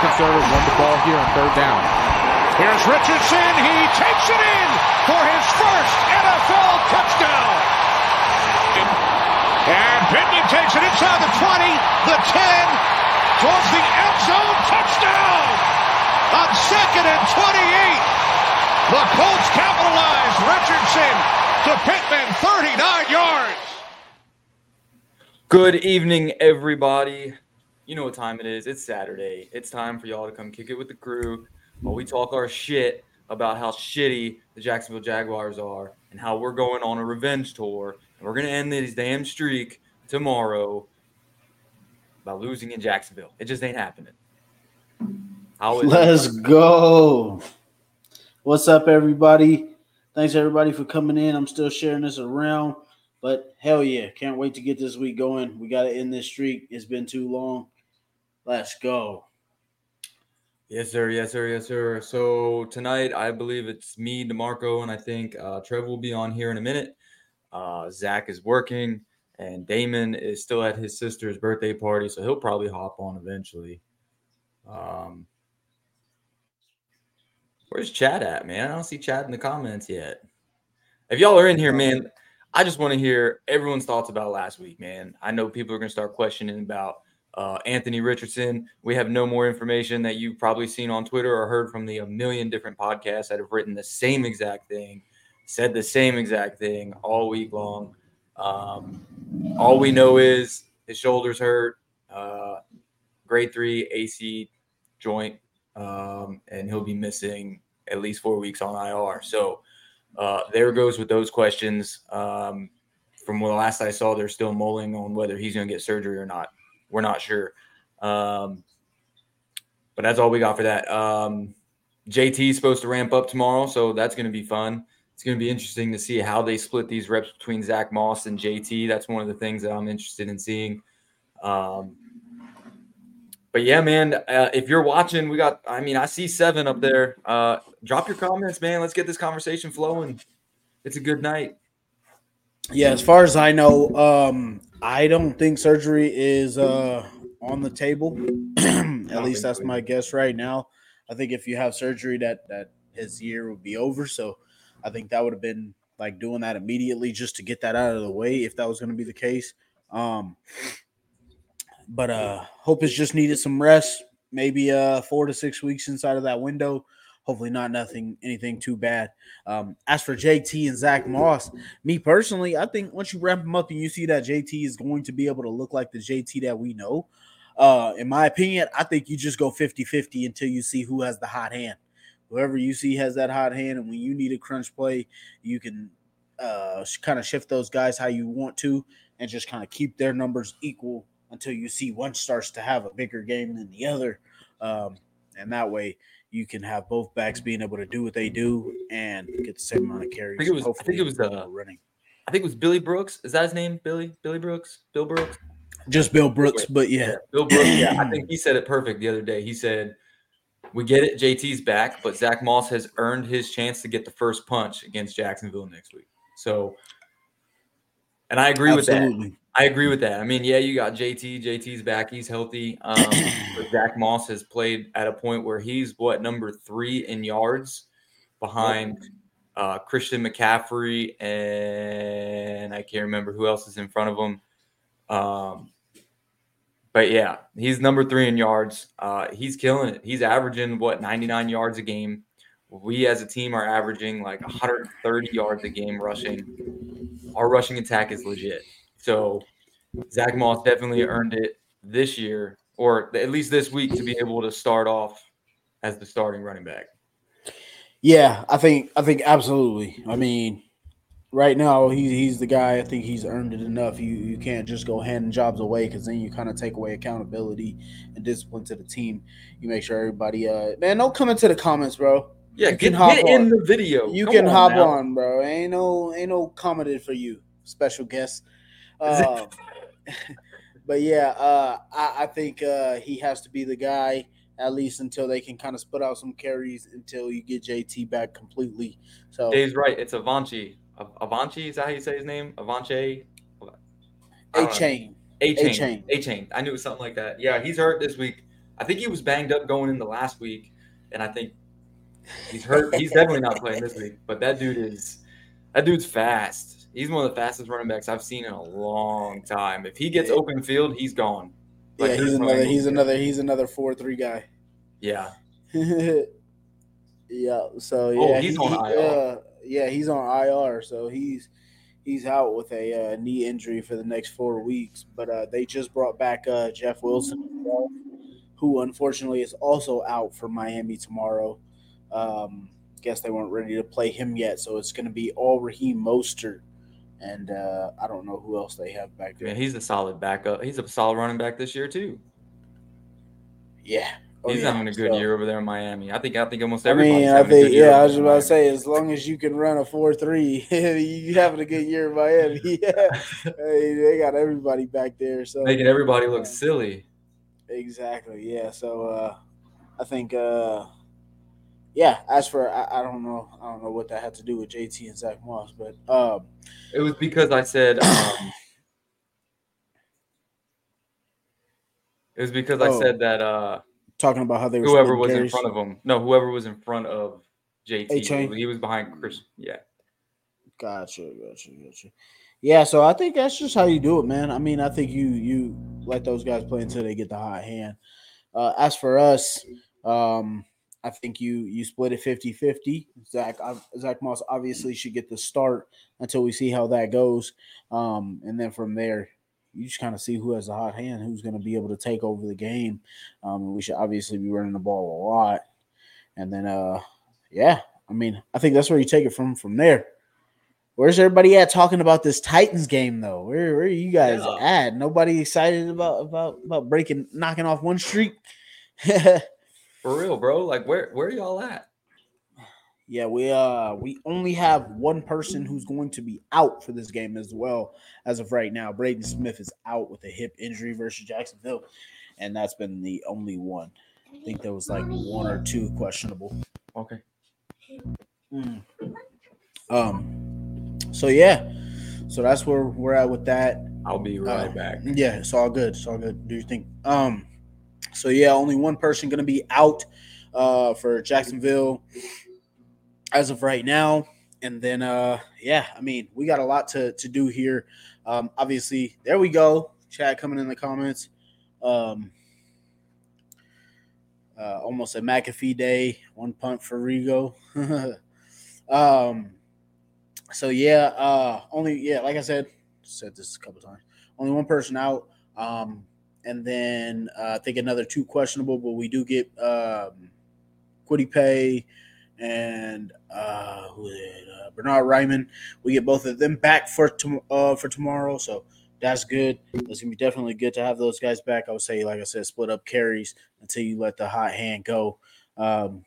conservative, won the ball here on third down. Here's Richardson. He takes it in for his first NFL touchdown. And Pittman takes it inside the 20, the 10, towards the end zone. Touchdown! On second and 28. The Colts capitalize. Richardson to Pittman, 39 yards. Good evening, everybody. You know what time it is. It's Saturday. It's time for y'all to come kick it with the crew while we talk our shit about how shitty the Jacksonville Jaguars are and how we're going on a revenge tour. And we're going to end this damn streak tomorrow by losing in Jacksonville. It just ain't happening. Let's go. What's up, everybody? Thanks, everybody, for coming in. I'm still sharing this around. But hell yeah, can't wait to get this week going. We got to end this streak. It's been too long. Let's go. Yes, sir. Yes, sir. Yes, sir. So tonight, I believe it's me, Demarco, and I think uh, Trev will be on here in a minute. Uh, Zach is working, and Damon is still at his sister's birthday party, so he'll probably hop on eventually. Um, where's Chad at, man? I don't see Chad in the comments yet. If y'all are in here, man, I just want to hear everyone's thoughts about last week, man. I know people are going to start questioning about uh, Anthony Richardson. We have no more information that you've probably seen on Twitter or heard from the a million different podcasts that have written the same exact thing, said the same exact thing all week long. Um, all we know is his shoulders hurt, uh, grade three AC joint, um, and he'll be missing at least four weeks on IR. So uh, there goes with those questions. Um, from the last I saw, they're still mulling on whether he's going to get surgery or not we're not sure. Um, but that's all we got for that. Um, JT is supposed to ramp up tomorrow, so that's going to be fun. It's going to be interesting to see how they split these reps between Zach Moss and JT. That's one of the things that I'm interested in seeing. Um, but yeah, man, uh, if you're watching, we got, I mean, I see seven up there. Uh, drop your comments, man. Let's get this conversation flowing. It's a good night. Yeah, as far as I know, um, I don't think surgery is uh, on the table. At least that's my guess right now. I think if you have surgery, that that his year would be over. So I think that would have been like doing that immediately just to get that out of the way if that was going to be the case. Um, but uh, hope it's just needed some rest, maybe uh four to six weeks inside of that window hopefully not nothing anything too bad. Um, as for JT and Zach Moss, me personally, I think once you ramp them up and you see that JT is going to be able to look like the JT that we know, uh, in my opinion, I think you just go 50-50 until you see who has the hot hand. Whoever you see has that hot hand, and when you need a crunch play, you can uh, kind of shift those guys how you want to, and just kind of keep their numbers equal until you see one starts to have a bigger game than the other, um, and that way you can have both backs being able to do what they do and get the same amount of carries. I think it was. I think it was uh, running. I think it was Billy Brooks. Is that his name? Billy Billy Brooks. Bill Brooks. Just Bill Brooks, but yeah. yeah. Bill Brooks. Yeah, I think he said it perfect the other day. He said, "We get it. JT's back, but Zach Moss has earned his chance to get the first punch against Jacksonville next week." So, and I agree Absolutely. with that. I agree with that. I mean, yeah, you got JT. JT's back. He's healthy. Um, but Zach Moss has played at a point where he's what number three in yards behind uh, Christian McCaffrey and I can't remember who else is in front of him. Um, but yeah, he's number three in yards. Uh, he's killing it. He's averaging what 99 yards a game. We as a team are averaging like 130 yards a game rushing. Our rushing attack is legit. So Zach Moss definitely earned it this year, or at least this week, to be able to start off as the starting running back. Yeah, I think I think absolutely. I mean, right now he's he's the guy. I think he's earned it enough. You you can't just go handing jobs away because then you kind of take away accountability and discipline to the team. You make sure everybody. Uh, man, don't come into the comments, bro. Yeah, get, hop get in the video. You come can on hop now. on, bro. Ain't no ain't no commented for you, special guest. Uh, but yeah, uh, I, I, think uh, he has to be the guy at least until they can kind of split out some carries until you get JT back completely. So Dave's right. It's Avanchi. Avanchi is that how you say his name? Avanche. Achane. A chain. A chain. I knew it was something like that. Yeah, he's hurt this week. I think he was banged up going into last week, and I think he's hurt. He's definitely not playing this week. But that dude is that dude's fast. He's one of the fastest running backs I've seen in a long time. If he gets open field, he's gone. Like, yeah, he's another. He's another. He's another four three guy. Yeah, yeah. So yeah, Oh, he's he- on he, IR. uh, yeah, he's on IR. So he's he's out with a uh, knee injury for the next four weeks. But uh, they just brought back uh, Jeff Wilson, who unfortunately is also out for Miami tomorrow. Um, guess they weren't ready to play him yet, so it's going to be all Raheem Mostert, and uh, I don't know who else they have back there. man, he's a solid backup. He's a solid running back this year too. yeah, Oh, he's yeah. having a good So- year over there in Miami. I think I think almost I mean, I think yeah, I was about to say as long as you can run a four three, you having a good year in Miami. Yeah, hey, they got everybody back there. So making everybody look silly. exactly, yeah. So uh, I think uh, yeah. As for I, I don't know, I don't know what that had to do with JT and Zach Moss, but um, It was because I said um, it was because I Oh. said that uh, talking about how they whoever was in front of him, no, whoever was in front of JT, he was behind Chris. Yeah, Gotcha, gotcha, gotcha. Yeah, so I think that's just how you do it, man. I mean, I think you you let those guys play until they get the hot hand. Uh, as for us, um, I think you you split it 50-50. Zach Zach Moss obviously should get the start until we see how that goes. Um, and then from there, you just kind of see who has the hot hand, who's going to be able to take over the game. Um, we should obviously be running the ball a lot. And then uh yeah, I mean, I think that's where you take it from from there. Where's everybody at talking about this Titans game though? Where where are you guys Yeah. at? Nobody excited about about about breaking knocking off one streak? for real, bro. Like where where y'all at? yeah, we uh we only have one person who's going to be out for this game as well as of right now. Braden Smith is out with a hip injury versus Jacksonville, and that's been the only one. I think there was like one or two questionable. Okay, Mm. Um. So yeah, so that's where we're at with that. I'll be right Uh, back. Yeah, it's all good. It's all good. Do you think? Um. So yeah, only one person going to be out uh, for Jacksonville as of right now, and then uh, yeah, I mean we got a lot to to do here. Um, obviously, there we go. Chat coming in the comments. Um. Uh, almost a McAfee day. One punt for Rigo. um. So yeah, uh, only yeah, like I said, said this a couple times. Only one person out. Um, and then uh, I think another two questionable, but we do get um, Kwity Paye and uh? Uh, Bernhard Raimann. We get both of them back for uh, for tomorrow, so that's good. It's gonna be definitely good to have those guys back. I would say, like I said, split up carries until you let the hot hand go. Um,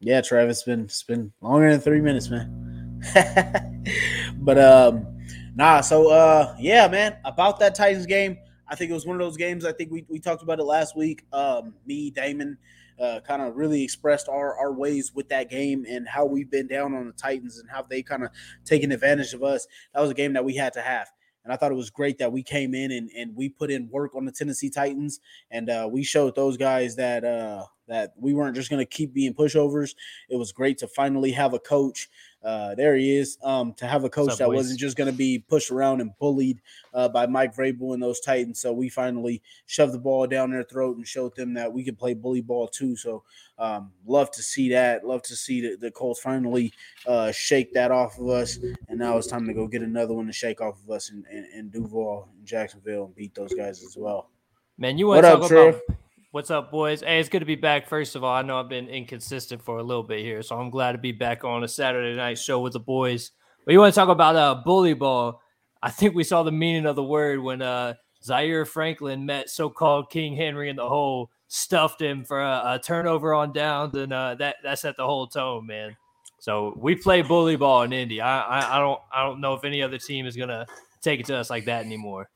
yeah, Travis, it's been it's been longer than three minutes, man. but um, nah. So uh, yeah, man. About that Titans game, I think it was one of those games. I think we, we talked about it last week. Um, me, Damon, uh, kind of really expressed our our ways with that game and how we've been down on the Titans and how they kind of taken advantage of us. That was a game that we had to have. And I thought it was great that we came in and, and we put in work on the Tennessee Titans and uh, we showed those guys that uh, that we weren't just going to keep being pushovers. It was great to finally have a coach. Uh, there he is. Um, to have a coach up, that boys? wasn't just going to be pushed around and bullied uh, by Mike Vrabel and those Titans. So we finally shoved the ball down their throat and showed them that we could play bully ball too. So um, love to see that. Love to see the, the Colts finally uh, shake that off of us. And now it's time to go get another one to shake off of us in, in, in Duval and Jacksonville and beat those guys as well. Man, you want to up, talk Trev? about what's up, boys? Hey, it's good to be back. First of all, I know I've been inconsistent for a little bit here, so I'm glad to be back on a Saturday night show with the boys. But you want to talk about uh, bully ball? I think we saw the meaning of the word when uh, Zaire Franklin met so-called King Henry in the hole, stuffed him for a, a turnover on downs, and uh, that that set the whole tone, man. So we play bully ball in Indy. I, I I don't I don't know if any other team is gonna take it to us like that anymore.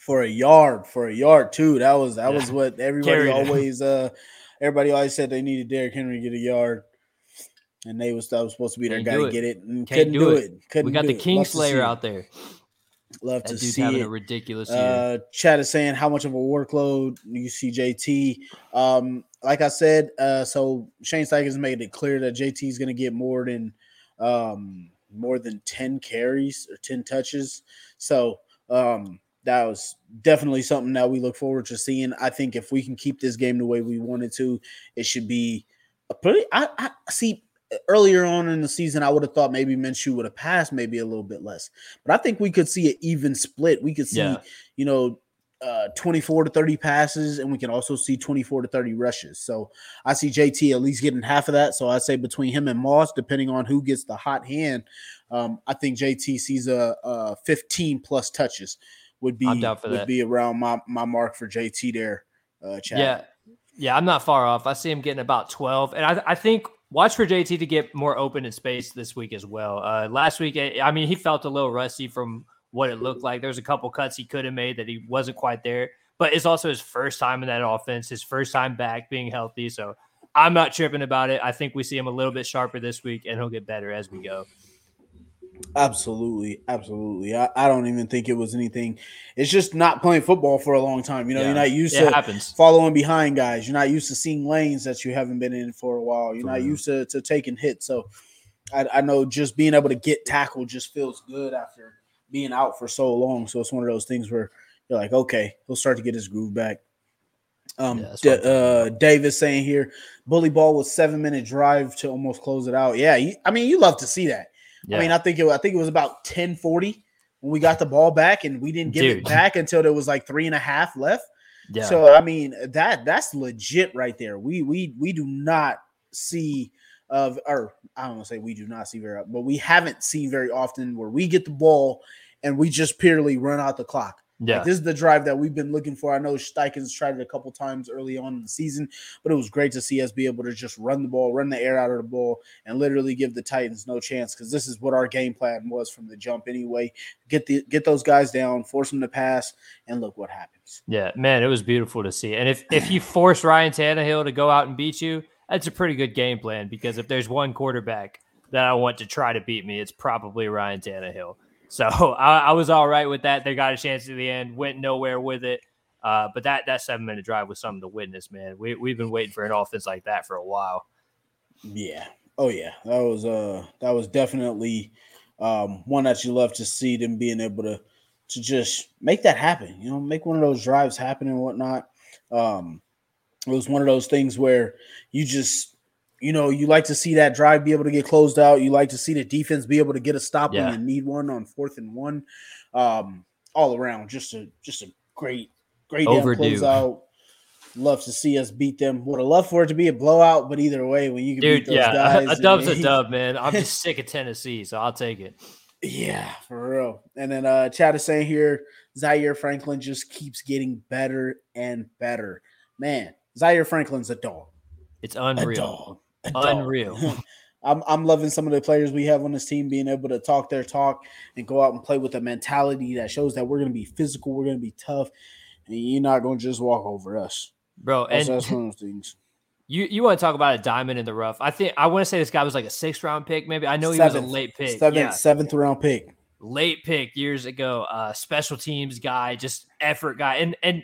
For a yard, for a yard too. That was that was what everybody Carried always uh everybody always said they needed Derrick Henry to get a yard. And they was that was supposed to be their guy to get it and Can't couldn't do it. it. Couldn't we got do the it. King Love to see Slayer out there. Love to That dude's see having it. a ridiculous year. Uh, Chad is saying how much of a workload you see JT. Um, like I said, uh, so Shane Steichen made it clear that JT is going to get more than um, more than ten carries or ten touches. So um, that was definitely something that we look forward to seeing. I think if we can keep this game the way we wanted to, it should be a pretty. I, I see. Earlier on in the season, I would have thought maybe Minshew would have passed maybe a little bit less, but I think we could see an even split. We could see Yeah. you know, uh, 24 to 30 passes, and we can also see 24 to 30 rushes. So I see JT at least getting half of that. So I say between him and Moss, depending on who gets the hot hand, um, I think JT sees a, a 15 plus touches would be I'm down for would that. be around my my mark for JT there. Uh, Chad. Yeah, yeah, I'm not far off. I see him getting about 12, and I, I think watch for JT to get more open in space this week as well. Uh, last week, I I mean, he felt a little rusty from what it looked like. There's a couple cuts he could have made that he wasn't quite there, but it's also his first time in that offense, his first time back being healthy. So I'm not tripping about it. I think we see him a little bit sharper this week, and he'll get better as we go. Absolutely, absolutely. I, I don't even think it was anything. It's just not playing football for a long time. You know, Yeah. you're not used It to happens. following behind guys. You're not used to seeing lanes that you haven't been in for a while. You're For not real. used to, to taking hits. So I, I know just being able to get tackled just feels good after being out for so long. So it's one of those things where you're like, okay, he'll start to get his groove back. Um, Yeah, D- what I'm talking uh, Davis saying here, bully ball was seven minute drive to almost close it out. Yeah, you, I mean, you love to see that. Yeah. I mean, I think it, I think it was about ten forty when we got the ball back, and we didn't give it back until there was like three and a half left. yeah. So I mean that that's legit right there. We we we do not see of or I don't want to say we do not see very but we haven't seen very often where we get the ball and we just purely run out the clock. Yeah. Like, this is the drive that we've been looking for. I know Steichen's tried it a couple times early on in the season, but it was great to see us be able to just run the ball, run the air out of the ball, and literally give the Titans no chance because this is what our game plan was from the jump anyway. Get the get those guys down, force them to pass, and look what happens. Yeah, man, it was beautiful to see. And if if you force Ryan Tannehill to go out and beat you, that's a pretty good game plan because if there's one quarterback that I want to try to beat me, it's probably Ryan Tannehill. So I, I was all right with that. They got a chance at the end, went nowhere with it. Uh, but that that seven minute drive was something to witness, man. We we've been waiting for an offense like that for a while. Yeah. Oh yeah. That was uh that was definitely um one that you love to see them being able to to just make that happen. You know, make one of those drives happen and whatnot. Um it was one of those things where you just you know, you like to see that drive be able to get closed out. You like to see the defense be able to get a stop Yeah. when you need one on fourth and one. Um, all around, just a just a great, great Overdue. closeout. Love to see us beat them. Would have loved for it to be a blowout, but either way, when you can Dude, beat those yeah, guys, a and dub's a dub, man. I'm just sick of Tennessee, so I'll take it. Yeah, for real. And then uh Chad is saying here, Zaire Franklin just keeps getting better and better. Man, Zaire Franklin's a dog. It's unreal. A dog. Unreal. I'm I'm loving some of the players we have on this team being able to talk their talk and go out and play with a mentality that shows that we're going to be physical, we're going to be tough, and you're not going to just walk over us. Bro, That's, and that's one of those things. You you want to talk about a diamond in the rough? I think I want to say this guy was like a sixth round pick. Maybe I know he was a late pick. Seventh, yeah, seventh round pick. late pick years ago. Uh, special teams guy, just effort guy, and and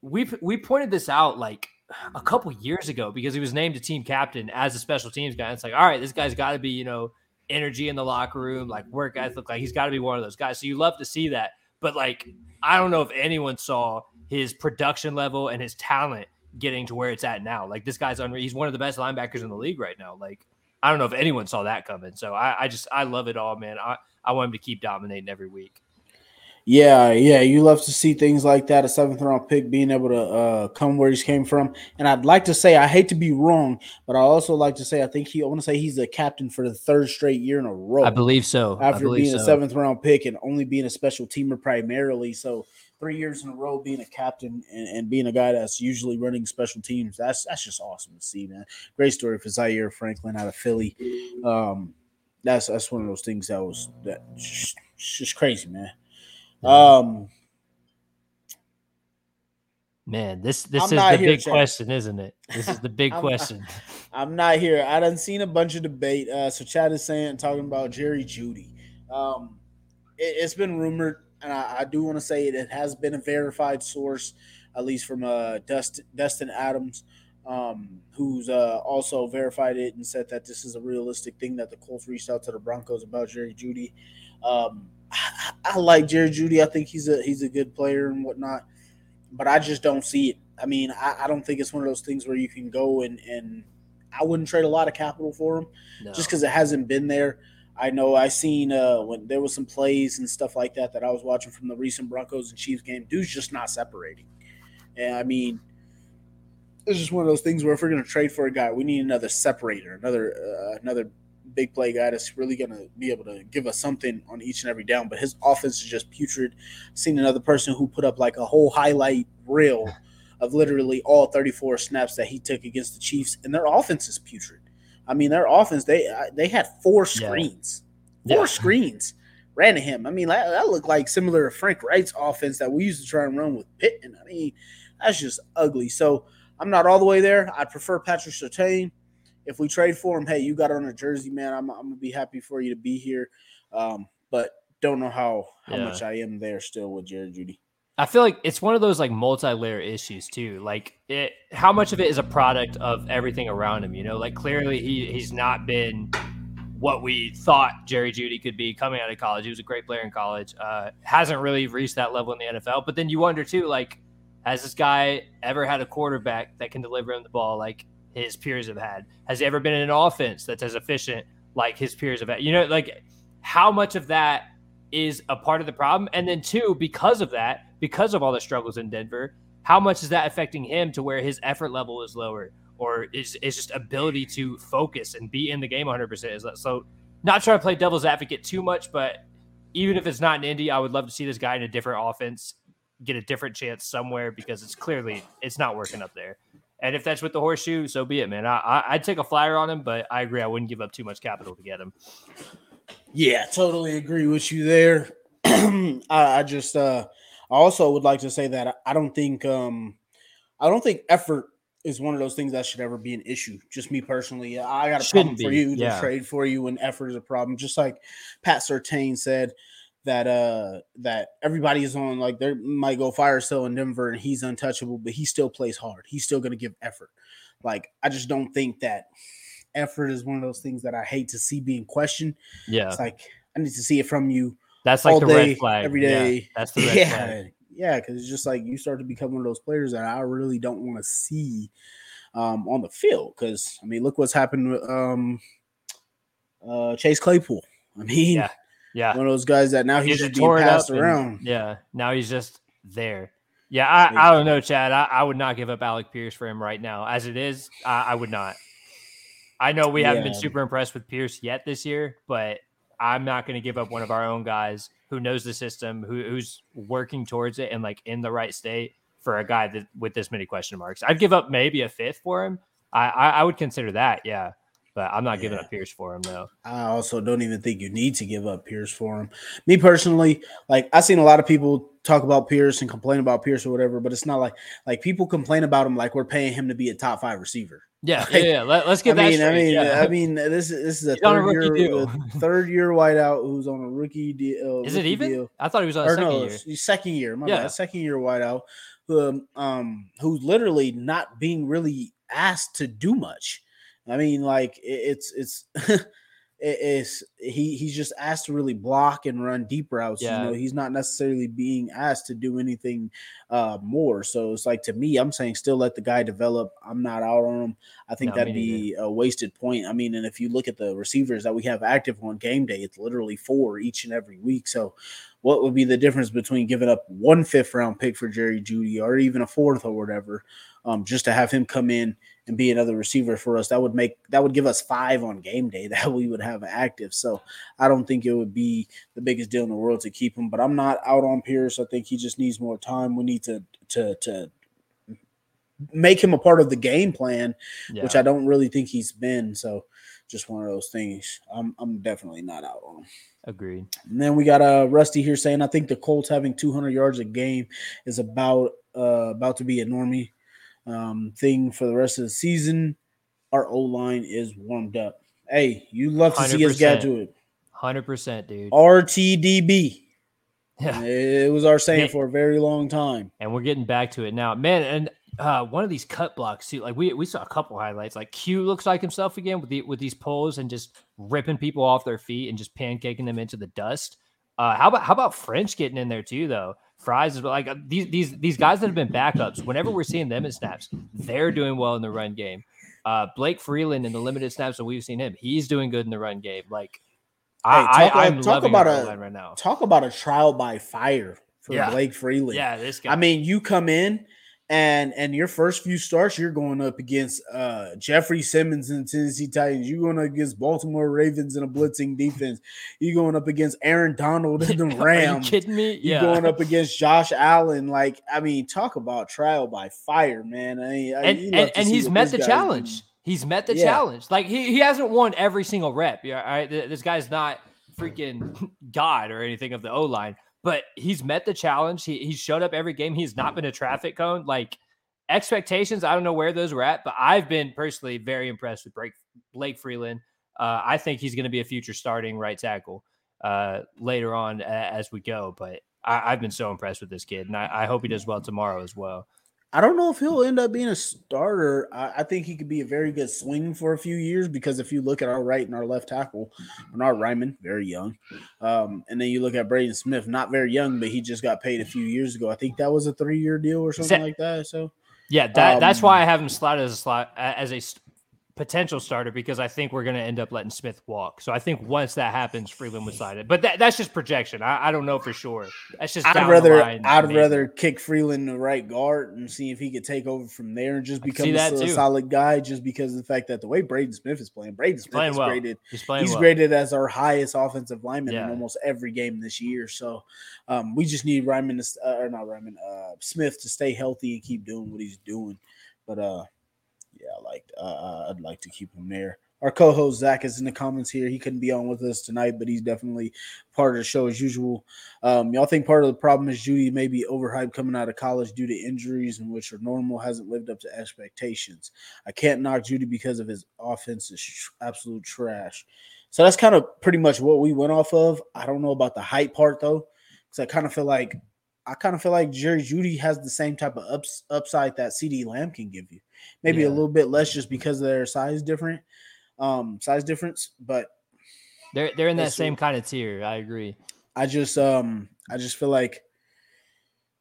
we we pointed this out like a couple years ago because he was named a team captain as a special teams guy. And It's like, all right, this guy's got to be you know energy in the locker room, like work ethic, like he's got to be one of those guys. So you love to see that, but like I don't know if anyone saw his production level and his talent getting to where it's at now. Like this guy's unreal. He's one of the best linebackers in the league right now. Like I don't know if anyone saw that coming. So I, I just I love it all, man. I, I want him to keep dominating every week. Yeah, yeah, you love to see things like that. A seventh round pick being able to uh, come where he's came from, and I'd like to say I hate to be wrong, but I also like to say I think he. I want to say he's the captain for the third straight year in a row. I believe so. After believe being so. a seventh round pick and only being a special teamer primarily. So three years in a row being a captain and, and being a guy that's usually running special teams. That's that's just awesome to see, man. Great story for Zaire Franklin out of Philly. Um, that's that's one of those things that was that just, just crazy, man. Um, Man, this this I'm is the here, big Chad. question, isn't it? This is the big I'm- question. I'm not here. I done seen a bunch of debate. Uh, so Chad is saying talking about Jerry Jeudy. Um, it, it's been rumored. and I, I do want to say it, it has been a verified source, at least from uh, Dust, Dustin Adams, um, who's uh, also verified it and said that this is a realistic thing that the Colts reached out to the Broncos about Jerry Jeudy. Um, I, I like Jerry Jeudy. I think he's a he's a good player and whatnot, but I just don't see it. I mean, I, I don't think it's one of those things where you can go and and I wouldn't trade a lot of capital for him No. just because it hasn't been there. I know I seen uh, when there was some plays and stuff like that that I was watching from the recent Broncos and Chiefs game. Dude's just not separating, and I mean, it's just one of those things where if we're gonna trade for a guy, we need another separator, another uh, another big play guy that's really gonna be able to give us something on each and every down. But his offense is just putrid. Seen another person who put up like a whole highlight reel of literally all 34 snaps that he took against the Chiefs, and their offense is putrid. I mean, their offense they uh, they had four Yeah. screens, four Yeah. screens ran to him. I mean, that, that looked like similar to Frank Reich's offense that we used to try and run with Pitt, and I mean, that's just ugly. So I'm not all the way there. I prefer Patrick Surtain. If we trade for him, hey, you got on a jersey, man. I'm, I'm gonna be happy for you to be here. Um, but don't know how how Yeah. much I am there still with Jared Jeudy. I feel like it's one of those like multi-layer issues too. Like it, how much of it is a product of everything around him? You know, like clearly he he's not been what we thought Jerry Jeudy could be coming out of college. He was a great player in college. Uh, hasn't really reached that level in the NFL. But then you wonder too, like, has this guy ever had a quarterback that can deliver him the ball like his peers have had? Has he ever been in an offense that's as efficient like his peers have had? You know, like how much of that is a part of the problem? And then two, because of that, because of all the struggles in Denver, how much is that affecting him to where his effort level is lower or is, is just ability to focus and be in the game 100% is so not trying to play devil's advocate too much, but even if it's not in Indy, I would love to see this guy in a different offense get a different chance somewhere because it's clearly it's not working up there. And if that's with the horseshoe, so be it, man. I, I I'd take a flyer on him, but I agree I wouldn't give up too much capital to get him. Yeah, totally agree with you there. I, I just uh I also would like to say that I- don't think um I don't think effort is one of those things that should ever be an issue. Just me personally. I got a problem Shouldn't for be, you to yeah. trade for you when effort is a problem. Just like Pat Surtain said that uh that everybody is on like they might go fire sale in Denver and he's untouchable, but he still plays hard. He's still gonna give effort. Like I just don't think that effort is one of those things that I hate to see being questioned. Yeah, It's like I need to see it from you that's like the day, red flag every Yeah, that's the red yeah, flag. yeah, because it's just like you start to become one of those players that I really don't want to see um, on the field. Because I mean, look what's happened with um, uh, Chase Claypool. I mean, Yeah, Yeah, one of those guys that now he's just being passed up and- around. Yeah, now he's just there. Yeah, I, I don't know, Chad. I, I would not give up Alec Pierce for him right now. As it is, I, I would not. I know we haven't been super impressed with Pierce yet this year, but I'm not going to give up one of our own guys who knows the system, who, who's working towards it and like in the right state for a guy that with this many question marks. I'd give up maybe a fifth for him. I, I, I would consider that, yeah. But I'm not giving Yeah. up Pierce for him though. I also don't even think you need to give up Pierce for him. Me personally, like I've seen a lot of people talk about Pierce and complain about Pierce or whatever, but it's not like like people complain about him like we're paying him to be a top five receiver. Yeah, Like, yeah, yeah. Let, us get I that mean, I mean, yeah. I mean, this is this is a He's on a third year, deal. a third year wideout who's on a rookie deal. Is it even? I thought he was on Or second no, year. second year. My Yeah. bad, second year wideout. Um, um, who's literally not being really asked to do much. I mean, like it's it's it's he he's just asked to really block and run deep routes. Yeah. You know, he's not necessarily being asked to do anything uh more. So it's like to me, I'm saying still let the guy develop. I'm not out on him. I think No, that'd be a wasted point. I mean, and if you look at the receivers that we have active on game day, it's literally four each and every week. So what would be the difference between giving up one fifth round pick for Jerry Jeudy or even a fourth or whatever, um, just to have him come in and be another receiver for us? That would make that would give us five on game day that we would have active. So I don't think it would be the biggest deal in the world to keep him. But I'm not out on Pierce. I think he just needs more time. We need to to to make him a part of the game plan, Yeah. which I don't really think he's been. So just one of those things. I'm I'm definitely not out on him. Agreed. And then we got uh Rusty here saying I think the Colts having 200 yards a game is about uh about to be a normie um thing for the rest of the season. Our O line is warmed up. Hey, you love to see us get to it. Hundred percent, dude. RTDB. Yeah. It was our saying for a very long time. and we're getting back to it now, man. And uh, one of these cut blocks too, like we we saw a couple highlights. Like Q looks like himself again with the with these pulls and just ripping people off their feet and just pancaking them into the dust. Uh, how about how about French getting in there too though? Fries is like these these these guys that have been backups. Whenever we're seeing them in snaps, they're doing well in the run game. Uh, Blake Freeland in the limited snaps that we've seen him, he's doing good in the run game. Like I, Hey, talk I, about- I'm talk about a- right now. Talk about a trial by fire for Yeah. Blake Freeland. Yeah, this guy. I mean, you come in and and your first few starts, you're going up against uh Jeffrey Simmons and Tennessee Titans. You're going up against Baltimore Ravens in a blitzing defense. You're going up against Aaron Donald and the Are you Rams. kidding me? You're going up against Josh Allen. Like, I mean, talk about trial by fire, man. I mean, and and, and he's met the challenge. do. He's met the Yeah. challenge. Like he, he hasn't won every single rep. Yeah, all right. This guy's not freaking God or anything of the O line, but he's met the challenge. He he showed up every game. He's not been a traffic cone. Like expectations, I don't know where those were at, but I've been personally very impressed with Blake, Blake Freeland. Uh, I think he's going to be a future starting right tackle uh, later on as we go. But I, I've been so impressed with this kid, and I, I hope he does well tomorrow as well. I don't know if he'll end up being a starter. I, I think he could be a very good swing for a few years because if you look at our right and our left tackle, Bernhard Raimann, very young. Um, and then you look at Braden Smith, not very young, but he just got paid a few years ago. I think that was a three year deal or something that- like that. So Yeah, that, that's Um, why I have him slotted as a slot as a potential starter because I think we're going to end up letting Smith walk. So I think once that happens, Freeland would slide it. But that, that's just projection. I, I don't know for sure. That's just I'd rather I'd amazing. rather kick Freeland the right guard and see if he could take over from there and just I can see become a, too. solid guy just because of the fact that the way Braden Smith is playing, Braden Smith playing is well. graded he's playing he's well. graded as our highest offensive lineman Yeah. in almost every game this year. So um, we just need Raimann, to, uh, or not Raimann, uh, Smith to stay healthy and keep doing what he's doing. But uh, yeah, I like uh, I'd like to keep him there. Our co-host Zach is in the comments here. He couldn't be on with us tonight, but he's definitely part of the show as usual. Um, y'all think part of the problem is Jeudy may be overhyped coming out of college due to injuries, in which are normal, hasn't lived up to expectations. I can't knock Jeudy because of his offense is absolute trash. So that's kind of pretty much what we went off of. I don't know about the hype part though, because I kind of feel like I kind of feel like Jerry Jeudy has the same type of ups, upside that CeeDee Lamb can give you. Maybe a little bit less just because of their size different, um, size difference. But They're they're in that same kind of tier. I agree. I just um I just feel like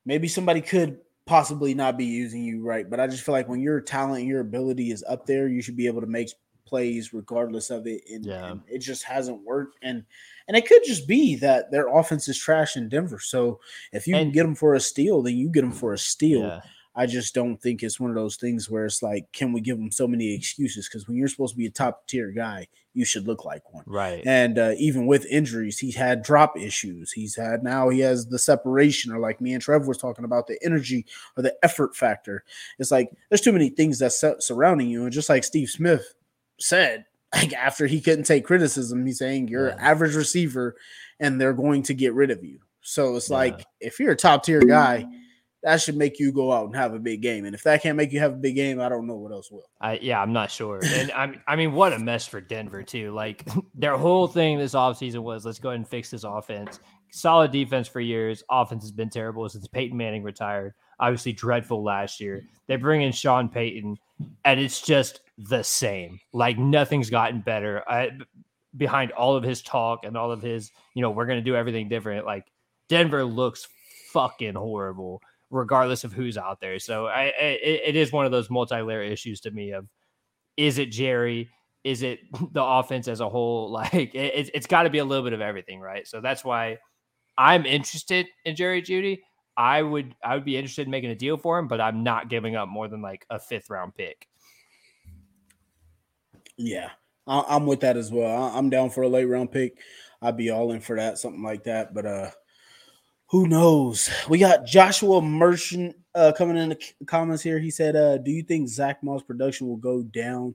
maybe somebody could possibly not be using you right, but I just feel like when your talent, your ability is up there, you should be able to make plays regardless of it. And, Yeah. and it just hasn't worked. And and it could just be that their offense is trash in Denver. So if you can get them for a steal, then you get them for a steal. Yeah. I just don't think it's one of those things where it's like, can we give them so many excuses? Because when you're supposed to be a top tier guy, you should look like one. Right. And uh, even with injuries, he's had drop issues. He's had now he has the separation, or like me and Trevor was talking about, the energy or the effort factor. It's like there's too many things that's surrounding you. And just like Steve Smith said, like after he couldn't take criticism, he's saying you're an average receiver and they're going to get rid of you. So it's Yeah. like if you're a top tier guy, that should make you go out and have a big game. And if that can't make you have a big game, I don't know what else will. I yeah, I'm not sure. And I'm I mean, what a mess for Denver too. Like their whole thing this offseason was let's go ahead and fix this offense. Solid defense for years. Offense has been terrible since Peyton Manning retired. Obviously dreadful last year. Mm-hmm. They bring in Sean Payton, and it's just the same. Like nothing's gotten better. I, behind all of his talk and all of his, you know, we're gonna do everything different. Like Denver looks fucking horrible regardless of who's out there. So I, it, it is one of those multi-layer issues to me of is it Jerry? Is it the offense as a whole? Like it, it's, it's got to be a little bit of everything, right? So that's why I'm interested in Jerry Jeudy. I would I would be interested in making a deal for him, but I'm not giving up more than like a fifth round pick. Yeah, I'm with that as well. I'm down for a late round pick. I'd be all in for that, something like that. But uh, who knows? We got Joshua Merchant uh, coming in the comments here. He said, uh, "Do you think Zach Moss production will go down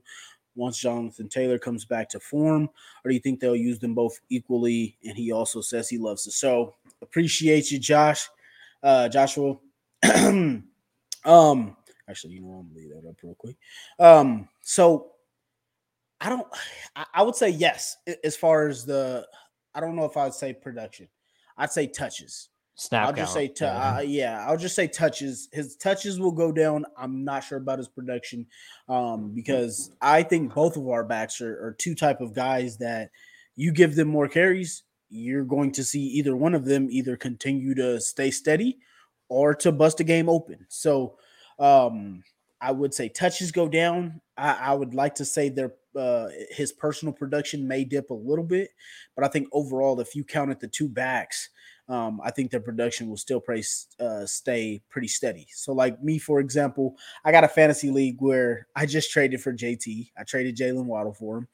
once Jonathan Taylor comes back to form, or do you think they'll use them both equally?" And he also says he loves the show. Appreciate you, Josh, uh, Joshua. um, actually, you know, I'm gonna leave that up real quick. Um, so I don't. I, I would say yes as far as the. I don't know if I would say production. I'd say touches. Snap I'll just say, t- uh, yeah, I'll just say touches. His touches will go down. I'm not sure about his production, um, because I think both of our backs are, are two type of guys that you give them more carries, you're going to see either one of them either continue to stay steady or to bust a game open. So, um, I would say touches go down. I, I would like to say their uh, his personal production may dip a little bit, but I think overall, if you counted the two backs, um, I think their production will still pretty, uh, stay pretty steady. So, like me, for example, I got a fantasy league where I just traded for JT. I traded Jaylen Waddle for him.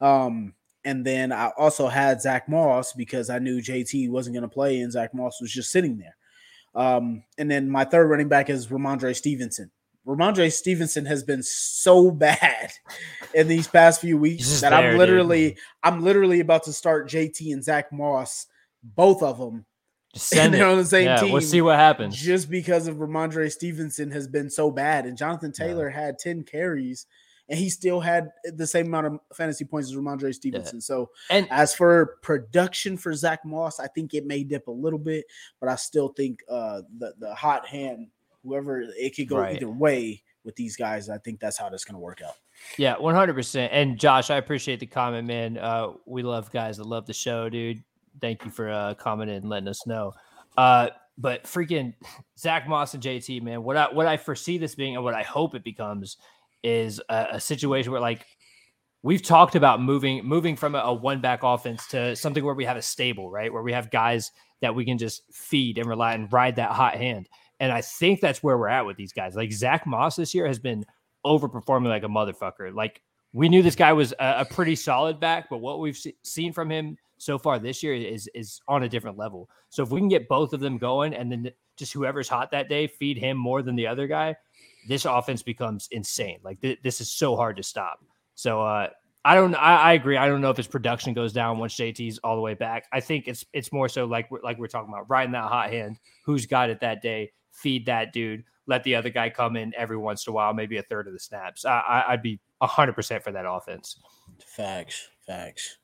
Um, and then I also had Zach Moss because I knew JT wasn't going to play and Zach Moss was just sitting there. Um, and then my third running back is Rhamondre Stevenson. Rhamondre Stevenson has been so bad in these past few weeks that there, I'm literally dude. I'm literally about to start JT and Zach Moss, both of them. Send and they're on the same yeah, team. We'll see what happens. Just because of Rhamondre Stevenson has been so bad. And Jonathan Taylor yeah. had 10 carries and he still had the same amount of fantasy points as Rhamondre Stevenson. Yeah. So, and as for production for Zach Moss, I think it may dip a little bit, but I still think uh, the the hot hand whoever it could go right. either way with these guys. I think that's how that's going to work out. Yeah, 100%. And Josh, I appreciate the comment, man. Uh, we love guys that love the show, dude. Thank you for uh, commenting and letting us know. Uh, but freaking Zach Moss and JT, man, what I what I foresee this being and what I hope it becomes is a, a situation where like we've talked about moving moving from a, a one back offense to something where we have a stable, right? Where we have guys that we can just feed and rely and ride that hot hand. And I think that's where we're at with these guys. Like Zach Moss this year has been overperforming like a motherfucker. Like we knew this guy was a, a pretty solid back, but what we've se- seen from him so far this year is is on a different level. So if we can get both of them going, and then just whoever's hot that day feed him more than the other guy, this offense becomes insane. Like th- this is so hard to stop. So uh, I don't. I, I, agree. I don't know if his production goes down once JT's all the way back. I think it's it's more so like like we're talking about riding that hot hand. Who's got it that day? feed that dude, let the other guy come in every once in a while, maybe a third of the snaps. I, would be 100% for that offense. Facts, facts.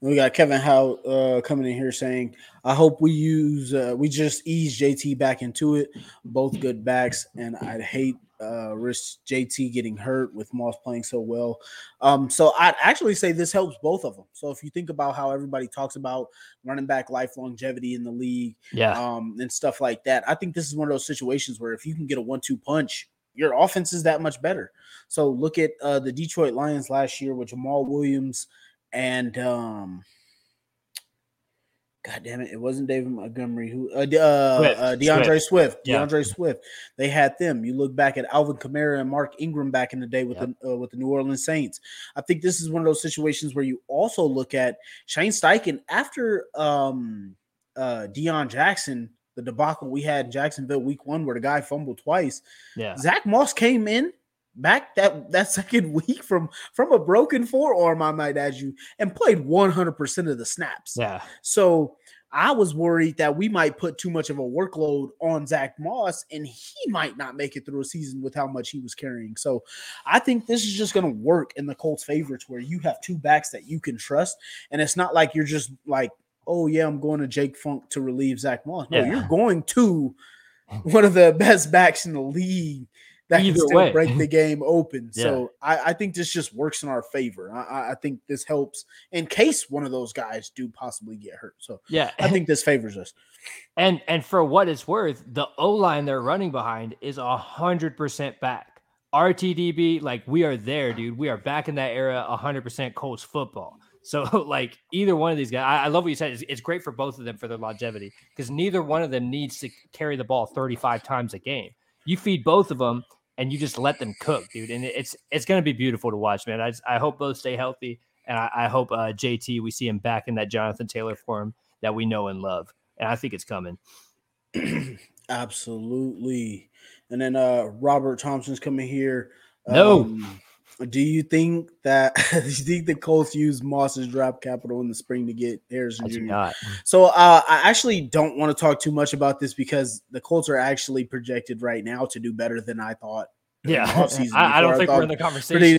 We got Kevin Howe uh, coming in here saying, "I hope we use uh, we just ease JT back into it. Both good backs, and I'd hate uh, risk JT getting hurt with Moss playing so well. Um, so I'd actually say this helps both of them. So if you think about how everybody talks about running back life longevity in the league, yeah, um, and stuff like that, I think this is one of those situations where if you can get a one-two punch, your offense is that much better. So look at uh, the Detroit Lions last year with Jamaal Williams and um, God damn it! It wasn't David Montgomery who uh, uh, Swift. uh D'Andre Swift. Swift. D'Andre yeah. Swift. They had them. You look back at Alvin Kamara and Mark Ingram back in the day with yep. the uh, with the New Orleans Saints. I think this is one of those situations where you also look at Shane Steichen after um uh Deon Jackson, the debacle we had in Jacksonville week one where the guy fumbled twice. Yeah, Zach Moss came in back that that second week from from a broken forearm, I might add you, and played 100% of the snaps. Yeah. So I was worried that we might put too much of a workload on Zach Moss and he might not make it through a season with how much he was carrying. So I think this is just going to work in the Colts' favor to where you have two backs that you can trust. And it's not like you're just like, oh, yeah, I'm going to Jake Funk to relieve Zach Moss. No, yeah. you're going to one of the best backs in the league that Either can still way. break the game open. yeah. So I, I, think this just works in our favor. I, I, think this helps in case one of those guys do possibly get hurt. So yeah, I think this favors us. And and for what it's worth, the O line they're running behind is a hundred percent back. RTDB, like we are there, dude. We are back in that era, hundred percent Colts football. So, like either one of these guys, I, I love what you said. It's, it's, great for both of them for their longevity because neither one of them needs to carry the ball 35 times a game. You feed both of them, and you just let them cook, dude. And it's it's gonna be beautiful to watch, man. I just, I hope both stay healthy, and I, I hope uh, JT we see him back in that Jonathan Taylor form that we know and love, and I think it's coming. Absolutely. And then uh Robert Thompson's coming here. No. Do you think that do you think the Colts use Moss's draft capital in the spring to get Harrison I Jr.? not. So uh, I actually don't want to talk too much about this because the Colts are actually projected right now to do better than I thought Yeah, I, I, don't think we're in the conversation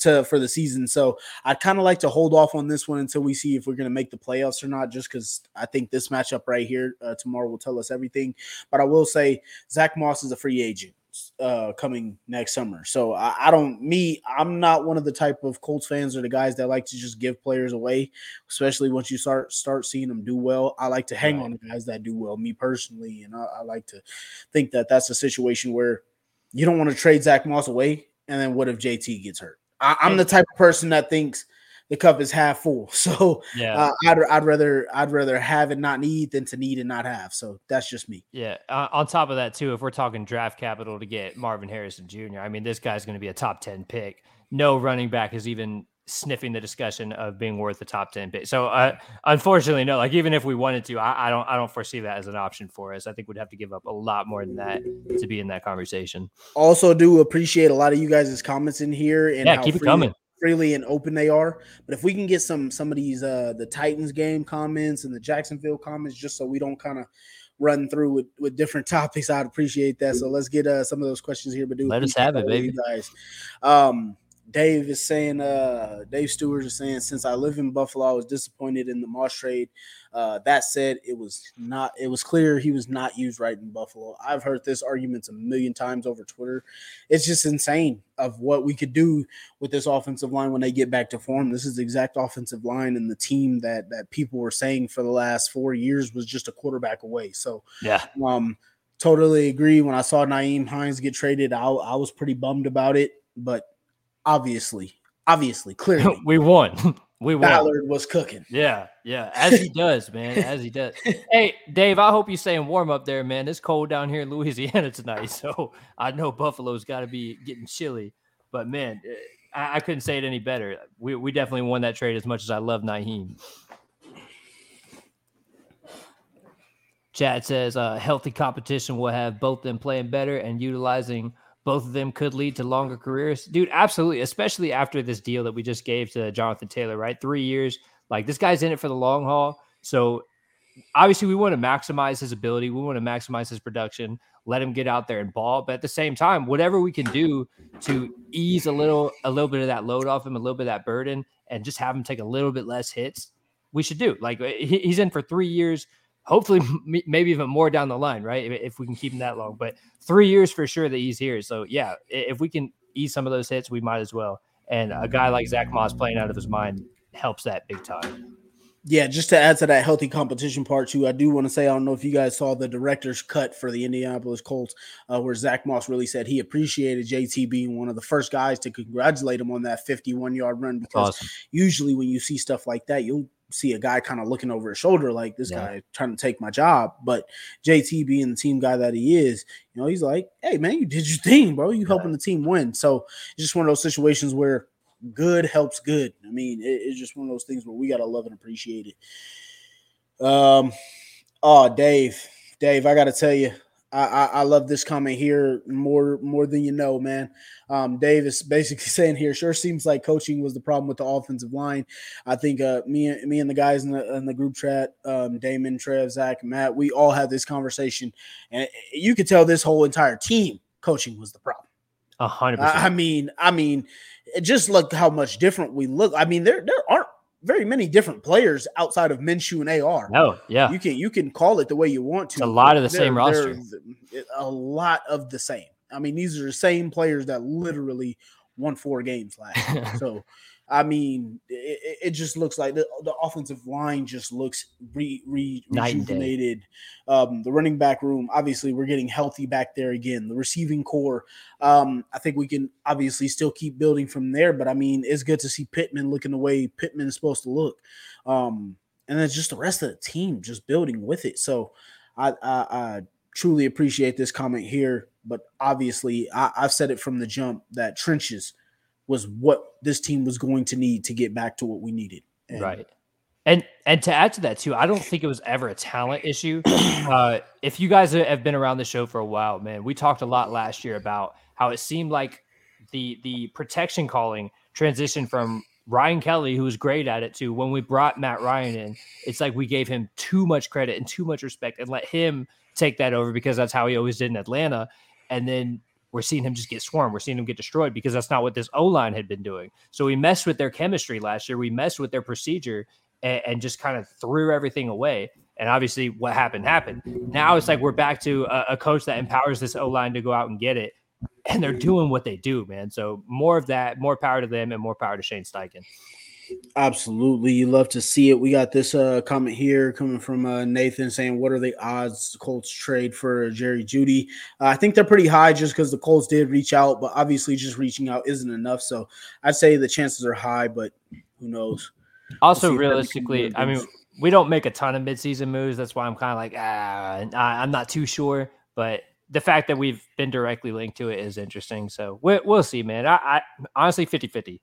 to for the season. So I'd kind of like to hold off on this one until we see if we're going to make the playoffs or not. Just because I think this matchup right here uh, tomorrow will tell us everything. But I will say Zach Moss is a free agent uh, coming next summer. So I, I, don't me, I'm not one of the type of Colts fans or the guys that like to just give players away, especially once you start start seeing them do well. I like to hang right. on the guys that do well, me personally, and I, I like to think that that's a situation where you don't want to trade Zach Moss away, and then what if JT gets hurt? I, I'm the type of person that thinks the cup is half full. So yeah, uh, I'd, I'd rather I'd rather have and not need than to need and not have. So that's just me. Yeah. Uh, on top of that, too, if we're talking draft capital to get Marvin Harrison Jr., I mean, this guy's going to be a top ten pick. No running back is even sniffing the discussion of being worth the top 10 pick. So uh, unfortunately, no, like even if we wanted to, I, I, don't I don't foresee that as an option for us. I think we'd have to give up a lot more than that to be in that conversation. Also do appreciate a lot of you guys' comments in here and yeah, keep it coming freely and open they are. But if we can get some some of these uh the Titans game comments and the Jacksonville comments, just so we don't kind of run through with, with different topics, I'd appreciate that. So let's get uh some of those questions here. But do let us have it, baby. guys. Um Dave is saying, uh, Dave Stewart is saying, since I live in Buffalo, I was disappointed in the Moss trade. Uh, that said, it was not, it was clear he was not used right in Buffalo. I've heard this arguments a million times over Twitter. It's just insane of what we could do with this offensive line when they get back to form. This is the exact offensive line and the team that that people were saying for the last four years was just a quarterback away. So yeah, um, totally agree. When I saw Nyheim Hines get traded, I, I was pretty bummed about it, but obviously, obviously, clearly, we won. We won. Ballard was cooking. Yeah, yeah, as he does, man, as he does. Hey, Dave, I hope you're staying warm up there, man. It's cold down here in Louisiana tonight, so I know Buffalo's got to be getting chilly. But man, eh, I, I, couldn't say it any better. We we definitely won that trade as much as I love Nyheim. Chad says, uh, healthy competition will have both them playing better and utilizing both of them could lead to longer careers. Dude, absolutely. Especially after this deal that we just gave to Jonathan Taylor, right? Three years. Like this guy's in it for the long haul. So obviously we want to maximize his ability. We want to maximize his production, let him get out there and ball. But at the same time, whatever we can do to ease a little, a little bit of that load off him, a little bit of that burden, and just have him take a little bit less hits, we should do. Like he's in for three years hopefully maybe even more down the line, right? If we can keep him that long, but three years for sure that he's here. So yeah, if we can ease some of those hits, we might as well. And a guy like Zach Moss playing out of his mind helps that big time. Yeah, just to add to that healthy competition part too, I do want to say I don't know if you guys saw the director's cut for the Indianapolis Colts, uh, where Zach Moss really said he appreciated JT being one of the first guys to congratulate him on that 51 yard run because awesome. usually when you see stuff like that, you'll see a guy kind of looking over his shoulder like this yeah. guy trying to take my job. But JT being the team guy that he is, you know, he's like, hey man, you did your thing, bro. You helping the team win. So it's just one of those situations where good helps good. I mean, it, it's just one of those things where we gotta love and appreciate it. Um, oh, Dave, Dave, I gotta tell you, I, I, I, love this comment here more more than you know, man. Um, Dave is basically saying here, sure seems like coaching was the problem with the offensive line. I think uh, me me and the guys in the in the group chat, um, Damon, Trev, Zach, Matt, we all had this conversation, and you could tell this whole entire team coaching was the problem. A hundred. I mean, I mean, just look how much different we look. I mean, there there aren't very many different players outside of Minshew and AR. No, yeah, you can you can call it the way you want to. It's a lot of the same roster. A lot of the same. I mean, these are the same players that literally won four games last year. so I mean, it, it, just looks like the, the offensive line just looks re, re rejuvenated. Um, the running back room, obviously, we're getting healthy back there again. The receiving core, um, I think we can obviously still keep building from there. But I mean, it's good to see Pittman looking the way Pittman is supposed to look, um, and then just the rest of the team just building with it. So I, I, I truly appreciate this comment here. But obviously, I, I've said it from the jump that trenches was what this team was going to need to get back to what we needed. And right. And and to add to that too, I don't think it was ever a talent issue. Uh, if you guys have been around the show for a while, man, we talked a lot last year about how it seemed like the the protection calling transitioned from Ryan Kelly, who was great at it too. When we brought Matt Ryan in, it's like we gave him too much credit and too much respect and let him take that over because that's how he always did in Atlanta. And then we're seeing him just get swarmed. We're seeing him get destroyed because that's not what this O line had been doing. So we messed with their chemistry last year. We messed with their procedure and, and just kind of threw everything away. And obviously, what happened happened. Now it's like we're back to a, a coach that empowers this O line to go out and get it, and they're doing what they do, man. So more of that, more power to them, and more power to Shane Steichen. Absolutely. You love to see it. We got this uh, comment here coming from uh, Nathan saying, What are the odds Colts trade for Jerry Jeudy? Uh, I think they're pretty high just because the Colts did reach out, but obviously just reaching out isn't enough. So I'd say the chances are high, but who knows? Also, we'll realistically, I mean, we don't make a ton of midseason moves. That's why I'm kind of like, ah, I'm not too sure. But the fact that we've been directly linked to it is interesting. So we, will see, man. I, I honestly 50 50.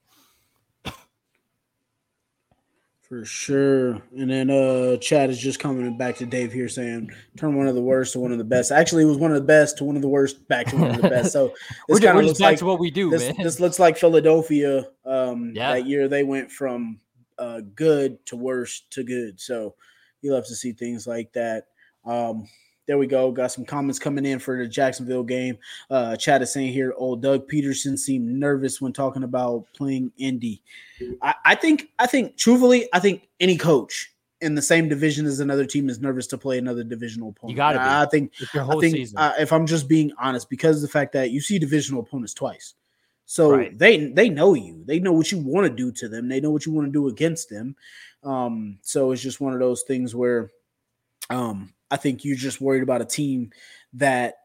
For sure. And then uh Chad is just coming back to Dave here saying turn one of the worst to one of the best. Actually, it was one of the best to one of the worst back to one of the best. So this kind of looks like what we do, this, man. This looks like Philadelphia. Um yeah. that year they went from uh good to worst to good. So you love to see things like that. Um there we go. Got some comments coming in for the Jacksonville game. Uh, Chad is saying here, old Doug Pederson seemed nervous when talking about playing Indy. I, I think, I think, truthfully, I think any coach in the same division as another team is nervous to play another divisional opponent. You got to. I think. I think uh, if I'm just being honest, because of the fact that you see divisional opponents twice, so right. they they know you. They know what you want to do to them. They know what you want to do against them. Um, so it's just one of those things where, um, I think you're just worried about a team that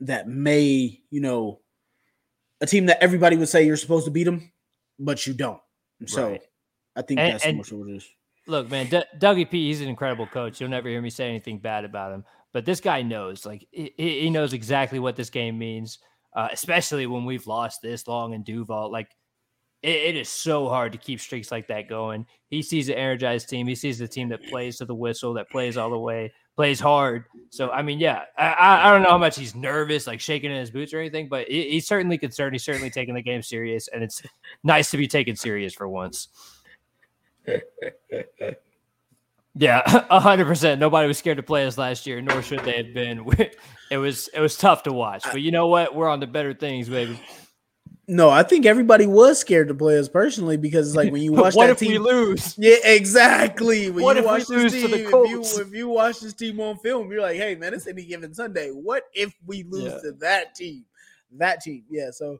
that may, you know, a team that everybody would say you're supposed to beat them, but you don't. So. I think and, that's and, what it is. Look, man, D- Dougie P, he's an incredible coach. You'll never hear me say anything bad about him. But this guy knows, like, he, he knows exactly what this game means, uh, especially when we've lost this long in Duval. Like, it, it is so hard to keep streaks like that going. He sees an energized team. He sees the team that plays to the whistle, that plays all the way, plays hard. So I mean, yeah, I, I don't know how much he's nervous, like shaking in his boots or anything, but he, he's certainly concerned. He's certainly taking the game serious, and it's nice to be taken serious for once. Yeah, hundred percent. Nobody was scared to play us last year, nor should they have been. It was it was tough to watch, but you know what? We're on to better things, baby. No, I think everybody was scared to play us personally because it's like when you watch what that if team, we lose? Yeah, exactly. When what you if watch we lose team, to the Colts? If you, if you watch this team on film, you're like, hey man, it's any given Sunday. What if we lose yeah. to that team? That team, yeah. So,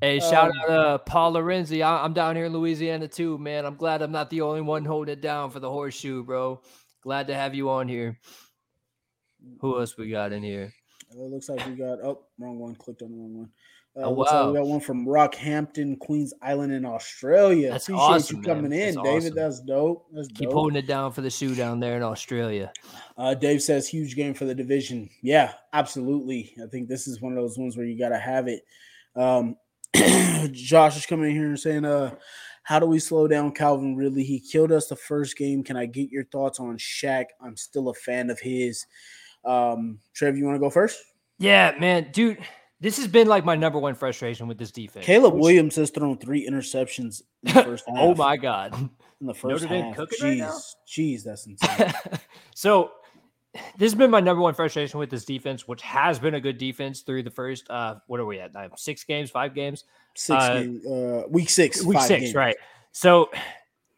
hey, shout um, out uh, Paul Lorenzi. I, am down here in Louisiana too, man. I'm glad I'm not the only one holding it down for the horseshoe, bro. Glad to have you on here. Who else we got in here? It looks like we got. Oh, wrong one. Clicked on the wrong one. Uh, oh, wow. We got one from Rockhampton, Queensland in Australia. That's Appreciate awesome, you coming man. in, That's David. awesome. That's dope. That's Keep dope. holding it down for the shoe down there in Australia. Uh, Dave says huge game for the division. Yeah, absolutely. I think this is one of those ones where you got to have it. Um, Josh is coming in here and saying, uh, how do we slow down Calvin Ridley? He killed us the first game. Can I get your thoughts on Shaq? I'm still a fan of his. Um, Trev, you want to go first? Yeah, man, dude. This has been like my number one frustration with this defense. Caleb Williams has thrown three interceptions in the first half. oh my god! In the first Notre half, jeez, right now? jeez, that's insane. so this has been my number one frustration with this defense, which has been a good defense through the first. Uh, what are we at? Six games, five games, six uh, game, uh, week six, week six, games. right? So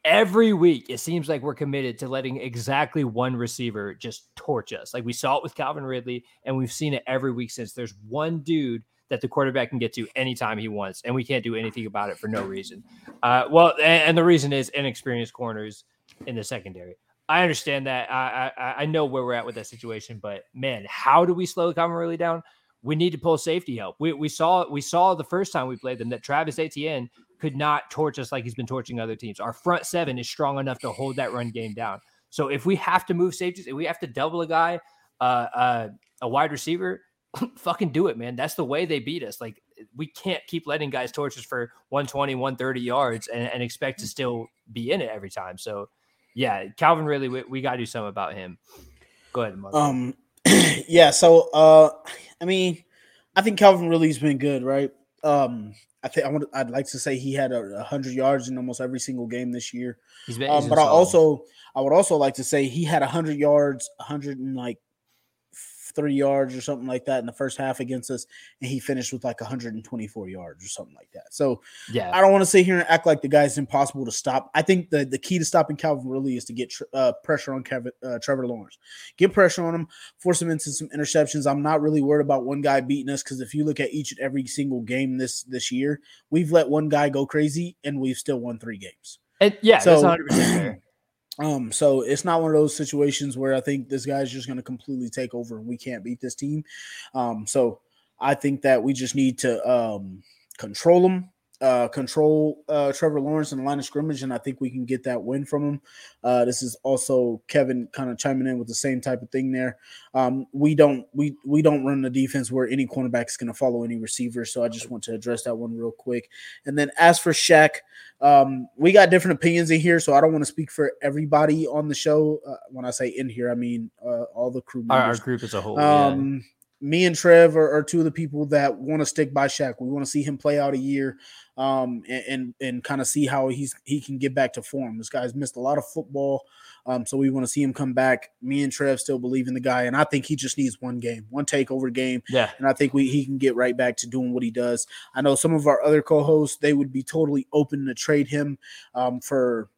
every week it seems like we're committed to letting exactly one receiver just torch us. Like we saw it with Calvin Ridley, and we've seen it every week since. There's one dude that the quarterback can get to anytime he wants, and we can't do anything about it for no reason. Uh, well, and, and, the reason is inexperienced corners in the secondary. I understand that. I, I I know where we're at with that situation, but man, how do we slow Calvin Ridley down? We need to pull safety help. We, we saw we saw the first time we played them that Travis Etienne could not torch us like he's been torching other teams. Our front seven is strong enough to hold that run game down. So if we have to move safeties, if we have to double a guy, uh, uh, a wide receiver, fucking do it, man. That's the way they beat us. Like we can't keep letting guys torch us for 120, 130 yards and, and expect to still be in it every time. So yeah, Calvin Ridley, we, we got to do something about him. Go ahead. Mark. Um, yeah. So, uh, I mean, I think Calvin Ridley's been good, right? Um, I think I want. I'd like to say he had a, hundred yards in almost every single game this year. He's been, um, but I also, I would also like to say he had a hundred yards, hundred and like three yards or something like that in the first half against us, and he finished with like 124 yards or something like that. So Yeah. I don't want to sit here and act like the guy's impossible to stop. I think the, the key to stopping Calvin Ridley is to get tr- uh, pressure on Kevin, uh, Trevor Lawrence. Get pressure on him, force him into some interceptions. I'm not really worried about one guy beating us because if you look at each and every single game this this year, we've let one guy go crazy and we've still won three games. And yeah, So- Um, so it's not one of those situations where I think this guy's just going to completely take over and we can't beat this team. Um, so I think that we just need to um, control him, uh, control uh, Trevor Lawrence in the line of scrimmage, and I think we can get that win from him. Uh, this is also Kevin kind of chiming in with the same type of thing there. Um, we don't we we don't run the defense where any cornerback is going to follow any receiver. So I just want to address that one real quick. And then as for Shaq, um, we got different opinions in here, so I don't want to speak for everybody on the show. Uh, when I say in here, I mean uh, all the crew Our, our group as a whole. yeah. Me and Trev are, are two of the people that want to stick by Shaq. We want to see him play out a year, um, and and, and kind of see how he's he can get back to form. This guy's missed a lot of football, um, so we want to see him come back. Me and Trev still believe in the guy, and I think he just needs one game, one takeover game, Yeah. and I think we he can get right back to doing what he does. I know some of our other co-hosts they would be totally open to trade him um, for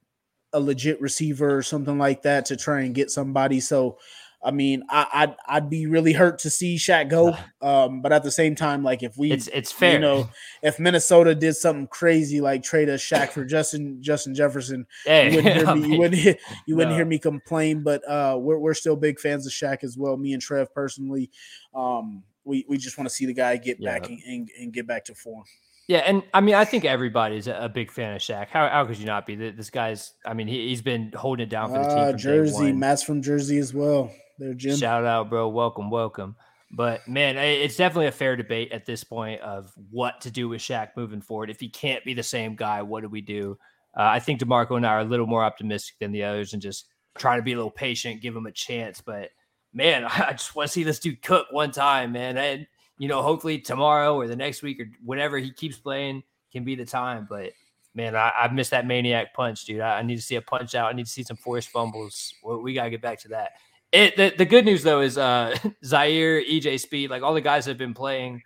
a legit receiver or something like that to try and get somebody. So, I mean, I, I'd I'd be really hurt to see Shaq go, um, but at the same time, like if we It's it's fair. you know, if Minnesota did something crazy like trade a Shaq for Justin Justin Jefferson, hey, you wouldn't hear I me. You wouldn't hear, you wouldn't hear me complain. But uh, we're we're still big fans of Shaq as well. Me and Trev personally, um, we we just want to see the guy get Yeah. back and, and, and get back to form. Yeah, and I mean, I think everybody's a big fan of Shaq. How, how could you not be? Th- This guy's, I mean, he, he's been holding it down for the team. Uh, Jersey. Matt's from Jersey as well. There, Jim. Shout out, bro. Welcome, welcome. But man, it's definitely a fair debate at this point of what to do with Shaq moving forward. If he can't be the same guy, what do we do? Uh, I think Demarco and I are a little more optimistic than the others and just try to be a little patient, give him a chance. But man, I just want to see this dude cook one time, man. And you know, hopefully tomorrow or the next week or whenever he keeps playing can be the time. But man, I, I missed that maniac punch, dude. I, I need to see a punch out. I need to see some forced fumbles. We, we gotta get back to that. It the, the good news though is uh Zaire, EJ Speed, like all the guys that have been playing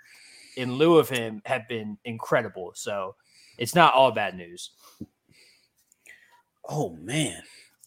in lieu of him have been incredible. So it's not all bad news. Oh man.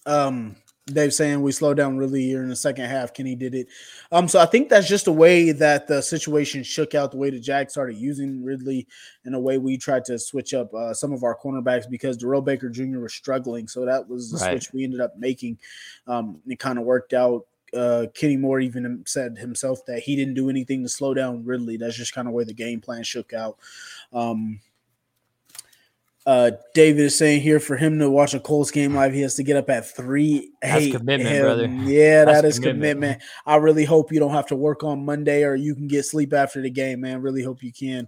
Um Dave saying we slowed down Ridley here in the second half. Kenny did it. Um, so I think that's just a way that the situation shook out the way the Jags started using Ridley in a way we tried to switch up uh, some of our cornerbacks because Darrell Baker Jr. was struggling. So that was the Right. switch we ended up making. Um, it kind of worked out. Uh, Kenny Moore even said himself that he didn't do anything to slow down Ridley. That's just kind of where the game plan shook out. Um, uh, David is saying here for him to watch a Colts game live, he has to get up at three. That's commitment, hell, brother. Yeah, That's that is commitment. commitment. I really hope you don't have to work on Monday or you can get sleep after the game, man. Really hope you can.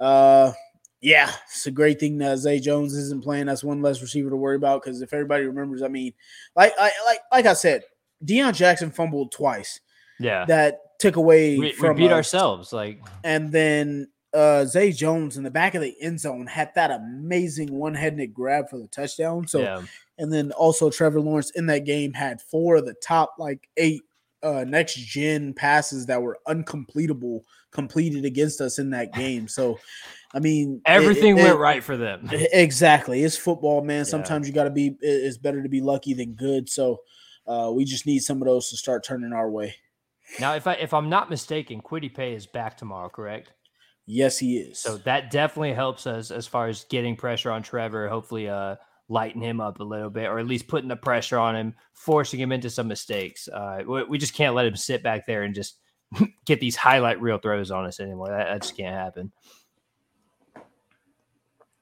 Uh, yeah, it's a great thing that Zay Jones isn't playing. That's one less receiver to worry about because if everybody remembers, I mean, like, I like, like I said, Deon Jackson fumbled twice. Yeah. That took away we, we from beat us ourselves. Like and then uh Zay Jones in the back of the end zone had that amazing one-handed grab for the touchdown. So yeah. and then also Trevor Lawrence in that game had four of the top like eight uh next gen passes that were uncompletable completed against us in that game. So I mean Everything it- went it- right for them. Exactly. It's football, man. Yeah. Sometimes you gotta be it's better to be lucky than good. So uh we just need some of those to start turning our way. Now, if I if I'm not mistaken, Kwity Paye is back tomorrow, correct? Yes, he is. So that definitely helps us as far as getting pressure on Trevor. Hopefully, uh, lighten him up a little bit, or at least putting the pressure on him, forcing him into some mistakes. Uh, we, we just can't let him sit back there and just get these highlight reel throws on us anymore. That, that just can't happen.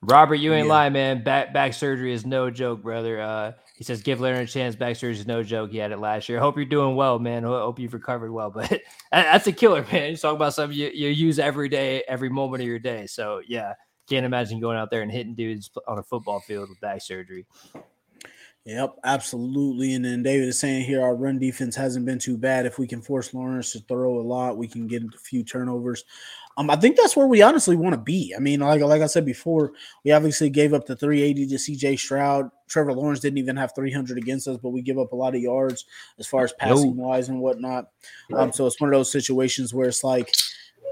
Robert, you ain't Yeah. lying, man. Back back surgery is no joke, brother. Uh, he says give Leonard a chance. Back surgery is no joke. He had it last year. Hope you're doing well, man. Ho- Hope you've recovered well. But that's a killer, man. You're talking about something you, you use every day, every moment of your day. So yeah, can't imagine going out there and hitting dudes on a football field with back surgery. Yep, absolutely. And then David is saying here our run defense hasn't been too bad. If we can force Lawrence to throw a lot, we can get a few turnovers. Um, I think that's where we honestly want to be. I mean, like like I said before, we obviously gave up the 380 to CJ Stroud. Trevor Lawrence didn't even have 300 against us, but we give up a lot of yards as far as passing wise and whatnot. Um, so it's one of those situations where it's like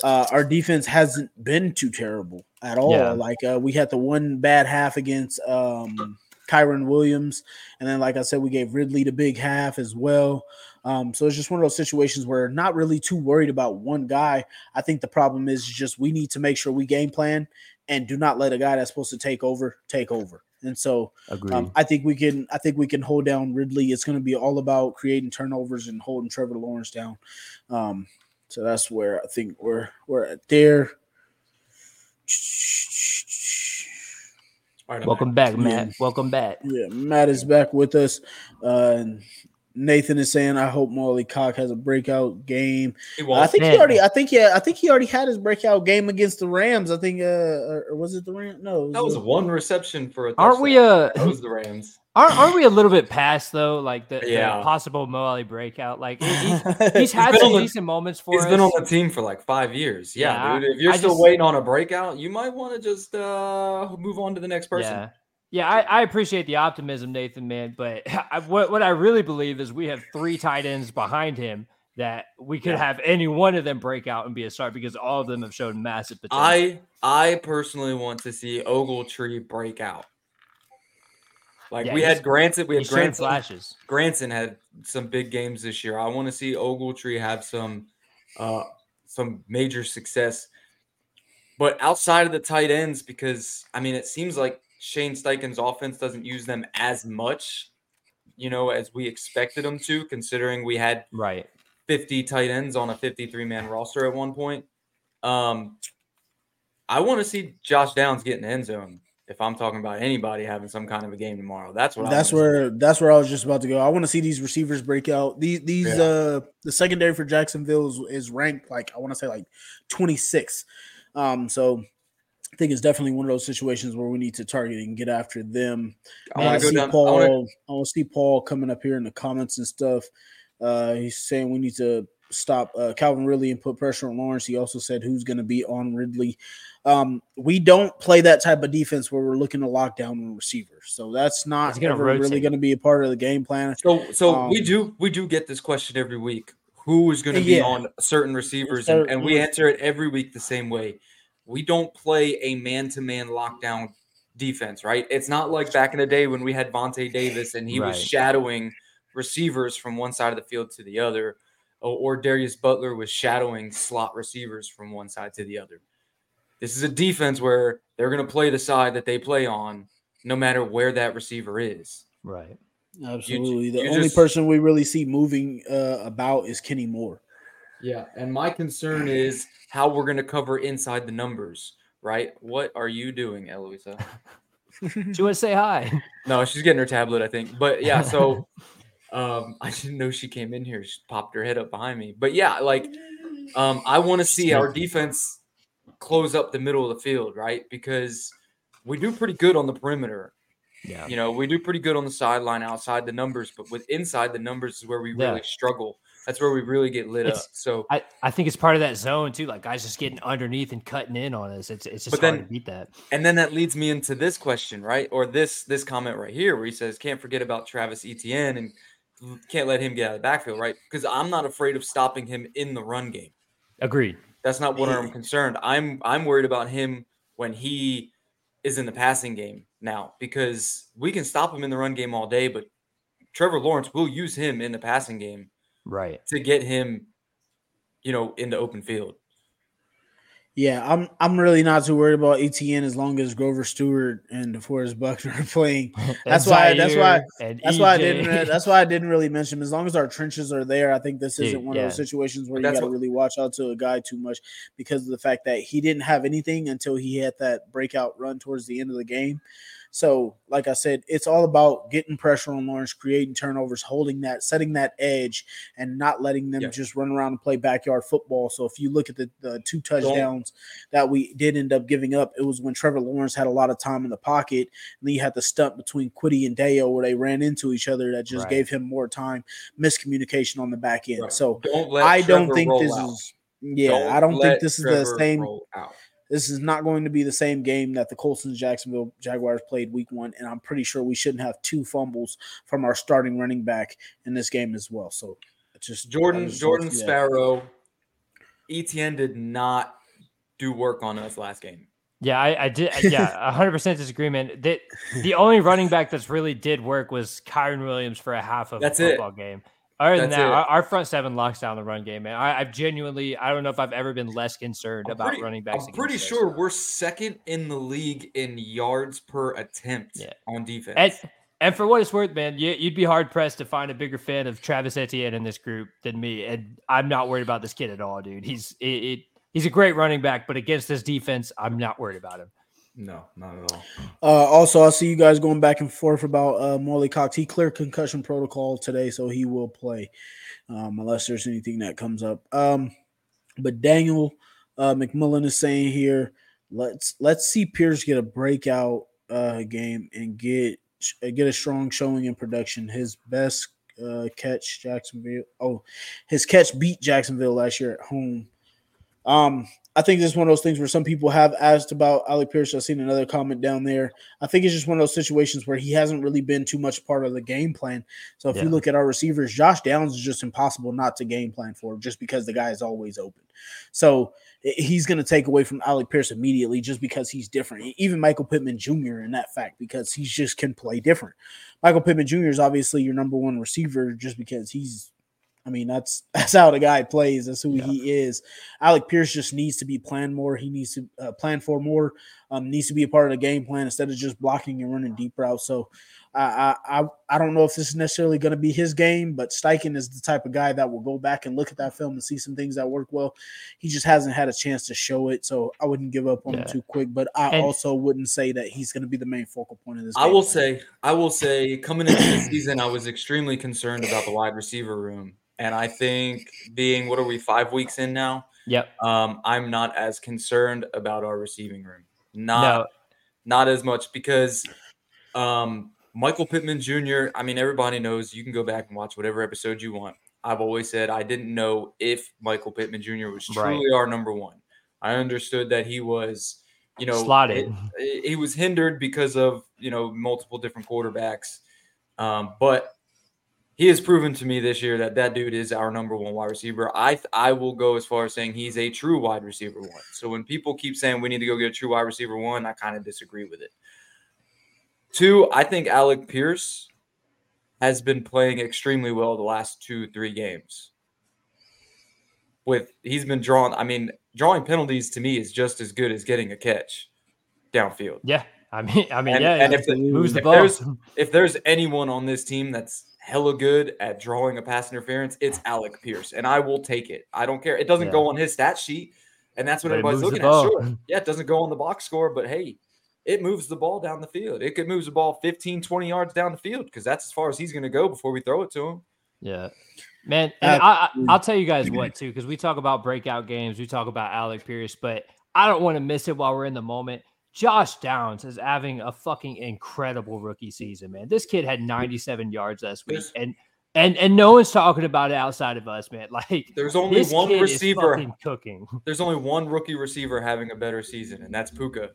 uh, our defense hasn't been too terrible at all. Yeah. Like uh, we had the one bad half against um, Kyren Williams, and then like I said, we gave Ridley the big half as well. Um, so it's just one of those situations where not really too worried about one guy. I think the problem is just we need to make sure we game plan and do not let a guy that's supposed to take over take over. And so um, I think we can I think we can hold down Ridley. It's going to be all about creating turnovers and holding Trevor Lawrence down. Um, so that's where I think we're we're at there. All right, Welcome back, Matt. Welcome back. Yeah, Matt is back with us. Uh, and Nathan is saying, "I hope Mo Alie-Cox has a breakout game." I won't. think he already. I think yeah. I think he already had his breakout game against the Rams. I think. Uh, or or was it the Rams? No, it that was the- one reception for a Aren't we uh That was the Rams. aren't, aren't we a little bit past though like the, the possible Mo Ali breakout? Like he- he's, he's had been some on the- decent moments for He's us. He's been on the team for like five years. Yeah, Yeah, dude. If you're I still just- waiting on a breakout, you might want to just uh move on to the next person. Yeah. Yeah, I, I appreciate the optimism, Nathan, man. But I, what, what I really believe is we have three tight ends behind him that we could Yeah. have any one of them break out and be a start because all of them have shown massive potential. I I personally want to see Ogletree break out. Like Yeah, we had Granson, we had Granson. flashes. Granson had some big games this year. I want to see Ogletree have some uh some major success. But outside of the tight ends, because I mean, it seems like Shane Steichen's offense doesn't use them as much, you know, as we expected them to, considering we had Right. 50 tight ends on a 53 man roster at one point. Um, I want to see Josh Downs get in the end zone. If I'm talking about anybody having some kind of a game tomorrow, that's what. That's wanna see. where that's where I was just about to go. I want to see these receivers break out. These these Yeah. uh the secondary for Jacksonville is, is ranked like I want to say like 26. Um so I think it's definitely one of those situations where we need to target and get after them. I want to see go down. I Paul. wanna, I want to see Paul coming up here in the comments and stuff. Uh, he's saying we need to stop uh, Calvin Ridley and put pressure on Lawrence. He also said who's going to be on Ridley. Um, we don't play that type of defense where we're looking to lock down receivers. So that's not gonna ever really going to be a part of the game plan. so so we um, do we do get this question every week. Who is going to be Yeah. on certain receivers, and, and we answer it every week the same way. We don't play a man to man lockdown defense, right? It's not like back in the day when we had Vontae Davis and he was shadowing receivers from one side of the field to the other, or, or Darius Butler was shadowing slot receivers from one side to the other. This is a defense where they're going to play the side that they play on, no matter where that receiver is. Right. Absolutely. the you only just- person we really see moving uh, about is Kenny Moore. Yeah, and my concern is how we're going to cover inside the numbers, right? What are you doing, Eloisa? She want to say hi. No, she's getting her tablet, I think. But yeah, so um, I didn't know she came in here. She popped her head up behind me. But yeah, like um, I want to see our defense close up the middle of the field, right? Because we do pretty good on the perimeter. Yeah. You know, we do pretty good on the sideline outside the numbers, but with inside the numbers is where we Yeah. really struggle. That's where we really get lit It's- up. So I, I think it's part of that zone too. Like guys just getting underneath and cutting in on us. It's it's just But hard then- to beat that. And then that leads me into this question, right? Or this this comment right here, where he says, "Can't forget about Travis Etienne and can't let him get out of the backfield, right? Because I'm not afraid of stopping him in the run game. Agreed. That's not what I'm concerned. I'm I'm worried about him when he is in the passing game now because we can stop him in the run game all day, but Trevor Lawrence will use him in the passing game Right. to get him, you know, in the open field. Yeah, I'm I'm really not too worried about Etienne as long as Grover Stewart and DeForest Buckner are playing. That's why- that's why- Zaire and That's why I didn't. Uh, that's why I didn't really mention. him. As long as our trenches are there, I think this isn't one of those situations where But you got to what- really watch out to a guy too much because of the fact that he didn't have anything until he had that breakout run towards the end of the game. So, like I said, it's all about getting pressure on Lawrence, creating turnovers, holding that, setting that edge, and not letting them Yeah. just run around and play backyard football. So, if you look at the, the two touchdowns that we did end up giving up, it was when Trevor Lawrence had a lot of time in the pocket, and then you had the stunt between Kwity and Deo where they ran into each other that just Right. gave him more time, miscommunication on the back end. Right. So, Don't I don't think this out. is. Yeah, Don't I don't think this is the same. out. This is not going to be the same game that the Colts and Jacksonville Jaguars played week one, and I'm pretty sure we shouldn't have two fumbles from our starting running back in this game as well. So, it's just Jordan just Jordan see. Sparrow, Etienne did not do work on us last game. Yeah, I, I did. Yeah, hundred percent disagreement. That the only running back that's really did work was Kyren Williams for a half of That's a it. football game. Other than That's that, our, our front seven locks down the run game, man. I, I've genuinely, I don't know if I've ever been less concerned I'm about pretty, running backs. I'm pretty sure we're second in the league in yards per attempt Yeah. on defense. And, and for what it's worth, man, you, you'd be hard pressed to find a bigger fan of Travis Etienne in this group than me. And I'm not worried about this kid at all, dude. He's it, it he's a great running back, but against this defense, I'm not worried about him. No, not at all. Uh, also, I see you guys going back and forth about uh, Mo Alie-Cox. He cleared concussion protocol today, so he will play um, unless there's anything that comes up. Um, but Daniel uh, McMillan is saying here, let's let's see Pierce get a breakout uh, game and get get a strong showing in production. His best uh, catch Jacksonville. Oh, his catch beat Jacksonville last year at home. Um, I think this is one of those things where some people have asked about Alec Pierce. I've seen another comment down there. I think it's just one of those situations where he hasn't really been too much part of the game plan. So if Yeah. you look at our receivers, Josh Downs is just impossible not to game plan for just because the guy is always open. So he's going to take away from Alec Pierce immediately just because he's different. Even Michael Pittman Jr. in that fact because he just can play different. Michael Pittman Jr. is obviously your number one receiver just because he's I mean, that's that's how the guy plays. That's who Yeah. he is. Alec Pierce just needs to be planned more. He needs to uh, plan for more. Um, needs to be a part of the game plan instead of just blocking and running deep routes. So, I I I, don't know if this is necessarily going to be his game, but Steichen is the type of guy that will go back and look at that film and see some things that work well. He just hasn't had a chance to show it, so I wouldn't give up on him too quick. But I And- also wouldn't say that he's going to be the main focal point of this. I will plan. say, I will say, coming into the season, I was extremely concerned about the wide receiver room, and I think being what are we five weeks in now? Yep. Um, I'm not as concerned about our receiving room. Not No. not as much because um, Michael Pittman Jr. I mean, everybody knows you can go back and watch whatever episode you want. I've always said I didn't know if Michael Pittman Jr. was Right. truly our number one. I understood that he was, you know, Slotted. he was hindered because of you know multiple different quarterbacks, um, but he has proven to me this year that that dude is our number one wide receiver. I I will go as far as saying he's a true wide receiver one. So when people keep saying we need to go get a true wide receiver one, I kind of disagree with it. Two, I think Alec Pierce has been playing extremely well the last two three games. With he's been drawn, I mean, drawing penalties to me is just as good as getting a catch downfield. Yeah. I mean, I mean, And- yeah. and if the- moves the if ball. there's- If there's anyone on this team that's hella good at drawing a pass interference, it's Alec Pierce, and I will take it. I don't care. It doesn't Yeah. go on his stat sheet, and that's what But everybody's looking at. ball. Sure, yeah, it doesn't go on the box score, but hey, it moves the ball down the field. It could move the ball 15, 20 yards down the field because that's as far as he's going to go before we throw it to him. Yeah. Man, and I, I, I'll tell you guys what too, because we talk about breakout games, we talk about Alec Pierce, but I don't want to miss it while we're in the moment. Josh Downs is having a fucking incredible rookie season, man. This kid had 97 yards last week, and and and no one's talking about it outside of us, man. Like There's only this one kid receiver. fucking cooking. There's only one rookie receiver having a better season, and that's Puka.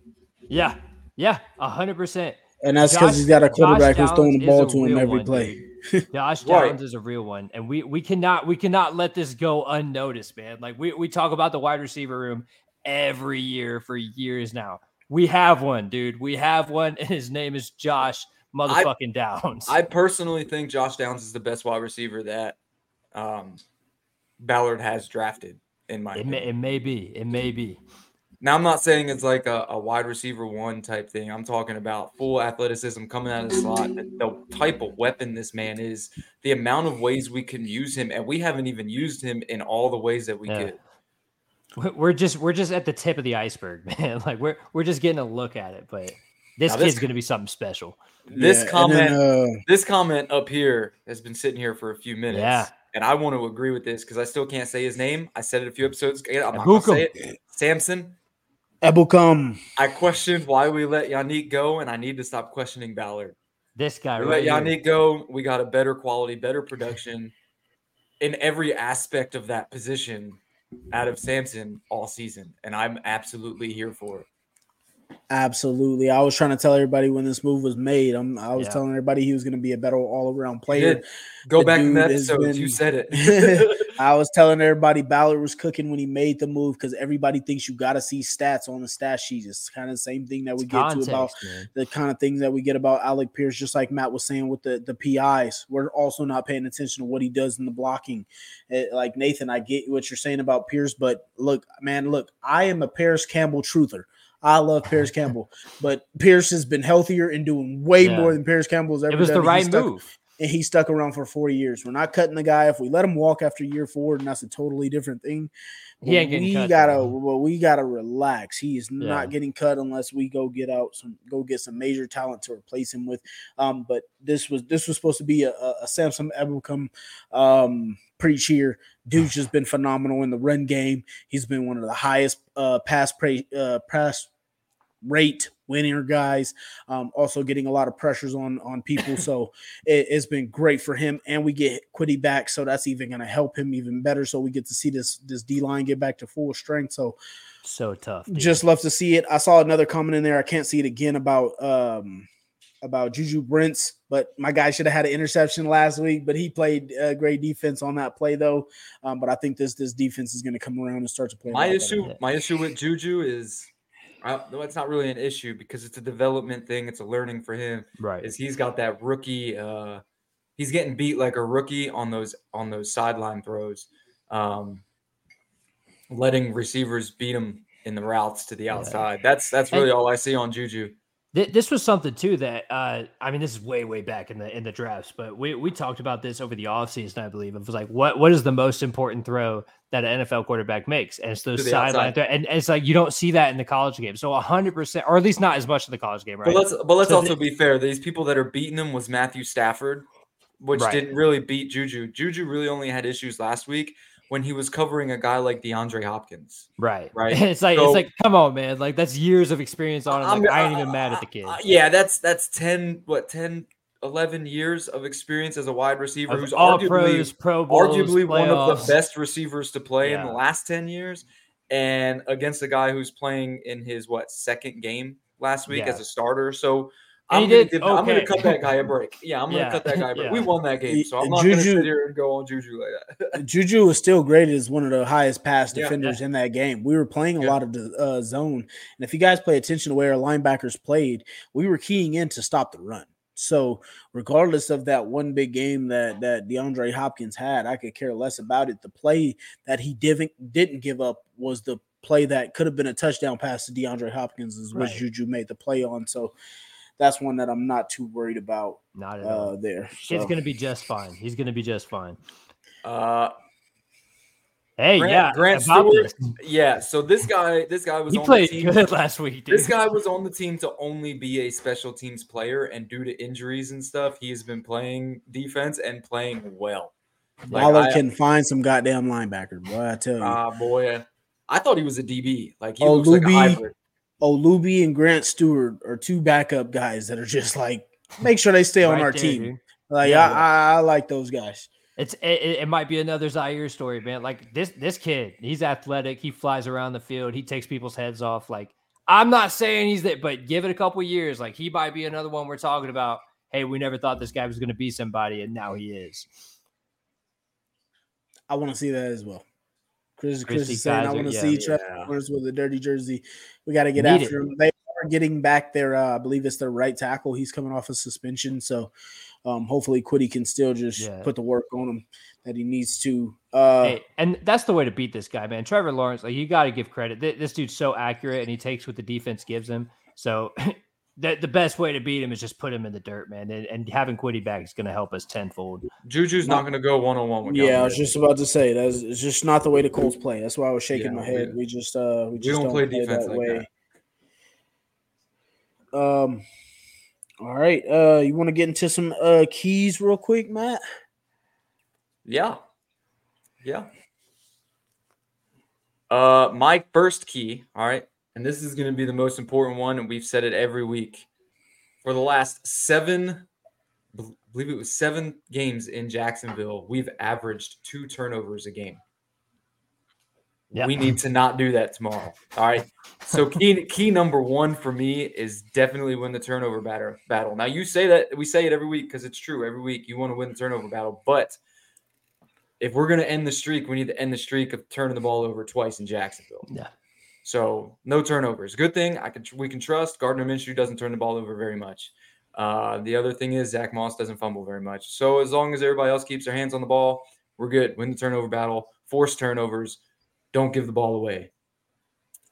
Yeah, yeah, hundred percent. and that's because he's got a quarterback who's throwing the ball to him every one, play. Josh Right. Downs is a real one, and we we cannot we cannot let this go unnoticed, man. Like we we talk about the wide receiver room every year for years now. We have one, dude. We have one, and his name is Josh motherfucking Downs. I personally think Josh Downs is the best wide receiver that um, Ballard has drafted. In my it may, it may be, it may be. Now, I'm not saying it's like a, a wide receiver one type thing. I'm talking about full athleticism coming out of the slot. The, the type of weapon this man is, the amount of ways we can use him, and we haven't even used him in all the ways that we Yeah. could. We- We're just we're just at the tip of the iceberg, man. Like we're we're just getting a look at it, but This this- kid's going to be something special. This Yeah, comment, then, uh, this comment up here has been sitting here for a few minutes. Yeah. And I want to agree with this because I still can't say his name. I said it a few episodes ago. I'm not going to say it. Samson. Ebukam. I questioned why we let Yannick go, and I need to stop questioning Ballard. This guy We right let here. Yannick go. We got a better quality, better production in every aspect of that position out of Samson all season. And I'm absolutely here for it. Absolutely. I was trying to tell everybody when this move was made. I'm, I was Yeah. telling everybody he was going to be a better all around player. Go The back in that has episodes. You said it. I was telling everybody Ballard was cooking when he made the move because everybody thinks you got to see stats on the stat sheet. It's kind of the same thing that we It's get to about man. the kind of things that we get about Alec Pierce, just like Matt was saying with the the PIs. We're also not paying attention to what he does in the blocking. Eh, like Nathan, I get what you're saying about Pierce, but look, man, look, I am a Parris Campbell truther. I love Parris Campbell, but Pierce has been healthier and doing way Yeah. more than Parris has ever It was done. the right move. And he stuck around for four years. We're not cutting the guy. If we let him walk after year four, and that's a totally different thing. He ain't getting we cut, gotta well, we gotta relax. He is Yeah. not getting cut unless we go get out some go get some major talent to replace him with. Um, but this was this was supposed to be a, a, a Samson Ebukam um preach here. Dude's just been phenomenal in the run game. He's been one of the highest uh pass uh pass rate winner guys um also getting a lot of pressures on on people so it, has been great for him and we get Kwity back so that's even going to help him even better so we get to see this this d-line get back to full strength so So tough. dude. just love to see it i saw another comment in there i can't see it again about um about Juju Brents, but my guy should have had an interception last week. But he played uh, great defense on that play, though. Um, but I think this this defense is going to come around and start to play. my lot better. issue, my issue with Juju is, I, no, it's not really an issue because it's a development thing. It's a learning for him. right. Is he's got that rookie? Uh, he's getting beat like a rookie on those on those sideline throws, um, letting receivers beat him in the routes to the outside. That's that's really all I see on Juju. Th- This was something too that uh, I mean, this is way, way back in the in the drafts, but we, we talked about this over the offseason, I believe. It was like, what what is the most important throw that an NFL quarterback makes? And it's those sideline throw, and, and it's like you don't see that in the college game. So hundred percent, or at least not as much in the college game, right? But let's but let's So also be fair. These people that are beating them was Matthew Stafford, which Right. didn't really beat Juju. Juju really only had issues last week when he was covering a guy like DeAndre Hopkins. right, Right. It's like So- it's like, come on, man, like that's years of experience on him. I'm- Like, I ain't even mad at the kid. Yeah, that's that's 10 what 10 11 years of experience as a wide receiver Of who's all arguably pros, Pro Bowls, arguably one of the best receivers to play in the last 10 years and against a guy who's playing in his what second game last week Yeah. as a starter. So I'm he gonna, did give, I'm gonna okay. cut that guy a break. Yeah, I'm gonna Yeah. cut that guy a break. We won that game, so I'm Y- not gonna Juju- sit here and go on Juju like that. Juju was still graded as one of the highest pass Yeah, defenders in that game. We were playing a Yeah. lot of the uh, zone, and if you guys pay attention to where our linebackers played, we were keying in to stop the run. So, regardless of that one big game that that DeAndre Hopkins had, I could care less about it. The play that he didn't didn't give up was the play that could have been a touchdown pass to DeAndre Hopkins, is which Right. Juju made the play on. So, that's one that I'm not too worried about Not at all. uh, there. Kid's So- gonna be just fine. He's gonna be just fine. Uh, Hey, Grant- yeah, Grant Stuard, yeah. So this guy, this guy was He on played the team. good last week, dude. This guy was on the team to only be a special teams player, and due to injuries and stuff, he has been playing defense and playing well. Like, Waller I- can find some goddamn linebacker, boy. I tell you. Ah, boy, I thought he was a DB. Like he Oh, looks like a hybrid. Olubi and Grant Stuard are two backup guys that are just like make sure they stay on our there, team. dude. Like Yeah. I, I, I like those guys. It's it, it it might be another Zaire story, man. Like this this kid, he's athletic. He flies around the field. He takes people's heads off. Like I'm not saying he's that, but give it a couple years. Like he might be another one we're talking about. Hey, we never thought this guy was going to be somebody, and now he is. I want to see that as well. Chris, Chris Christy is saying I want to yeah. see Trevor Yeah. Lawrence with a dirty jersey. We got to get Need after him. They are getting back their, uh, I believe it's their right tackle. He's coming off a suspension, so um, hopefully Kwity can still just Yeah. put the work on him that he needs to. Uh, Hey, and that's the way to beat this guy, man. Trevor Lawrence, like you got to give credit. Th- This dude's so accurate, and he takes what the defense gives him. So. The, the best way to beat him is just put him in the dirt, man. And, and having Kwity back is going to help us tenfold. Juju's not going to go one on one with. yeah, I was just about to say that's it's just not the way the Colts play. That's why I was shaking Yeah, my head. we- We just uh we just don't don't, play play, defense that like way. that. Um, all right. Uh, you want to get into some uh keys real quick, Matt? Yeah. Yeah. Uh my first key, all right, and this is going to be the most important one, and we've said it every week. For the last seven, bel- believe it was seven games in Jacksonville, we've averaged two turnovers a game. Yeah. We need to not do that tomorrow. All right. So key key number one for me is definitely win the turnover batter, battle. Now you say that we say it every week because it's true. Every week you want to win the turnover battle, but if we're going to end the streak, we need to end the streak of turning the ball over twice in Jacksonville. Yeah. So no turnovers. Good thing I can we can trust Gardner Minshew doesn't turn the ball over very much. Uh, the other thing is Zach Moss doesn't fumble very much. So as long as everybody else keeps their hands on the ball, we're good. Win the turnover battle, force turnovers, don't give the ball away.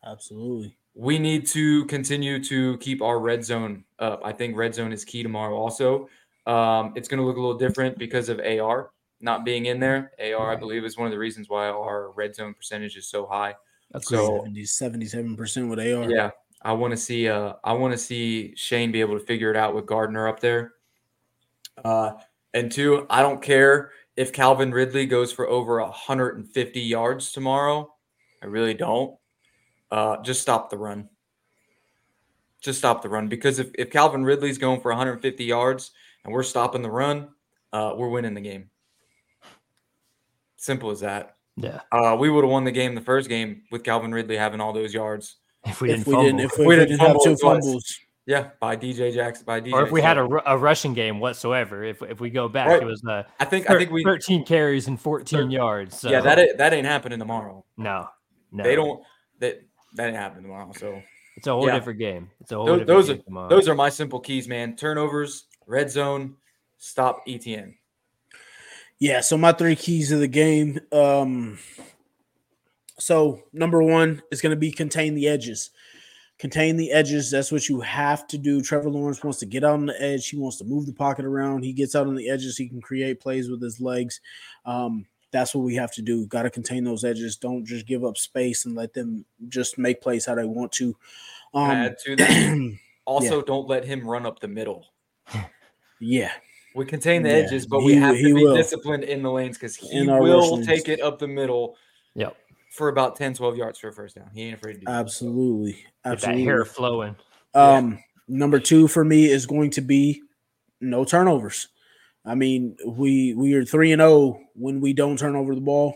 Absolutely. We need to continue to keep our red zone up. I think red zone is key tomorrow. Also, um, it's going to look a little different because of AR not being in there. AR, I believe, is one of the reasons why our red zone percentage is so high. So 77 percent with AR. yeah, I want to see. Uh, I want to see Shane be able to figure it out with Gardner up there. Uh, and two, I don't care if Calvin Ridley goes for over 150 yards tomorrow. I really don't. Uh, just stop the run. Just stop the run because if, if Calvin Ridley's going for 150 yards and we're stopping the run, uh, we're winning the game. Simple as that. Yeah. Uh, we would have won the game the first game with Calvin Ridley having all those yards. If we didn't we fumble. didn't, if If we, we didn't didn't have two fumble fumbles, Yeah, by DJ Jackson. By DJ. or if we had a, a rushing game whatsoever, if if we go back, Right. it was uh, I think I think we 13 carries and 14 Thir- yards. So. yeah that that ain't happening tomorrow. no, no, They don't that that ain't happening tomorrow. So It's a whole yeah. different game. It's a whole those, different those game are tomorrow. those are my simple keys, man. Turnovers, red zone, stop Etienne. Yeah, so my three keys of the game. Um so number one is going to be contain the edges. Contain the edges. That's what you have to do. Trevor Lawrence wants to get out on the edge. He wants to move the pocket around. He gets out on the edges. He can create plays with his legs. Um, that's what we have to do. Got to contain those edges. Don't just give up space and let them just make plays how they want to. Um, Add to that. Also, don't let him run up the middle. yeah, We contain the Yeah, edges, but we have he to be will. disciplined in the lanes because he In will rush take it up the middle Yep. for about 10, 12 yards for a first down. He ain't afraid to do that. absolutely, Get that absolutely. hair flowing. Um, number two for me is going to be no turnovers. I mean, we we are three and zero when we don't turn over the ball.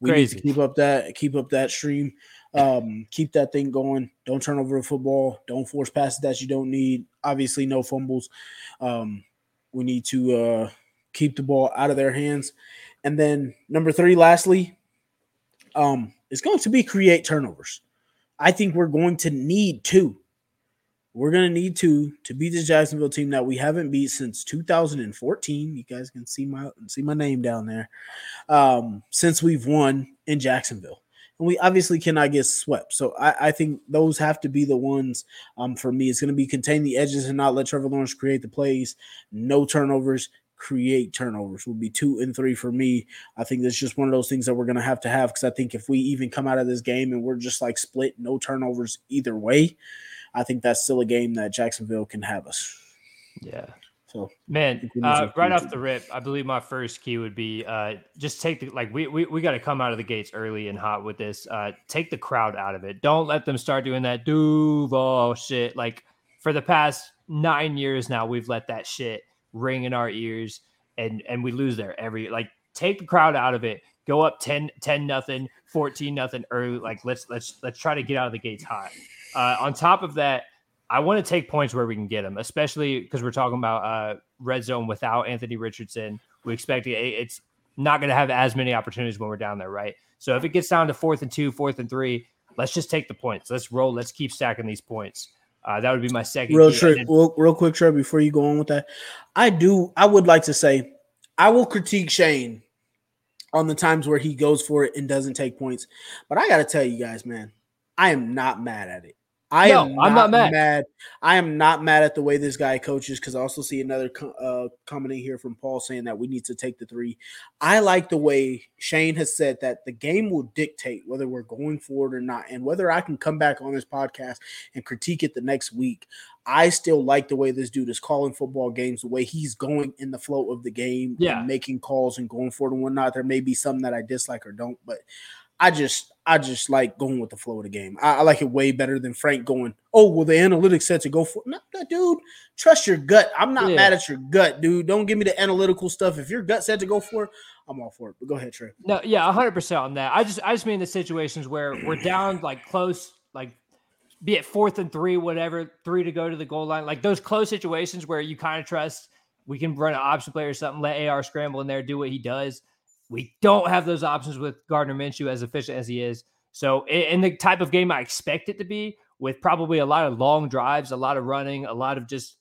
We Crazy. need to keep up that keep up that stream. Um, keep that thing going. Don't turn over the football. Don't force passes that you don't need. Obviously, no fumbles. Um, we need to uh, keep the ball out of their hands. And then number three, lastly, um, is going to be create turnovers. I think we're going to need two. We're going to need two to beat this Jacksonville team that we haven't beat since 2014. You guys can see my see my name down there. Um, since we've won in Jacksonville. And we obviously cannot get swept. So I, I think those have to be the ones um, for me. It's going to be contain the edges and not let Trevor Lawrence create the plays. No turnovers, create turnovers will be two and three for me. I think that's just one of those things that we're going to have to have because I think if we even come out of this game and we're just like split, no turnovers either way, I think that's still a game that Jacksonville can have us. Yeah. So Man, think we need uh, right off the rip, I believe my first key would be uh, just take the like we we, we got to come out of the gates early and hot with this. Uh, take the crowd out of it. Don't let them start doing that Duval shit. Like for the past nine years now, we've let that shit ring in our ears, and and we lose there every like. Take the crowd out of it. Go up 10, 10 nothing, 14 nothing early. Like let's let's let's try to get out of the gates hot. Uh, on top of that, I want to take points where we can get them, especially because we're talking about uh, red zone without Anthony Richardson. We expect it, it's not going to have as many opportunities when we're down there, right? So if it gets down to fourth and two, fourth and three, let's just take the points. Let's roll. Let's keep stacking these points. Uh, that would be my second. real key. Real, real quick, Trey, before you go on with that, I do. I would like to say, I will critique Shane on the times where he goes for it and doesn't take points. But I got to tell you guys, man, I am not mad at it. I No, am I'm not mad. mad. I am not mad at the way this guy coaches because I also see another co- uh, comment in here from Paul saying that we need to take the three. I like the way Shane has said that the game will dictate whether we're going forward or not, and whether I can come back on this podcast and critique it the next week. I still like the way this dude is calling football games, the way he's going in the flow of the game, Yeah. making calls and going forward and whatnot. There may be some that I dislike or don't, but I just I just like going with the flow of the game. I, I like it way better than Frank going, oh well, the analytics said to go for no, no, dude. Trust your gut. I'm not Yeah. mad at your gut, dude. Don't give me the analytical stuff. If your gut said to go for it, I'm all for it. But go ahead, Trey. No, yeah, hundred percent on that. I just I just mean the situations where we're down like close, like be it fourth and three, whatever, three to go to the goal line, like those close situations where you kind of trust we can run an option play or something, let AR scramble in there, do what he does. We don't have those options with Gardner Minshew as efficient as he is. So in the type of game I expect it to be, with probably a lot of long drives, a lot of running, a lot of just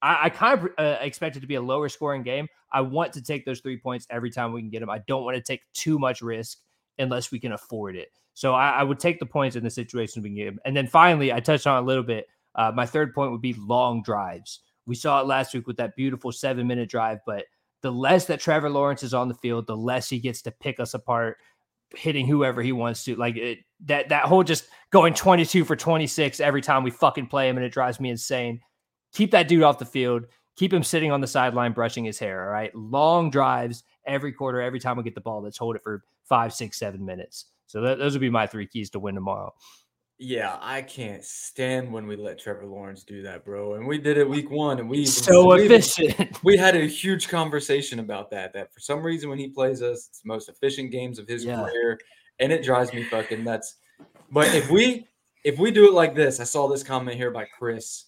I, I kind of uh, expect it to be a lower scoring game. I want to take those three points every time we can get them. I don't want to take too much risk unless we can afford it. So I, I would take the points in the situation we can get 'em. And then finally, I touched on a little bit. Uh, my third point would be long drives. We saw it last week with that beautiful seven minute drive, but the less that Trevor Lawrence is on the field, the less he gets to pick us apart, hitting whoever he wants to. Like it, that that whole just going 22 for 26 every time we fucking play him, and it drives me insane. Keep that dude off the field. Keep him sitting on the sideline brushing his hair. All right. Long drives every quarter, every time we get the ball. Let's hold it for five, six, seven minutes. So that, those would be my three keys to win tomorrow. Yeah, I can't stand when we let Trevor Lawrence do that, bro. And we did it week one, and we So we efficient. we had a huge conversation about that. That for some reason, when he plays us, it's the most efficient games of his Yeah. career, and it drives me fucking nuts. But if we if we do it like this, I saw this comment here by Chris.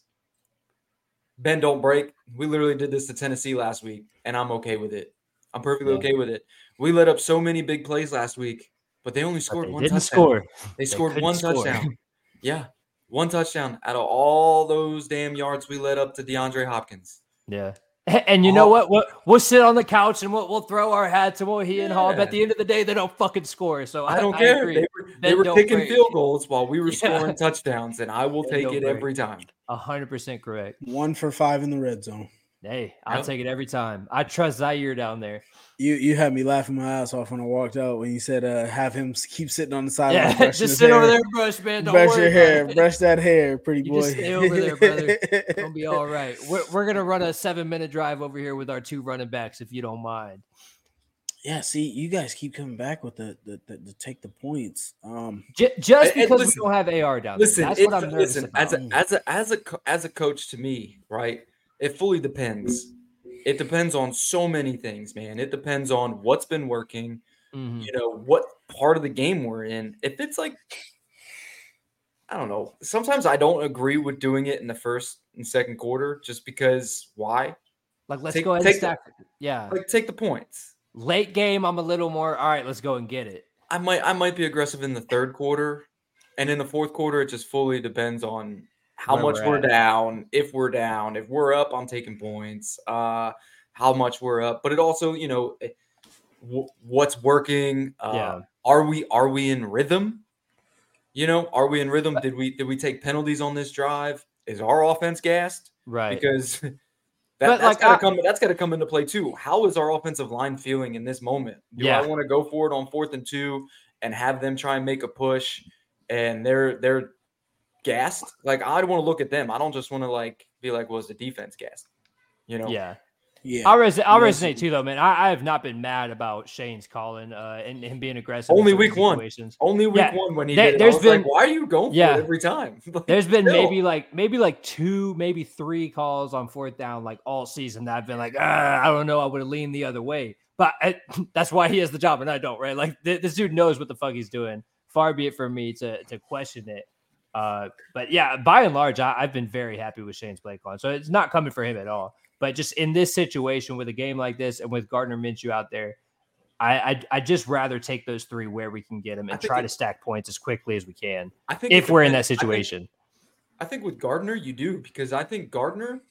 Ben, don't break. We literally did this to Tennessee last week, and I'm okay with it. I'm perfectly Yeah. okay with it. We let up so many big plays last week, but they only scored they one didn't touchdown. score. They scored couldn't one score. touchdown. Yeah, one touchdown out of all those damn yards we led up to DeAndre Hopkins. Yeah. And you know Oh. what? We'll, we'll sit on the couch and we'll, we'll throw our hats and we'll he and haw. But at the end of the day, they don't fucking score. So I don't care. agree. They were, they were kicking break. field goals while we were Yeah. scoring touchdowns, and I will Ben take it break. every time. A hundred percent correct. One for five in the red zone. Hey, I'll Yep. take it every time. I trust Zaire down there. You you had me laughing my ass off when I walked out when you said uh, have him keep sitting on the sideline. Yeah, just sit over there, brush, man. Don't brush your hair, it. brush that hair, pretty You boy. just stay over there, brother. It'll be all right. We're, we're gonna run a seven minute drive over here with our two running backs, if you don't mind. Yeah, see, you guys keep coming back with the the, the, the take the points. Um, just and because listen- we don't have AR down Listen, there. That's what I'm nervous listen about. as a as a as a as a coach to me, right? It fully depends. It depends on so many things, man. It depends on what's been working. Mhm. You know what part of the game we're in. If it's like, I don't know. Sometimes I don't agree with doing it in the first and second quarter, just because why? Like, let's Take- go ahead and take the- stack. yeah, Like, take the points. late game, I'm a little more. All right, let's go and get it. I might I might be aggressive in the third quarter, and in the fourth quarter, it just fully depends on how Where much we're we're, down. If we're down, if we're up, I'm taking points. Uh, how much we're up, but it also, you know, eh, wh- what's working. Uh, Yeah. Are we are we in rhythm? You know, are we in rhythm? Did we did we take penalties on this drive? Is our offense gassed? Right. Because that, that's like, got to I- come. That's got to come into play too. How is our offensive line feeling in this moment? Do Yeah. I want to go for it on fourth and two and have them try and make a push, and they're they're gassed? Like I want to look at them. I don't just want to like be like, was the defense gassed? You know? yeah. yeah, I'll, res- I'll resonate too, though, man. I, I have not been mad about Shane's calling uh, and him being aggressive. Only certain week one. Only week Yeah, one when he there- did it, I there's was like, been- why are you going for Yeah. it every time? Like, There's been still. maybe like maybe like two, maybe three calls on fourth down like all season that I've been like, ah, I don't know, I would have leaned the other way. But I, that's why he has the job and I don't, right? Like th- this dude knows what the fuck he's doing. Far be it from me to to question it. Uh, but yeah, by and large, I, I've been very happy with Shane's play calling. So it's not coming for him at all. But just in this situation with a game like this and with Gardner Minshew out there, I I I just rather take those three where we can get them and try it- to stack points as quickly as we can I think if we're in that depends. I think- situation. I think with Gardner, you do because I think Gardner,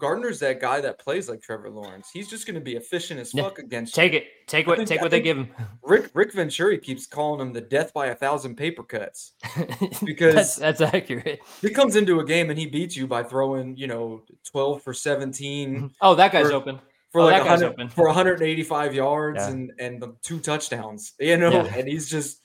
Gardner's that guy that plays like Trevor Lawrence. He's just going to be efficient as Yeah. fuck against Take you. it. Take what think- take I what they give him. Rick Rick Venturi keeps calling him the death by a thousand paper cuts. Because- that's, that's accurate. He comes into a game and he beats you by throwing, you know, 12 for 17 mm-hmm. Oh, that guy's For- open. for Oh, like that guy's 100, open. for 185 yards Yeah. and and the two touchdowns. You know, Yeah. and he's just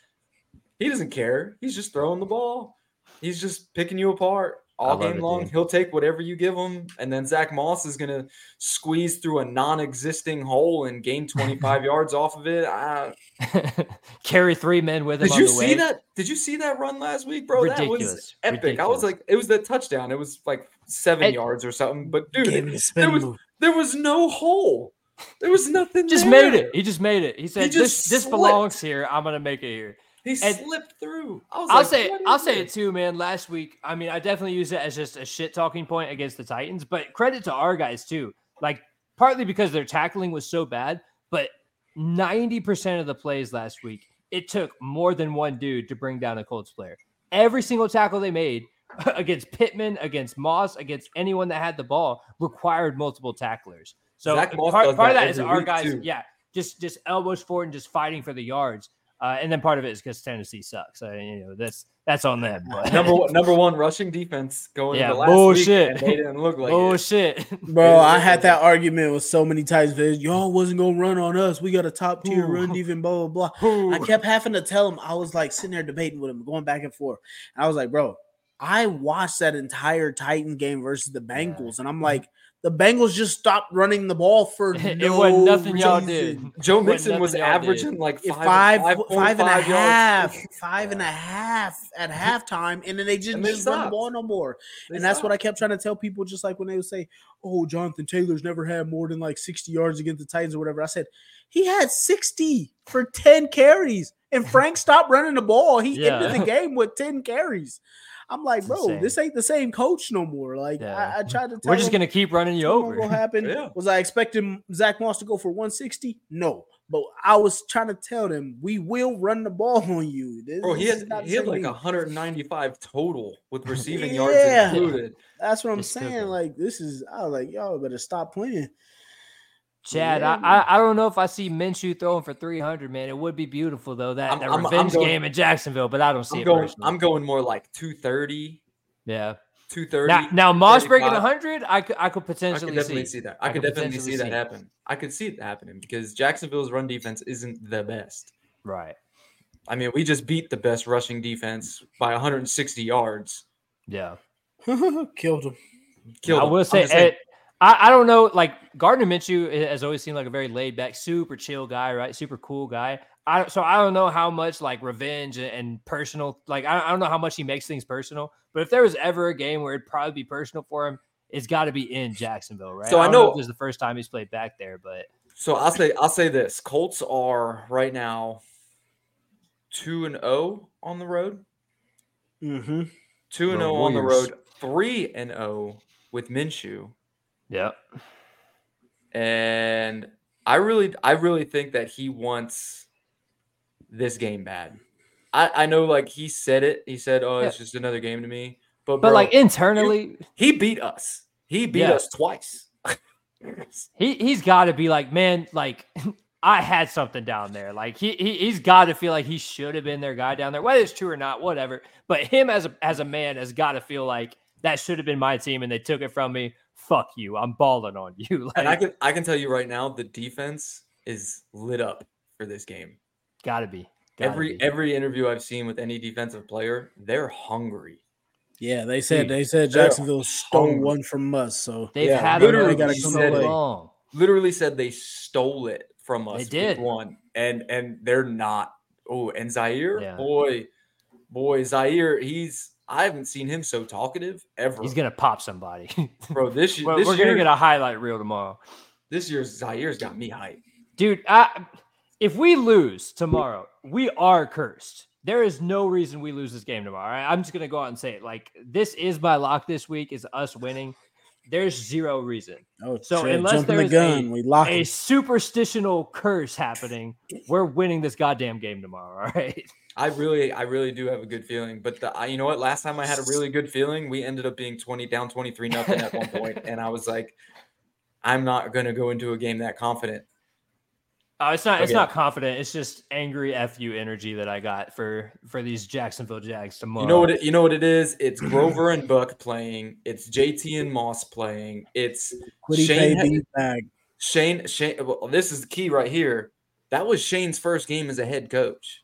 he doesn't care. He's just throwing the ball. He's just picking you apart all game it, long. dude. He'll take whatever you give him, and then Zach Moss is gonna squeeze through a non-existing hole and gain 25 yards off of it. I, Carry three men with him. did you see way. that? Did you see that run last week, bro? That was Ridiculous. epic. I was like, it was that touchdown. It was like seven And- yards or something. But dude, there was move. there was no hole. There was nothing. just there. made it. He just made it. He said, "This just this slipped. belongs here. I'm gonna make it here." He and- slipped through. I was I'll like, say what I'll is say it too, man. Last week, I mean, I definitely use it as just a shit talking point against the Titans, but credit to our guys too. Like partly because their tackling was so bad, but 90% of the plays last week, it took more than one dude to bring down a Colts player. Every single tackle they made against Pittman, against Moss, against anyone that had the ball required multiple tacklers. So Zach part, does part of that that is our guys, too. yeah, just just elbows forward and just fighting for the yards. Uh, and then part of it is because Tennessee sucks. So, you know, that's that's on them. But number one, number one rushing defense going Yeah, into last bullshit. week, and they didn't look like oh it. shit. Bro, I had that argument with so many times. Viz. Y'all wasn't gonna run on us. We got a top tier run, even blah blah blah. I kept having to tell him. I was like sitting there debating with him, going back and forth. And I was like, bro, I watched that entire Titan game versus the Bengals, and I'm like, the Bengals just stopped running the ball for it no wasn't nothing y'all reason. did. Joe Wasn't Mixon was nothing y'all did. averaging like If five, five, five and a 5.5 half, yards. five and a half at halftime, and then they just, And they just run the stopped. ball no more. They and that's what I kept trying to tell people, just like when they would say, "Oh, Jonathan Taylor's never had more than like 60 yards against the Titans or whatever." I said he had 60 for 10 carries, and Frank stopped running the ball. He Yeah. ended the game with 10 carries. I'm like, It's bro, insane. this ain't the same coach no more. Like Yeah. I, I tried to tell We're just him, gonna keep running you "What's over. gonna happen? Yeah. Was I expecting Zach Moss to go for 160? No. But I was trying to tell them we will run the ball on you. This, Bro, he this had not he had like thing. 195 total with receiving yards included. That's what I'm It's saying. stupid. Like this is, I was like, y'all better stop playing. Chad, Yeah, I, I I don't know if I see Minshew throwing for 300, man. It would be beautiful though. That, I'm- that I'm- I'm revenge going- game in Jacksonville, but I don't see I'm it going personally. I'm going more like 230, yeah. 230. Now, now Moss breaking 35. 100, I could I could I potentially could definitely see. see that. I, I could could definitely see that see. happen. I could see it happening because Jacksonville's run defense isn't the best. Right. I mean, we just beat the best rushing defense by 160 yards. Yeah. Killed him. Killed I them. will I'm say, just saying, it, I, I don't know. Like Gardner Minshew has always seemed like a very laid back, super chill guy, right? Super cool guy. I so I don't know how much like revenge and, and personal, like I, I don't know how much he makes things personal. But if there was ever a game where it'd probably be personal for him, it's got to be in Jacksonville, right? So I don't know- if this is the first time he's played back there, but so I'll say I'll say this: Colts are right now two and zero on the road. Mm-hmm. Two and The zero on the road. Three and zero with Minshew. Yeah, and I really, I really think that he wants this game bad. I, I know, like he said it. He said, "Oh, it's just another game to me." But, but bro, like internally, he beat us. He beat Yeah. us twice. he he's got to be like, man, like I had something down there. Like he, he he's got to feel like he should have been their guy down there, whether it's true or not, whatever. But him as a as a man has got to feel like that should have been my team, and they took it from me. Fuck you, I'm balling on you. and I can, I can tell you right now, the defense is lit up for this game. gotta be gotta every be. every interview I've seen with any defensive player, they're hungry. Yeah, they said Dude, they said Jacksonville stole hungry. one from us. So They've yeah, had literally gotta so it. long. Literally said they stole it from us. They did. one, and and they're not. Oh, and Zaire, Yeah. boy, boy, Zaire, he's. I haven't seen him so talkative ever, He's gonna pop somebody. bro. This year, we're this we're year, gonna get a highlight reel tomorrow. this year's Zaire's got me hyped. Dude, I, if we lose tomorrow, we are cursed. There is no reason we lose this game tomorrow. all right? I'm just gonna go out and say it. Like this is my lock this week is us winning. There's zero reason. oh, So shit, unless jumping the there's gun, a- we lock A it. superstitional curse happening. We're winning this goddamn game tomorrow. All right. I really, I really do have a good feeling. But the, I, you know what? Last time I had a really good feeling, we ended up being twenty down, twenty three nothing at one point, and I was like, I'm not gonna go into a game that confident. Oh, it's not. It's Okay. not confident. It's just angry fu energy that I got for for these Jacksonville Jags tomorrow. You know what? It, you know what it is? It's Grover and Buck playing. It's JT and Moss playing. It's Kwity Shane. bag. Shane. Shane. Well, this is the key right here. That was Shane's first game as a head coach.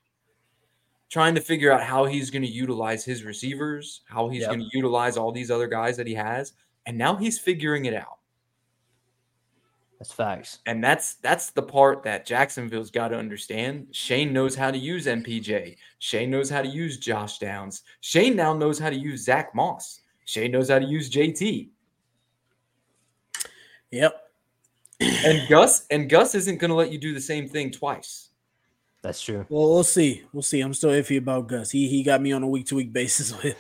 Trying to figure out how he's going to utilize his receivers, how he's Yep. going to utilize all these other guys that he has, and now he's figuring it out. That's facts. And that's that's the part that Jacksonville's got to understand. Shane knows how to use MPJ. Shane knows how to use Josh Downs. Shane now knows how to use Zach Moss. Shane knows how to use JT. Yep. And Gus and Gus isn't going to let you do the same thing twice. That's true. Well, we'll see. We'll see. I'm still iffy about Gus. He he got me on a week to week basis with.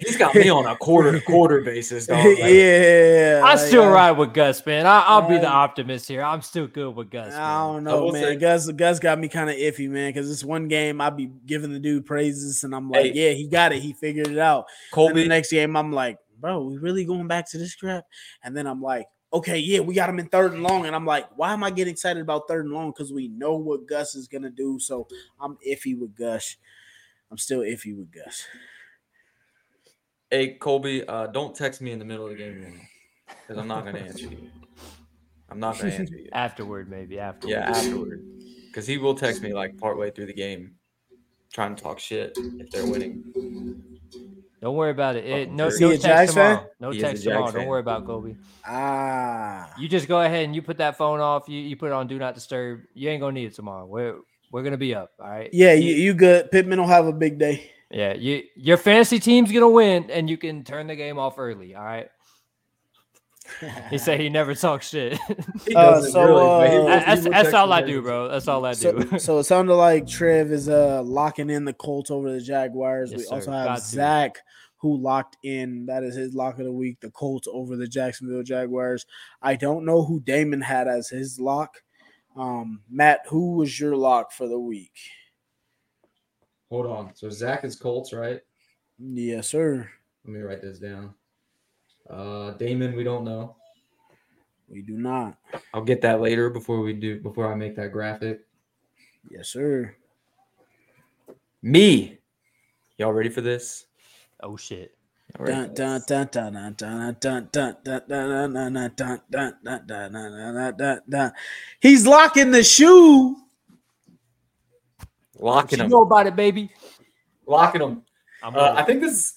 He's got me on a quarter to quarter basis, dog. Like, yeah, I still uh, ride with Gus, man. I, I'll be the optimist here. I'm still good with Gus. I don't I know, will man. say- Gus Gus got me kind of iffy, man, because this one game I be giving the dude praises, and I'm like, Hey. yeah, he got it, he figured it out. And Colby, the next game, I'm like, bro, we really going back to this crap? And then I'm like, okay, yeah, we got him in third and long, and I'm like, why am I getting excited about third and long? Because we know what Gus is gonna do. So I'm iffy with Gus. I'm still iffy with Gus. hey Colby, uh, don't text me in the middle of the game because I'm not going to answer you. I'm not going to answer you. Afterward, maybe afterward. Yeah, afterward. Because he will text me like partway through the game, trying to talk shit if they're winning. Don't worry about it. it no, no text Jags fan? tomorrow. No He text tomorrow. fan. Don't worry about Kobe. Ah, You just go ahead and you put that phone off. You you put it on do not disturb. You ain't gonna need it tomorrow. We're we're gonna be up. All right. yeah, you, you good. Pittman will have a big day. Yeah, you your fantasy team's gonna win, and you can turn the game off early. All right. He said he never talks shit. Uh, so, but he uh, that's that's all I do, bro. That's all I do. so it sounded like Trev is uh locking in the Colts over the Jaguars. Yes, we sir. also have Got to. Zach who locked in. That is his lock of the week. The Colts over the Jacksonville Jaguars. I don't know who Damon had as his lock. Um, Matt, who was your lock for the week? Hold on. So Zach is Colts, right? Yes, sir. Let me write this down. Uh, Damon, we don't know. We do not. I'll get that later before we do before I make that graphic. Yes, sir. Me. Y'all ready for this? Oh shit. Dun, dun, dun, dun, dun, dun, dun, dun, dun, dun, dun, dun, dun, dun, dun, dun. He's locking the shoe. Locking You them. know about it, baby. Locking them. I'm Uh, ready. I think this is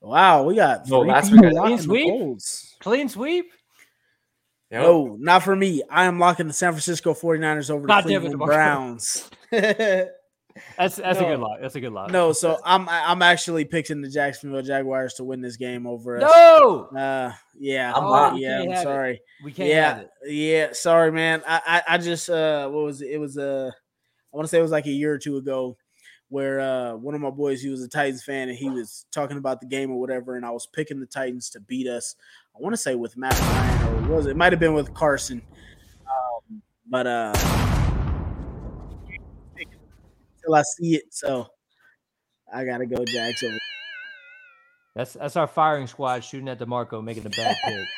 Wow, we got No, last week Clean sweep? Colts. clean sweep. Yep. No, not for me. I am locking the San Francisco 49ers over the God damn it, Cleveland Browns. That's that's No. a good lock. That's a good lock. no, so I'm I'm actually picking the Jacksonville Jaguars to win this game over us. no, Uh, yeah, I'm not. yeah, I'm have it. sorry. we can't yeah, have it. yeah, sorry, man. I, I I just uh, what was it? It was uh, I want to say it was like a year or two ago, where uh, one of my boys, he was a Titans fan, and he was talking about the game or whatever, and I was picking the Titans to beat us. I want to say with Matt Ryan, or was it? it might have been with Carson, um, but uh, till I see it, so I gotta go Jags over. That's that's our firing squad shooting at Demarco, making a bad pick.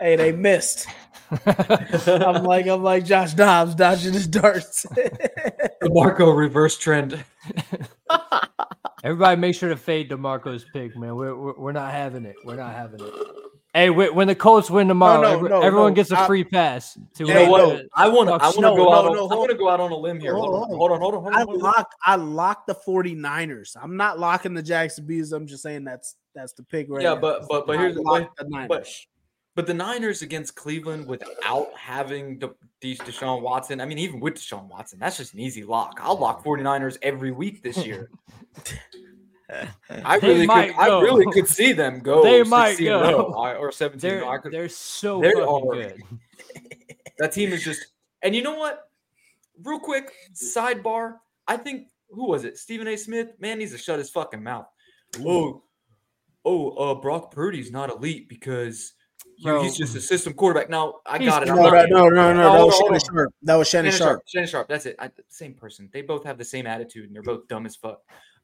Hey, they missed. I'm like I'm like Josh Dobbs dodging his darts. Demarco reverse trend. Everybody, make sure to fade Demarco's pick, man. We're, we're we're not having it. We're not having it. Hey, when the Colts win tomorrow, no, every- no, everyone no. gets a free pass. To You know what? I want to. I want to no, go no, out. no, on, I hold- want to go out on a limb here. Hold on. Hold Hold on. Hold on. Hold I on. Hold on. locked I locked the 49ers. I'm not locking the Jacksonville. I'm just saying that's that's the pick right Yeah, now. but but but I here's the locked the Niners. but but the Niners against Cleveland without having the these Deshaun Watson. I mean, even with Deshaun Watson, that's just an easy lock. I'll lock 49ers every week this year. I really could, I really could see them go. They 16 might go. or 17. they're I could, they're so they fucking are. good. that team is just and you know what? Real quick, sidebar. I think who was it? Stephen A. Smith? Man needs to shut his fucking mouth. Oh, oh, uh, Brock Purdy's not elite because You- Bro. he's just a system quarterback. Now I He's got it. I'm No, not- no, no, no. Oh, That was Shannon Sharpe. That was Shannon Shannon Sharpe. Sharpe. Shannon Sharpe. That's it. I, same person. They both have the same attitude, and they're both dumb as fuck.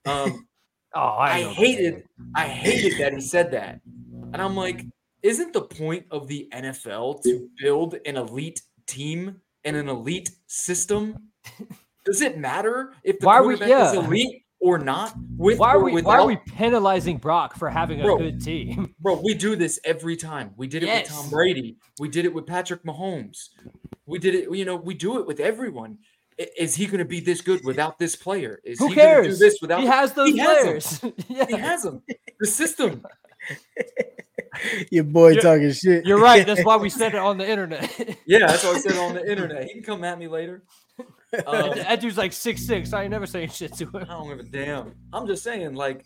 Um, Oh, I, I hated, I hated that he said that, and I'm like, isn't the point of the NFL to build an elite team and an elite system? Does it matter if the Why are we- quarterback is elite or not? With Why are we without? why are we penalizing Brock for having a Bro. good team? Bro, we do this every time. We did it Yes. with Tom Brady. We did it with Patrick Mahomes. We did it, you know, we do it with everyone. I- Is he going to be this good without this player? Is Who he gonna cares? do this without he has those He has 'em. players. yeah. He has them. The system. Your boy You're- talking shit. You're right. That's why we said it on the internet. Yeah, that's what I said on the internet. He can come at me later. Um, that, that dude's like six six. I ain't never saying shit to him. I don't give a damn. I'm just saying, like,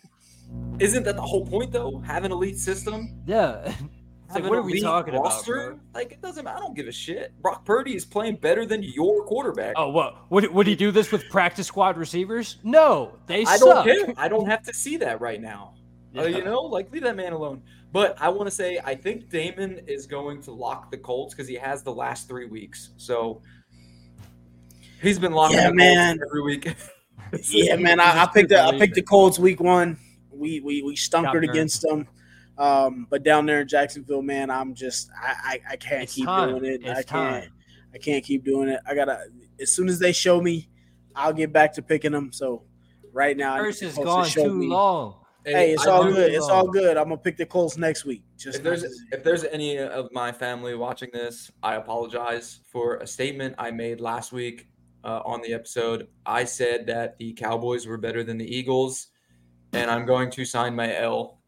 isn't that the whole point though? Have an elite system. Yeah. It's like, what are we elite talking about, roster? bro? Like, it doesn't. I don't give a shit. Brock Purdy is playing better than your quarterback. Oh, what? Would, would he do this with practice squad receivers? No, they I suck. don't care. I don't have to see that right now. Uh, you know, like leave that man alone. But I want to say I think Damon is going to lock the Colts because he has the last three weeks. So he's been locking Yeah, the man. Colts every week. Yeah, man. I, I picked the, I picked the Colts week one. We we we stunkered Got against them. Um, but down there in Jacksonville, man, I'm just I I, I can't It's keep time. doing it. It's I can't time. I can't keep doing it. I gotta as soon as they show me, I'll get back to picking them. So right now, Curse the has Colts to gone show too me. long. Hey, it's I all good. It's all good. I'm gonna pick the Colts next week. Just If there's if there's any of my family watching this, I apologize for a statement I made last week uh, on the episode. I said that the Cowboys were better than the Eagles, and I'm going to sign my L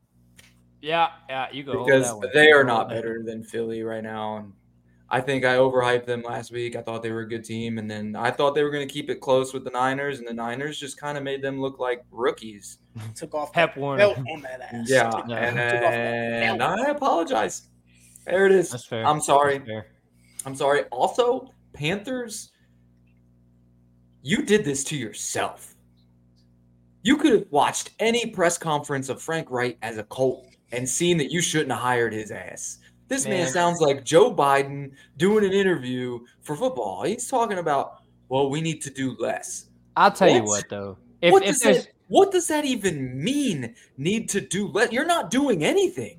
Yeah, yeah, you go. because that they are not better than Philly right now. And I think I overhyped them last week. I thought they were a good team, and then I thought they were going to keep it close with the Niners, and the Niners just kind of made them look like rookies. took off Pep that Warner. belt on that ass. Yeah, Took- Yeah. and, took and. I apologize. There it is. That's fair. I'm sorry. Fair. I'm sorry. Also, Panthers, you did this to yourself. You could have watched any press conference of Frank Reich as a Colt and seen that you shouldn't have hired his ass. This man, Man. sounds like Joe Biden doing an interview for football. He's talking about, well, we need to do less. I'll tell you What? what though. If, what if does there's that what does that even mean? Need to do less? You're not doing anything.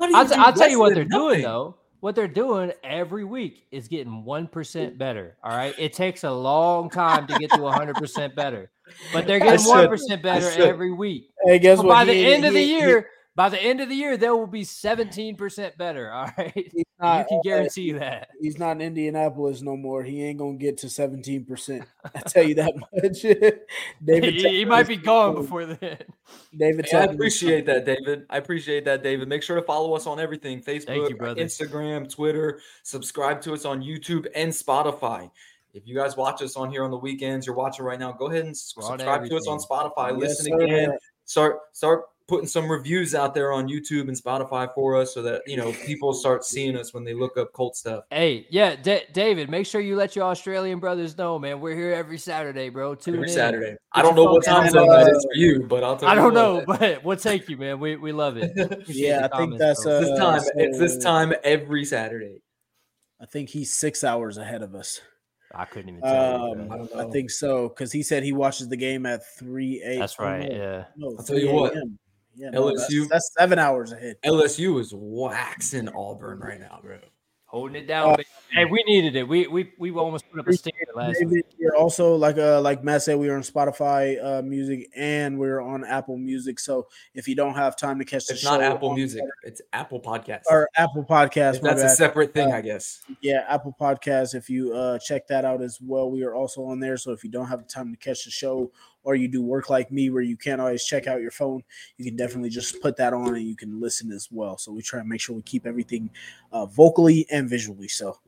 Do I'll, do t- I'll tell you what they're doing though. What they're doing every week is getting one percent better. All right, it takes a long time to get to hundred percent better, but they're getting should- one percent better every week. Hey, guess But what? by the He ain't- end of the he- he- year, by the end of the year, there will be seventeen percent better. All right, he's you not- can uh, guarantee that. He's not in Indianapolis no more. He ain't gonna get to seventeen percent. I tell you that much. David, He, he might be gone before then. David, Hey, I appreciate that, David. I appreciate that, David. Make sure to follow us on everything Facebook, you. Instagram, Twitter. Subscribe to us on YouTube and Spotify. If you guys watch us on here on the weekends, you're watching right now, go ahead and s- We're on subscribe to us on. Spotify. Yes, Listen sir. again. Start start putting some reviews out there on YouTube and Spotify for us so that you know people start seeing us when they look up cult stuff. Hey, yeah, Da- David, make sure you let your Australian brothers know, man. We're here every Saturday, bro. Tune Every in. Saturday. Get I don't know what time out. zone that Uh, for you, but I'll tell you. I don't what. know, but we'll take you, man. We we love it. Yeah, the I think that's, bro. uh, This time, it's this time every Saturday. I think he's six hours ahead of us. I couldn't even tell. Um, bro. I I think so because he said he watches the game at three eight. That's right. Yeah. No, I'll tell you 3 what, a.m.. Yeah, no, that's, LSU that's seven hours ahead. LSU is waxing Auburn right now, bro. Holding it down. Uh, baby. Hey, we needed it. We we we almost put up a stinger last week. David, you're also like uh like Matt said, we are on Spotify uh, music and we're on Apple Music. So if you don't have time to catch the show, It's show, not Apple on- Music. It's Apple Podcast or Apple Podcast. my That's a separate thing, Uh, I guess. Yeah, Apple Podcast. If you uh, check that out as well, we are also on there. So if you don't have the time to catch the show, or you do work like me where you can't always check out your phone, you can definitely just put that on and you can listen as well. So we try to make sure we keep everything uh, vocally and visually. So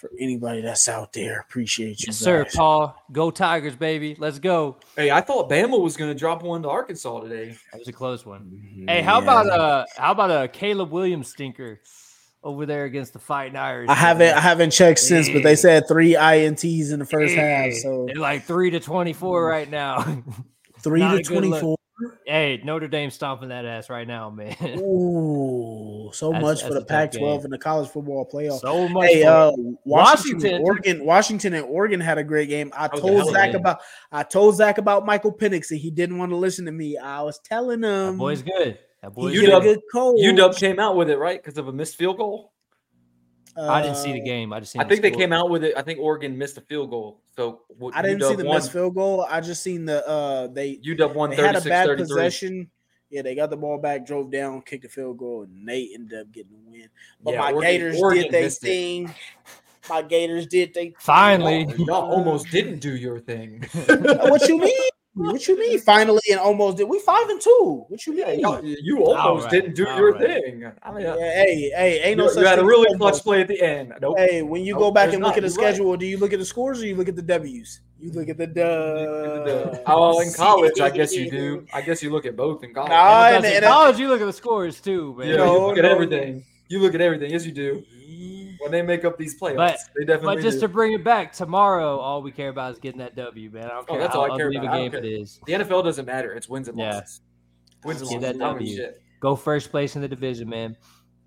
for anybody that's out there, appreciate you, Yes, sir. Paul. Go Tigers, baby. Let's go. Hey, I thought Bama was going to drop one to Arkansas today. That was a close one. Mhm, Hey, how yeah. about uh how about a Caleb Williams stinker over there against the Fighting Irish? I haven't I haven't checked since, but they said three ints in the first half. So They're like three to twenty four right now. three not to a good look. twenty four. Hey, Notre Dame stomping that ass right now, man. Ooh, so That's- much that's for the Pac-12 game. and the college football playoff. so much. Hey, uh, Washington, Washington- and Oregon, Washington and Oregon had a great game. I That told hell Zach game. about, I told Zach about Michael Penix, and he didn't want to listen to me. I was telling him, that him, boy's good. That boy's he's You good. a good coach. UW came out with it right because of a missed field goal. I didn't see the Uh, game. I just seen I the think they came out with it. I think Oregon missed a field goal. So what- I didn't see the won- missed field goal. I just seen the uh they UW won they had a bad 33. possession. Yeah, they got the ball back, drove down, kicked a field goal, and they ended up getting the win. But Yeah, my Oregon- Gators Oregon did their missed it. thing. My Gators did they Finally. Y'all, y'all almost didn't do your thing. what you mean? What you mean? Finally and almost did. We five and two. What you mean? Y'all- you almost Alright, didn't do your alright. thing. I mean, Yeah, hey, hey, ain't no you, such you had a thing as really almost. clutch play at the end. Nope. Hey, when you Nope, go back and look not. at the You're right. schedule, do you look at the scores or you look at the W's? You look at the The- dubs. oh, in college, I guess you do. I guess you look at both in college. Nah, Because and- in and- college, you look at the scores too, man. yeah, No, you look at no, everything. You look at everything. Yes, you do. When they make up these playoffs, But- they definitely But just do. to bring it back, tomorrow all we care about is getting that W, man. I don't Oh, care that's how all I care ugly of about. a I game don't care. is. the NFL doesn't matter. It's wins and Yeah. losses. Wins and Get losses. that I don't give a W. shit. Go first place in the division, man.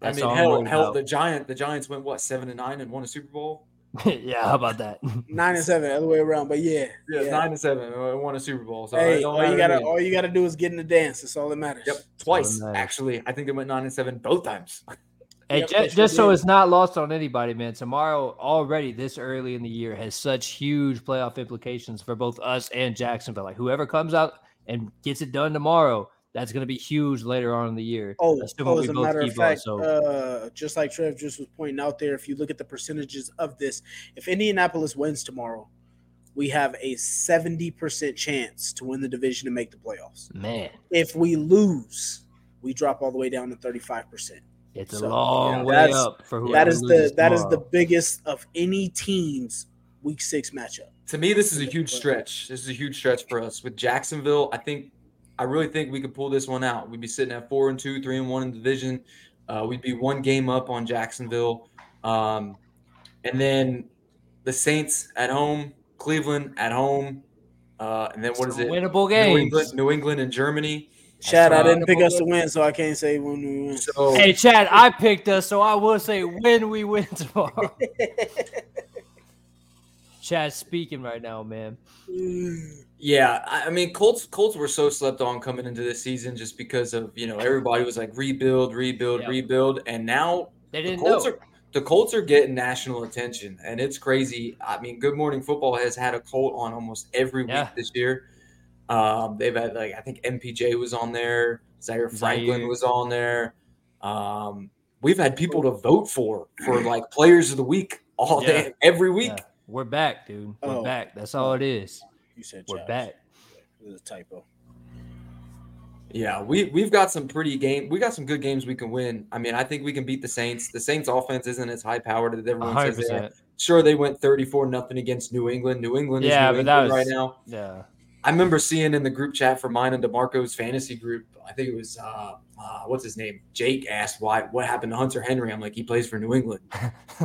I That's mean, all I'm hell, hell, about. the Giant, the Giants went what seven and nine and won a Super Bowl. yeah, how about that? Nine and seven, other way around. But yeah, Yeah, yeah. nine and seven and won a Super Bowl. So Hey, all you gotta all you gotta do is get in the dance. That's all that matters. Yep, twice matters. actually. I think they went nine and seven both times. Hey, Yep, ju- just, so it's not lost on anybody, man. Tomorrow, already this early in the year, has such huge playoff implications for both us and Jacksonville. Like whoever comes out and gets it done tomorrow, that's going to be huge later on in the year. Oh, oh, as a matter of keep on, fact, so- uh, just like Trev just was pointing out there, if you look at the percentages of this, if Indianapolis wins tomorrow, we have a 70% chance to win the division and make the playoffs. Man, If we lose, we drop all the way down to 35%. It's a So, long yeah, way that's- up for whoever that is loses the that is the biggest of any team's week six matchup. To me, this is a huge stretch. This is a huge stretch for us with Jacksonville. I think, I really think we could pull this one out. We'd be sitting at four and two, three and one in the division. Uh, we'd be one game up on Jacksonville, um, and then the Saints at home, Cleveland at home, uh, and then what is it? Winnable New games. England, New England and Germany. Chad, I didn't pick us to win, so I can't say when we win. So Hey, Chad, I picked us, so I will say when we win tomorrow. Chad's speaking right now, man. Yeah, I I mean, Colts Colts were so slept on coming into this season just because of you know everybody was like rebuild, rebuild, Yeah. rebuild, and now They the didn't Colts know. are the Colts are getting national attention, and it's crazy. I mean, Good Morning Football has had a Colt on almost every Yeah. week this year. Um, they've had like I think MPJ was on there, Zaire Franklin Zaire. was on there. Um, we've had people to vote for for like players of the week all Yeah. day, every week. Yeah. We're back, dude. We're Oh. back. That's all it is. You said We're Chad. back. It was a typo. Yeah, we we've got some pretty game. We got some good games we can win. I mean, I think we can beat the Saints. The Saints offense isn't as high powered as everyone hundred says they are. Sure, they went thirty four nothing against New England. New England is Yeah, New but that was- right now. Yeah. I remember seeing in the group chat for mine and Demarco's fantasy group. I think it was uh, uh what's his name? Jake asked why what happened to Hunter Henry. I'm like, he plays for New England.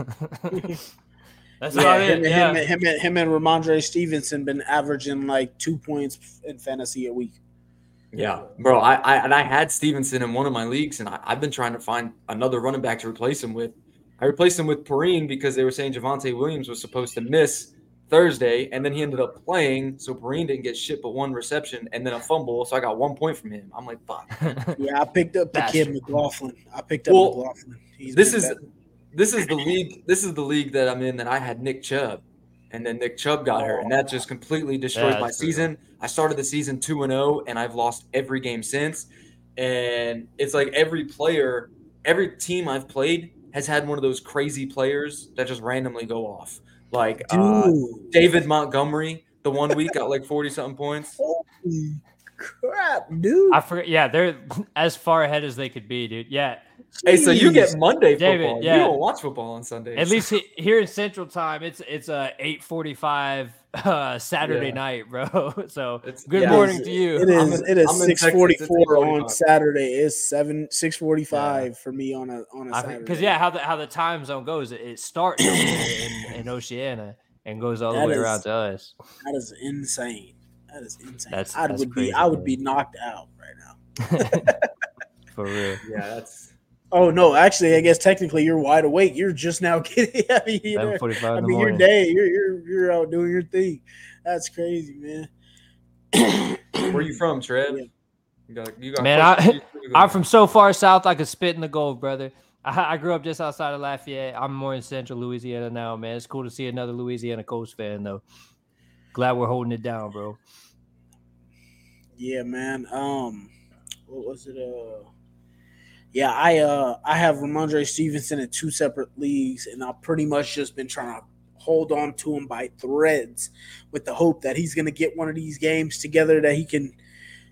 That's Yeah, about him, it. and- Yeah. him, and- him, him and Rhamondre Stevenson been averaging like two points in fantasy a week. Yeah, bro. I, I and I had Stevenson in one of my leagues, and I, I've been trying to find another running back to replace him with. I replaced him with Perine because they were saying Javonte Williams was supposed to miss Thursday, and then he ended up playing, so Perine didn't get shit but one reception and then a fumble, so I got one point from him. I'm like, fuck. Yeah, I picked up the kid Bastard. McLaughlin. I picked up Well, McLaughlin. He's this is better. this is the league. This is the league that I'm in. That I had Nick Chubb, and then Nick Chubb got hurt, and that oh. just completely destroyed Yeah, my that's brutal. season. I started the season two and zero, and I've lost every game since. And it's like every player, every team I've played has had one of those crazy players that just randomly go off. Like uh, Dude, David Montgomery, the one week got like forty something points. holy crap, dude! I forget. Yeah, they're as far ahead as they could be, dude. Yeah. Hey, so you get Monday David, football. yeah. You don't watch football on Sundays. At least he, here in Central Time, it's it's a eight forty five uh, Saturday Yeah. night, bro. So It's- good yeah. morning to you. It I'm is. in- it is I'm in six Texas, forty it's four on Saturday. It's seven six forty five for me on a on a Saturday. Because yeah, how the how the time zone goes, it, it starts in, in Oceania and goes all the way is- around to us. that is insane. That is insane. That's- I that's would crazy, be I would be knocked out right right now. For real. Yeah, that's Oh no, actually, I guess technically you're wide awake. You're just now getting. I mean, you're, 7:45 I in the mean your day. You're you're you're out doing your thing. That's crazy, man. where you from, Trev? Yeah. You got, you got Man, questions? I'm from so far south I could spit in the gold, brother. I, I grew up just outside of Lafayette. I'm more in central Louisiana now, man. It's cool to see another Louisiana Coast fan though. Glad we're holding it down, bro. Yeah, man. Um, what was it? Uh, yeah, I uh I have Rhamondre Stevenson in two separate leagues, and I've pretty much just been trying to hold on to him by threads, with the hope that he's gonna get one of these games together that he can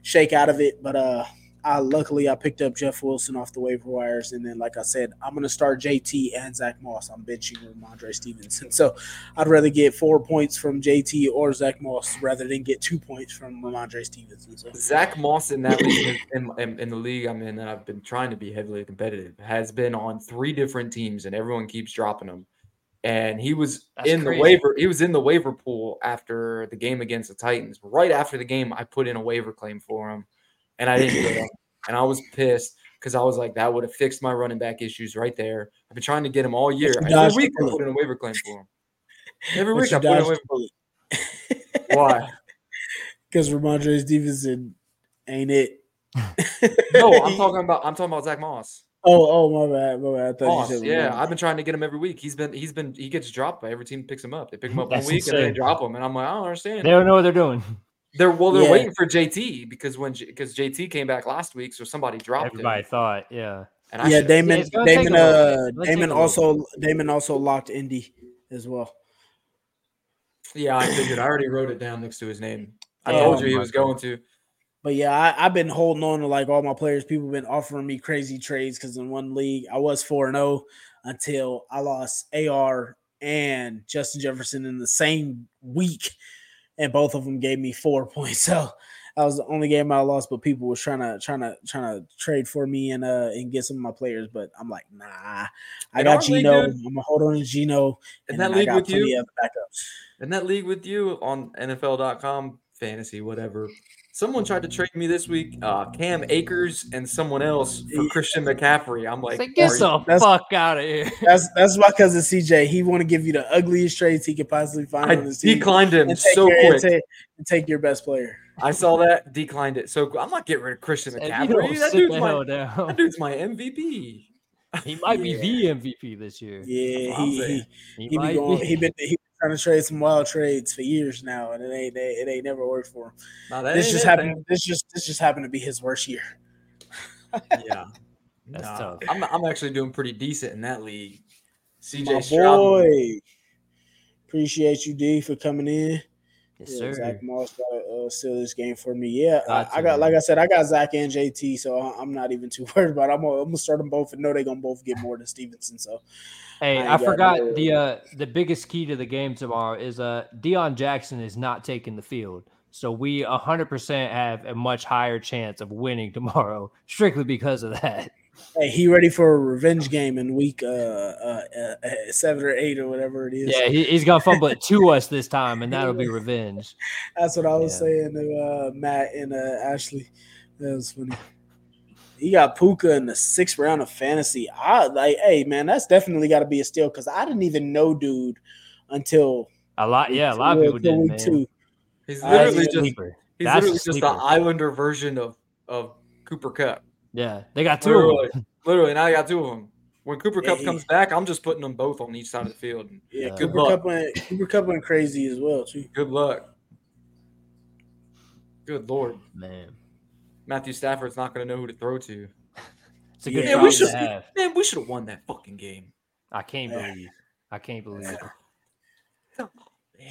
shake out of it. But uh, I luckily I picked up Jeff Wilson off the waiver wires, and then like I said, I'm gonna start JT and Zach Moss. I'm benching Rhamondre Stevenson, so I'd rather get four points from JT or Zach Moss rather than get two points from Rhamondre Stevenson. So Zach Moss in that league, in, in, in the league I'm in, that I've been trying to be heavily competitive, has been on three different teams, and everyone keeps dropping him. And he was That's in crazy. the waiver. He was in the waiver pool after the game against the Titans. Right after the game, I put in a waiver claim for him, and I didn't get him. And I was pissed because I was like, that would have fixed my running back issues right there. I've been trying to get him all year. Every week I put in a waiver claim for him. Every week I put in a dodged waiver. the bullet. Why? Because Rhamondre Stevenson ain't it. No, I'm talking about. I'm talking about Zach Moss. Oh, oh, my bad, my bad. I thought Moss, you said yeah, I've been trying to get him every week. He's been, he's been, he gets dropped by every team picks him up. They pick him up one That's week and they drop him, and I'm like, I don't understand. They don't know what they're doing. They're well, they're Yeah. waiting for JT because when because JT came back last week, so somebody dropped Everybody him. thought, yeah. And yeah, should- Damon. it's Damon. Uh, bit. Let's take Damon also. Damon also locked Indy as well. yeah, I figured. I already wrote it down next to his name. I Yeah. told you he Oh my was going to. But yeah, I, I've been holding on to like all my players. People have been offering me crazy trades because in one league I was four and zero until I lost AR and Justin Jefferson in the same week, and both of them gave me four points. So that was the only game I lost. But people was trying to trying to trying to trade for me and uh and get some of my players. But I'm like, nah, I got league, Gino. I'm gonna hold on to Gino. In and that I league with you, in that league with you on NFL.com fantasy, whatever. Someone tried to trade me this week, uh, Cam Akers and someone else for Christian McCaffrey. I'm like, It's like, get the that's- fuck out of here. That's that's my cousin CJ. He want to give you the ugliest trades he could possibly find I on the team. declined him take so your, and quick. take, and take your best player. I saw that, declined it. So I'm not getting rid of Christian If you McCaffrey. don't That dude's, my, hell that dude's my MVP. He might Yeah. be the MVP this year. Yeah, what I'm he, he, He, he be going. be. He been he been trying to trade some wild trades for years now, and it ain't it ain't never worked for him. Now, that This just it, happened. man. This just this just happened to be his worst year. Yeah, That's Nah, tough. I'm, I'm actually doing pretty decent in that league. CJ My Stroud. boy, appreciate you D for coming in. Yes, Yeah, sir. Zach Moss got to uh, seal this game for me. Yeah, Got I, I got man. like I said, I got Zach and JT, so I- I'm not even too worried about. It. I'm gonna, I'm gonna start them both and know they're gonna both get more than Stevenson. So Hey, I I forgot no- the uh the biggest key to the game tomorrow is uh Deon Jackson is not taking the field. So we 100% have a much higher chance of winning tomorrow strictly because of that. hey, he ready for a revenge game in week uh, uh, uh, uh, seven or eight or whatever it is. Yeah, he, he's gonna fumble it to us this time, and that'll be revenge. That's what I was Yeah. saying to uh, Matt and uh, Ashley. That was funny. He got Puka in the sixth round of fantasy. I like, hey man, that's definitely got to be a steal because I didn't even know dude until A lot, yeah, a lot of people did, week man. He's literally just Sleeper. he's That's literally just the. Islander version of of Cooper Kupp. Yeah, they got two. Literally, Of them. literally. Now I got two of them. When Cooper Yeah, Cup he- comes back, I'm just putting them both on each side of the field. Yeah, Uh, Good Cooper. Cup went Cooper Kupp went crazy as well too. Good luck. Good lord, Man, Matthew Stafford's not going to know who to throw to. it's a good Yeah, Man, problem we to should. have. Man, we should have won that fucking game. I can't Yeah. believe. I can't believe. it. That's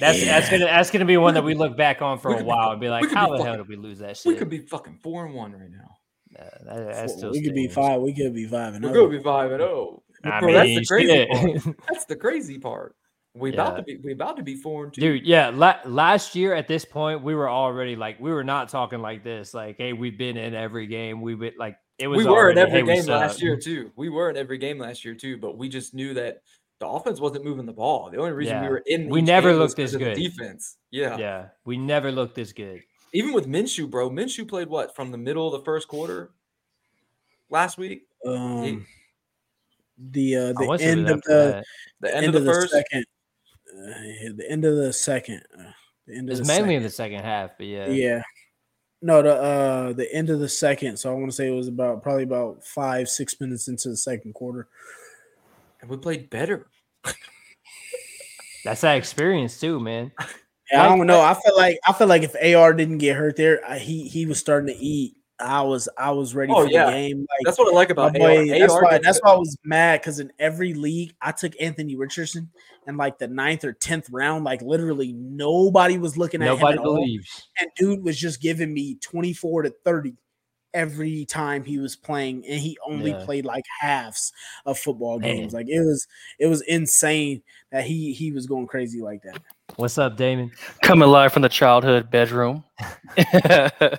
That's that's gonna that's gonna be one that we look back on for a could be while fu- and be like, could be how the hell did we lose that shit? We could be fucking four and one right now. Uh, that, that still we could be five. We could be five and We're oh. going to be five and zero. I Bro, that's the crazy shit. part. That's the crazy part. We about Yeah. to be. We about to be four and two. Dude, yeah. La- last year at this point, we were already like, we were not talking like this. Like, hey, we've been in every game. We would like it was. we were in every "Hey, game last year too. We were in every game last year too, but we just knew that the offense wasn't moving the ball. The only reason we were in, We never game was looked this because of the good. defense. Yeah. Yeah, we never looked this good. even with Minshew, bro. Minshew played what from the middle of the first quarter last week. Um, the uh, the want to do end of the. The end, end, of the, first. second. Uh, the end of the second. Uh, the end of It's the mainly second. in the second half, but yeah. Yeah. No, the uh the end of the second. So I want to say it was about probably about five, six minutes into the second quarter. and we played better. That's that experience too, man. Yeah, I don't know. I feel like I feel like if AR didn't get hurt there, I, he he was starting to eat. I was I was ready Oh, for yeah. the game. Like That's what I like my about boy, AR. that's AR why that's why I was mad because in every league I took Anthony Richardson in like the ninth or tenth round. Like literally nobody was looking at Nobody him at all. believes. and dude was just giving me 24 to 30 every time he was playing and he only Yeah. played like halves of football Man. games like it was it was insane that he he was going crazy like that What's up, Damon? Coming live from the childhood bedroom.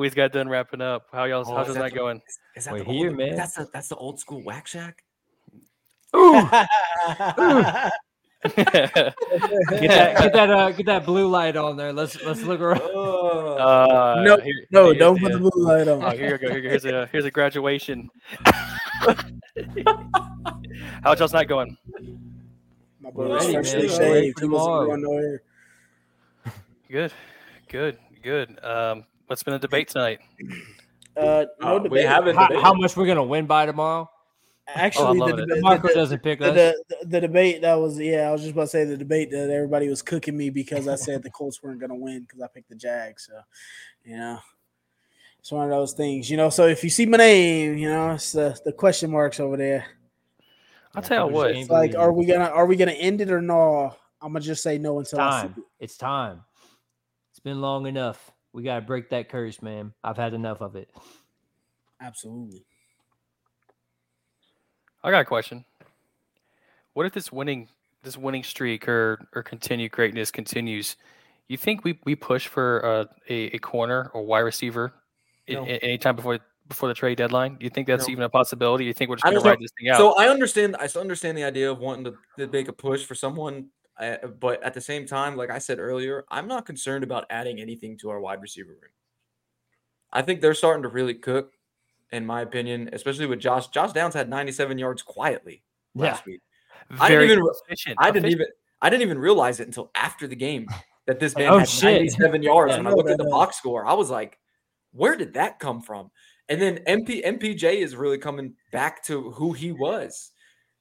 we just got done wrapping up. How y'all? Oh, how's that that the- going? Is, is that We're the here, old, man. That's the that's the old school whack shack. Ooh! Get that, get that, uh, get that blue light on there. Let's let's look around. Oh, Uh, No, here- no here's don't put the blue light on Oh, here you go. Here, here's a here's a graduation. How's y'all's night going? my boy was Ready, freshly man. shaved Ready he wasn't tomorrow. going nowhere Good, good, good. Um, what's been the debate tonight? uh no Uh, we haven't How, how much we're gonna win by tomorrow? actually the, loving debate, Marco the, doesn't pick the, us. the, the debate that was yeah i was just about to say the debate that everybody was cooking me because i said the colts weren't going to win because i picked the jags so you know it's one of those things you know so if you see my name you know it's the, the question marks over there I'll tell you what. It's like are we gonna are we gonna end it or no i'm gonna just say no It's until I see time. it. It's time. It's been long enough. We gotta break that curse, man. I've had enough of it. absolutely I got a question. What if this winning this winning streak or or continued greatness continues? You think we, we push for uh, a a corner or wide receiver in, No. a- anytime before before the trade deadline? Do you think that's No. even a possibility? You think we're just going to ride this thing out? So I understand. I still understand the idea of wanting to, to make a push for someone, but at the same time, like I said earlier, I'm not concerned about adding anything to our wide receiver room. I think they're starting to really cook, in my opinion, especially with Josh. Josh Downs had 97 yards quietly Yeah. last week. I Very didn't even. efficient. I didn't efficient. even. I didn't even realize it until after the game that this man Oh, had shit. 97 yards. Yeah, when I I looked at the box score, I was like, "Where did that come from?" And then MP MPJ is really coming back to who he was,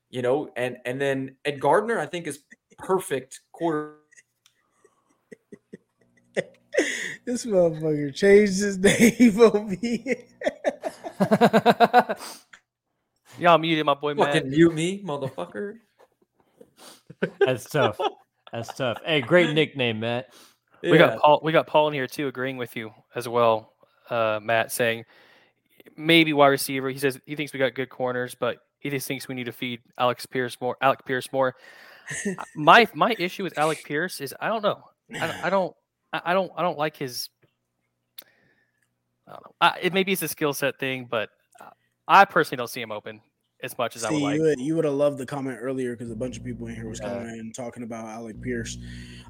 you know. And and then and Gardner, I think, is perfect quarter. this motherfucker changed his name on me Y'all muted my boy Matt. Fucking mute me, motherfucker. That's tough. That's tough. Hey, great nickname, Matt. We got Paul. We got Paul in here too, agreeing with you as well, uh, Matt, saying maybe wide receiver. He says he thinks we got good corners, but he just thinks we need to feed Alec Pierce more. Alec Pierce more. Uh, my my issue with Alec Pierce is I don't know. I, don't- I don't. I don't. I don't like his. I don't know. I, it maybe it's a skill set thing, but uh, I personally don't see him open as much as I would like. you would, you would have loved the comment earlier because a bunch of people in here was Yeah. coming in talking about Alec Pierce.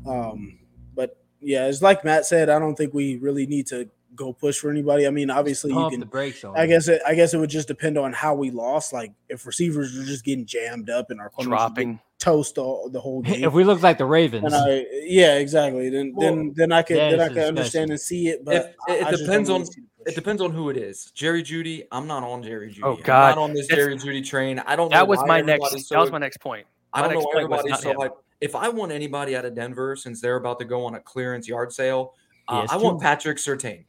Um, but yeah, it's like Matt said. I don't think we really need to go push for anybody. I mean, obviously you can. the brakes on. I guess it. I guess it would just depend on how we lost. Like if receivers are just getting jammed up and our opponents were getting Dropping. toast all, the whole game. If we look like the Ravens, and I, yeah, exactly. Then then then I could Yeah, then I it's could understand and see it. But If- I- it I depends on- really see the It depends on who it is. Jerry Jeudy, I'm not on Jerry Jeudy. Oh, I'm God. not on this That's- Jerry Jeudy train. I don't. know That was why my next. everybody's that was my next point. I don't know next why point everybody's so him. hyped. If I want anybody out of Denver, since they're about to go on a clearance yard sale, uh, I want Patrick Surtain.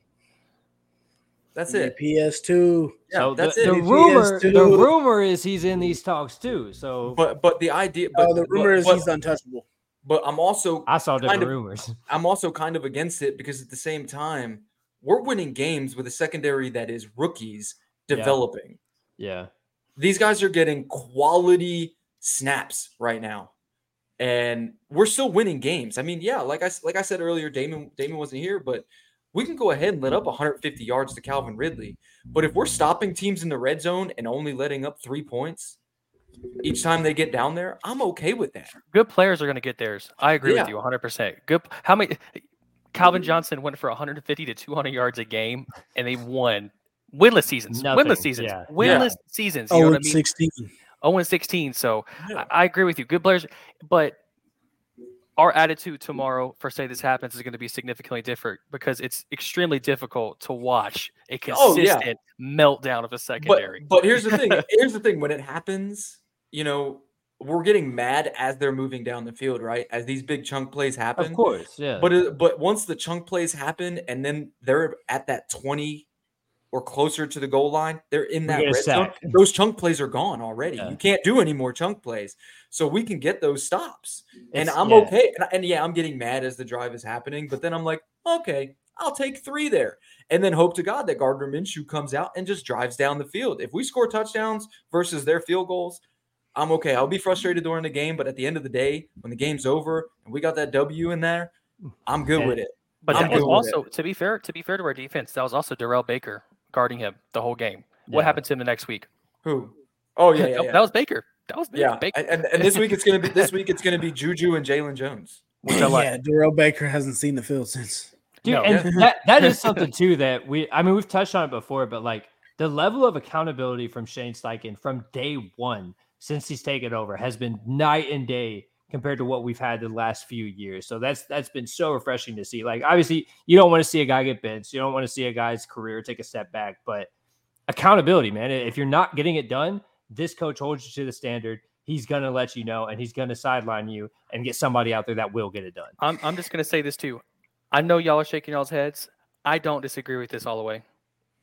That's it. PS2. Yeah, so that's the, it. the If he rumor, is the rumor is he's in these talks too. So But but the idea. But, Oh, the rumor but, is but, he's untouchable. but I'm also I saw different of- rumors. I'm also kind of against it because at the same time we're winning games with a secondary that is rookies developing. Yeah, These guys are getting quality snaps right now. And we're still winning games. I mean, yeah, like I s- like I said earlier, Damon Damon wasn't here, but we can go ahead and let up 150 yards to Calvin Ridley. But if we're stopping teams in the red zone and only letting up three points each time they get down there, I'm okay with that. good players are going to get theirs. I agree Yeah. with you 100%. Good. How many? Calvin Johnson went for 150 to 200 yards a game, and they won winless seasons. Nothing, Winless seasons. yeah. Winless seasons. You know Oh, what I and mean? 16. 0 and 16. So Yeah. I, I agree with you. Good players, but our attitude tomorrow for say this happens is going to be significantly different because it's extremely difficult to watch a Oh, yeah. consistent meltdown of a But secondary. but here's the thing. here's the thing. When it happens, you know, we're getting mad as they're moving down the field, right? As these big chunk plays happen. Of course, yeah. But uh, but once the chunk plays happen and then they're at that 20 or closer to the goal line, they're in that red zone. Those chunk plays are gone already. Yeah. You can't do any more chunk plays. So we can get those stops. and It's- I'm yeah. okay. And, and yeah, I'm getting mad as the drive is happening, but then I'm like, okay, I'll take three there. And then hope to God that Gardner Minshew comes out and just drives down the field. If we score touchdowns versus their field goals, I'm okay. I'll be frustrated during the game, but at the end of the day, when the game's over and we got that W in there, I'm good with it. But I'm that was it. also, to be fair, to be fair to our defense, that was also Darrell Baker guarding him the whole game. What happened to him the next week? Who? Oh yeah, yeah, That- yeah. That was Baker. That was Baker. yeah. Baker. And, and, and this week it's gonna be this week it's gonna be Juju and Jaylon Jones. Which I like. Yeah, Darrell Baker hasn't seen the field since. Dude, No. and that, that is something too that we I mean we've touched on it before, but like the level of accountability from Shane Steichen from day one since he's taken over has been night and day compared to what we've had the last few years. So that's that's been so refreshing to see. Like obviously you don't want to see a guy get benched, you don't want to see a guy's career take a step back, but accountability, man. If you're not getting it done, this coach holds you to the standard. He's gonna let you know, and he's gonna sideline you and get somebody out there that will get it done. I'm, I'm just going to say this too. I know y'all are shaking y'all's heads. I don't disagree with this all the way.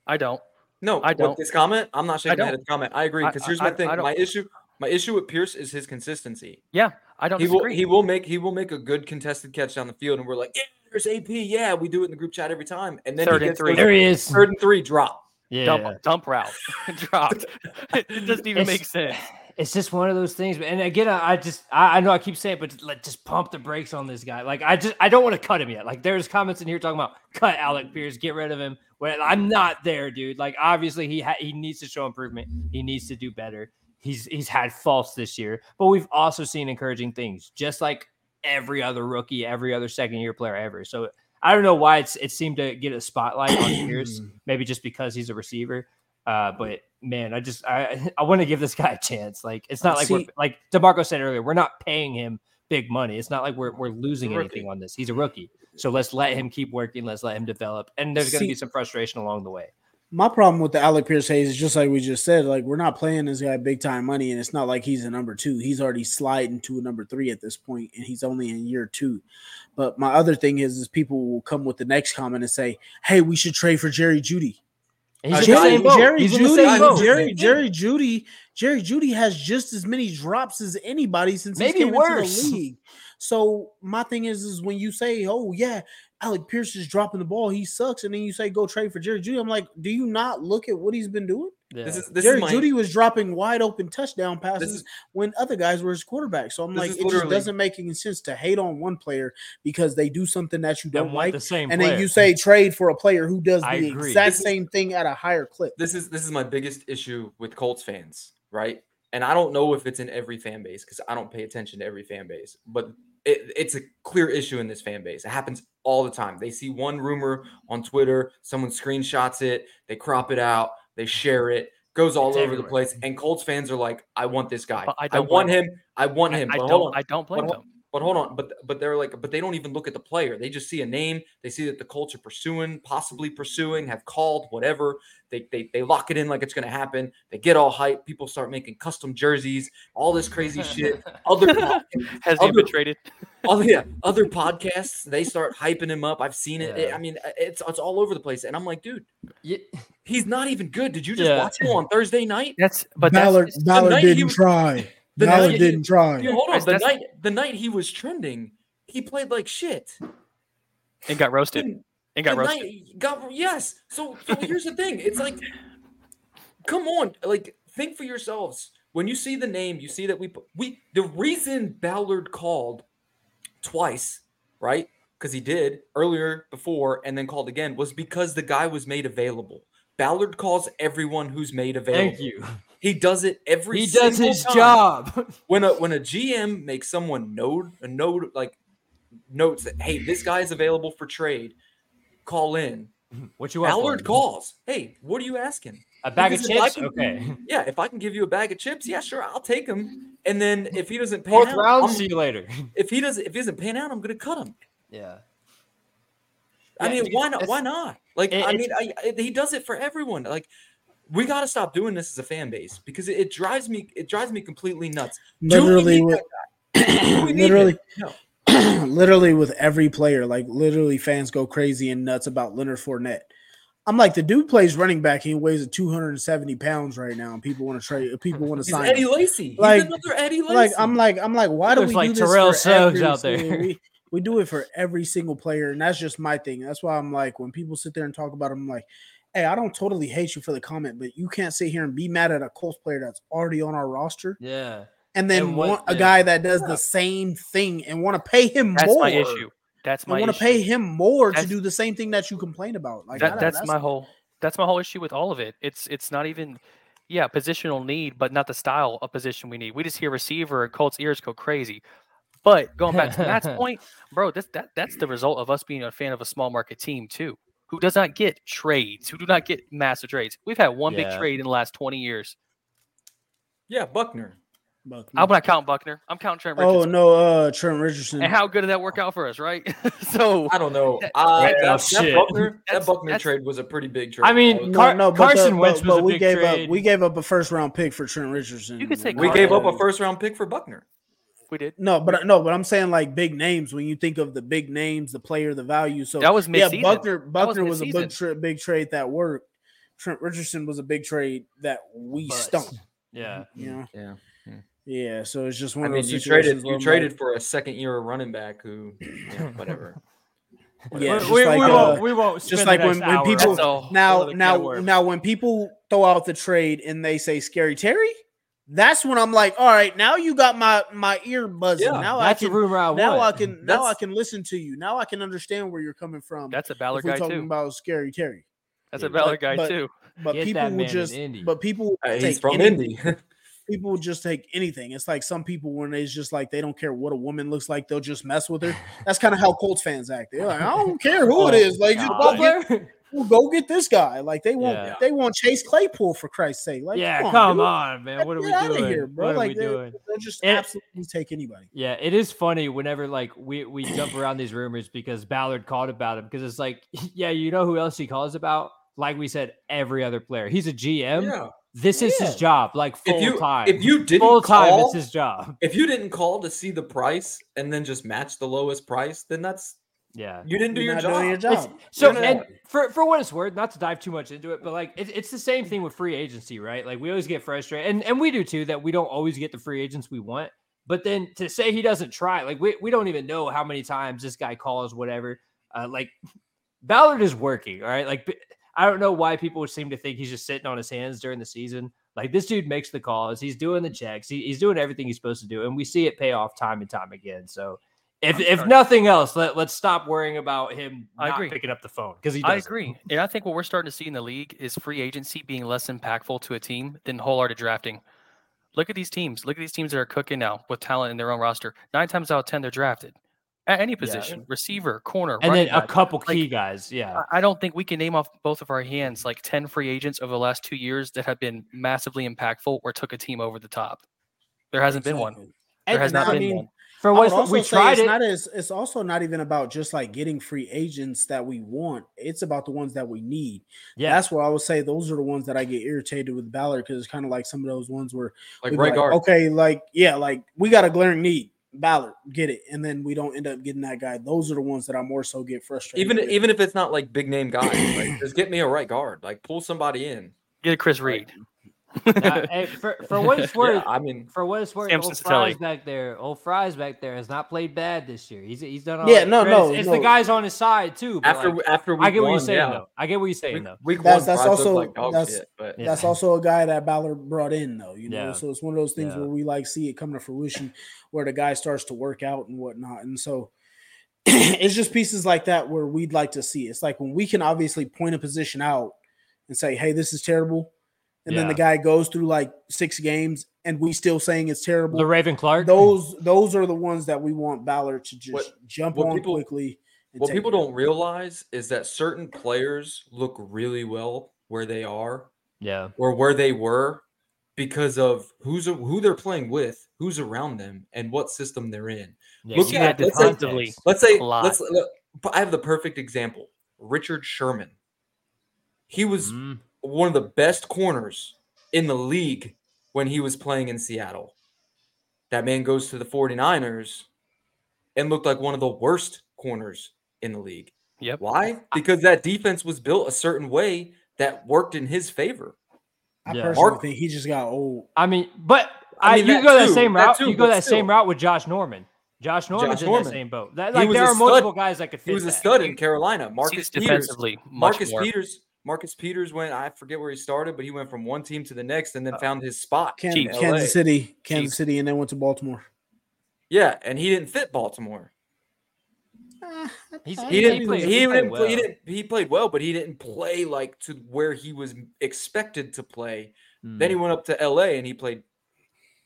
I don't. No, I don't. This comment, I'm not shaking my head don't. at the comment. I agree because here's I- my thing. I don't- My issue, my issue with Pierce is his consistency. Yeah, I don't He will he will make he will make a good contested catch down the field, and we're like, yeah, there's AP. Yeah, we do it in the group chat every time. And then Third he and three. those There he is. third and three drop. Yeah. dump, dump route dropped. it doesn't even It's- make sense. it's just one of those things. And again, I I just I, I know I keep saying, it, but just, like just pump the brakes on this guy. Like I just I don't want to cut him yet. Like there's comments in here talking about cut Alec Pierce, get rid of him. Well, I'm not there, dude. Like obviously he ha- he needs to show improvement. He needs to do better. He's he's had faults this year, but we've also seen encouraging things, just like every other rookie, every other second year player ever. So I don't know why it's it seemed to get a spotlight on Pierce. Maybe just because he's a receiver. Uh, but man, I just I I want to give this guy a chance. Like it's not like we're like Demarco said earlier, we're not paying him big money. It's not like we're we're losing anything on this. He's a rookie. So let's let him keep working. Let's let him develop. And there's going to be some frustration along the way. My problem with the Alec Pierce Hayes is just like we just said, like we're not playing this guy big time money, and it's not like he's a number two. He's already sliding to a number three at this point, and he's only in year two. But my other thing is, is people will come with the next comment and say, "Hey, we should trade for Jerry Jeudy." He's Jerry-. Jerry He's Judy. Jerry, Jerry. Judy, Jerry Jeudy has just as many drops as anybody since Maybe he came worse. into the league. So my thing is, is when you say, "Oh yeah, Alec Pierce is dropping the ball, he sucks," and then you say, "Go trade for Jerry Jeudy," I'm like, do you not look at what he's been doing? Yeah. This is this Jerry is my Judy was dropping wide open touchdown passes is when other guys were his quarterback. So I'm like, it just doesn't make any sense to hate on one player because they do something that you Don't don't like, the same and then you say trade for a player who does I the agree. exact This is- same thing at a higher clip. this is this is my biggest issue with Colts fans, right? And I don't know if it's in every fan base because I don't pay attention to every fan base, but it, it's a clear issue in this fan base. It happens all the time. They see one rumor on Twitter, someone screenshots it, they crop it out, they share it, goes all It's over the place, and Colts fans are like, "I want this guy. I I, want him. I want him." I hold don't. I don't blame them. But hold on, but but they're like, but they don't even look at the player. They just see a name. They see that the Colts are pursuing, possibly pursuing, have called, whatever. They they they lock it in like it's going to happen. They get all hype. People start making custom jerseys, all this crazy shit. Other pod- Has he other- been traded? other yeah, other podcasts they start hyping him up. I've seen it. Yeah. I mean, uh, it's it's all over the place. And I'm like, dude, Yeah. he's not even good. Did you just Yeah. watch him on Thursday night? That's but Ballard, that's Ballard didn't was- try. The Ballard night he- didn't try. Dude, hold on. The that's- night the night he was trending, he played like shit. and got roasted. Didn't- And got roasted. night got yes. So so here's the thing. It's like, come on, like think for yourselves. When you see the name, you see that we put- we the reason Ballard called twice, right? Because he did earlier before and then called again was because the guy was made available. Ballard calls everyone who's made available. Thank you. He does it every. He does his time job. when a when a GM makes someone note a node like notes that hey, this guy is available for trade. Call in. What you want? Ballard calls. Hey, what are you asking? A bag of Because if I chips? can- Okay. Yeah, if I can give you a bag of chips, yeah, sure, I'll take them. And then if he doesn't pay Fourth out, round. I'm- See you later. if he doesn't if he doesn't pan out, I'm gonna cut him. Yeah. I mean, dude, why not? Why not? Like, it- I mean, I, I- he does it for everyone. Like, we got to stop doing this as a fan base because it, it drives me. It drives me completely nuts. Literally, with, that guy? Do we need literally. No. literally with every player, like literally fans go crazy and nuts about Leonard Fournette. I'm like, the dude plays running back. He weighs 270 pounds right now, and people want to trade. People want to He's sign. Eddie him. Lacy. He's Like- another Eddie Lacy. Like I'm like I'm like, why do Looks we like do this Terrell for Suggs every out there. Single- We, we do it for every single player, and that's just my thing. That's why I'm like, when people sit there and talk about, it, I'm like, hey, I don't totally hate you for the comment, but you can't sit here and be mad at a Colts player that's already on our roster, Yeah. and then And what- want a yeah. guy that does the same thing and want to pay him That's more. That's my issue. That's I my want to pay him more to do the same thing that you complain about. Like That, I- that's, my whole that's my whole issue with all of it. It's it's not even yeah, positional need, but not the style of position we need. We just hear receiver and Colts ears go crazy. But going back to Matt's point, bro, that's that that's the result of us being a fan of a small market team too, who does not get trades, who do not get massive trades. We've had one big trade in the last 20 years. yeah, Buckner. Buck. I'm not counting Buckner. I'm counting Trent Oh no, uh, Trent Richardson. And how good did that work out for us, right? so I don't know. That- Uh, Yeah, that, that shit. Buckner, that Buckner that's- trade was a pretty big trade. I mean, That no, Car- no, but Carson the, Wentz but, was but a we big gave trade. up we gave up a first round pick for Trent Richardson. You could say we Carson gave up a first round pick for Buckner. We did. No, but no, but I'm saying like big names. When you think of the big names, the player, the value. So That was yeah, mid-season. Buckner. was Buckner was, a big mid-season. tra- big trade that worked. Trent Richardson was a big trade that we But- stumped. Yeah. You know, Yeah. yeah. So it's just one I of mean, those you traded you traded like, for a second year running back who, yeah, whatever. yeah, we, like, we uh, won't. We won't. just spend the like when, next when hour people on That's a whole now other can of now now when people throw out the trade and they say scary Terry, that's when I'm like, all right, now you got my my ear buzzing. Yeah, now That's I a can rumor I now I want. can now I can listen to you. Now I can understand where you're coming from. That's a if Ballard we're guy talking too. about scary Terry. That's a Yeah, Ballard but- guy but- too. But Get people will man in just but people Uh, he's take from Indy. people will just take anything. It's like some people when it's just like they don't care what a woman looks like, they'll just mess with her. That's kind of how Colts fans act. They're like, I don't care who it is. Like just Oh, go get, well, go get this guy. Like they want Yeah. they want Chase Claypool for Christ's sake. Like yeah, come, come on, man. What are we Get outta doing? here, bro. What are Like, we they- doing? They'll just And- absolutely take anybody. Yeah, it is funny whenever like we we jump around these rumors because Ballard called about him because it's like, yeah, you know who else he calls about? Like we said, every other player. He's a GM. yeah. This is his job, like full If you time. if you didn't full time, call, it's his job. if you didn't call to see the price and then just match the lowest price, then that's Yeah. you didn't do You're your job. doing your It's- job. so Yeah. and for for what it's worth, not to dive too much into it, but like it, it's the same thing with free agency, right? Like we always get frustrated, and and we do too that we don't always get the free agents we want. But then to say he doesn't try, like we, we don't even know how many times this guy calls whatever. Uh, like Ballard is working, all right. Like I don't know why people seem to think he's just sitting on his hands during the season. Like this dude makes the calls, he's doing the checks, he, he's doing everything he's supposed to do, and we see it pay off time and time again. So if if nothing else, let let's stop worrying about him I agree. picking up the phone because he. I doesn't. agree. And I think what we're starting to see in the league is free agency being less impactful to a team than wholehearted drafting. Look at these teams. Look at these teams that are cooking now with talent in their own roster. Nine times out of ten, they're drafted at any position: receiver, corner, And then a back. couple Like, key guys, yeah. I- I don't think we can name off both of our hands like 10 free agents over the last two years that have been massively impactful or took a team over the top. There hasn't been one. There And- has not I been mean, one. For what also we tried it's it. not as it's also not even about just like getting free agents that we want. It's about the ones that we need. yeah, That's where I would say those are the ones that I get irritated with Ballard because it's kind of like some of those ones where Like right like, guard. okay, like yeah, like we got a glaring need. Ballard, get it, and then we don't end up getting that guy. Those are the ones that I more so get frustrated. Even with. even if it's not like big name guys, like just get me a right guard. Like pull somebody in. Get a Chris Reed. Now, hey, for, for what it's worth, Yeah, I mean, for what it's worth, Samson old Fries back there, old Fries back there has not played bad this year. He's he's done all Yeah, right. no, But no, it's, it's no. the guys on his side too. But after like, after week I get what you're saying yeah. though. I get what you're saying Week, though. week That's- one, that's also- like dog that's- shit, but Yeah. That's also a guy that Ballard brought in, though. You know, Yeah. so it's one of those things Yeah. where we like see it come to fruition, where the guy starts to work out and whatnot. And so it's just pieces like that where we'd like to see. It's like when we can obviously point a position out and say, "Hey, this is terrible," and then the guy goes through like six games, and we still saying it's terrible. LeRaven Clark. those those are the ones that we want Ballard to just What- jump what on people- quickly. What people it. don't realize is that certain players look really well where they are yeah. or where they were because of who's who they're playing with, who's around them, and what system they're in. yeah Look at- let's say- defensively. Let's say A lot. let's look, I have the perfect example. Richard Sherman. He was Mm, one of the best corners in the league when he was playing in Seattle. That man goes to the 49ers and looked like one of the worst corners in the league. Yep. Why? Because that defense was built a certain way that worked in his favor. I Yeah. personally Mark- think he just got old. I mean, but I I, mean, you that go that too, same that route. too, you go but that same route with Josh Norman. Josh Norman's Josh in Norman. that same boat. That, like there a are multiple stud. guys that could fit He was a stud in Carolina. Marcus Peters. defensively much Marcus more. Peters. Marcus Peters went. I forget where he started, but he went from one team to the next and then found his spot. Kan- in Chiefs. LA. Kansas City, Kansas Chiefs. City, and then went to Baltimore. Yeah, and he didn't fit Baltimore. He's, He didn't. played- He, he played didn't. well. He didn't. He played well, but he didn't play like to where he was expected to play. Then he Mm, went up to L.A. and he played.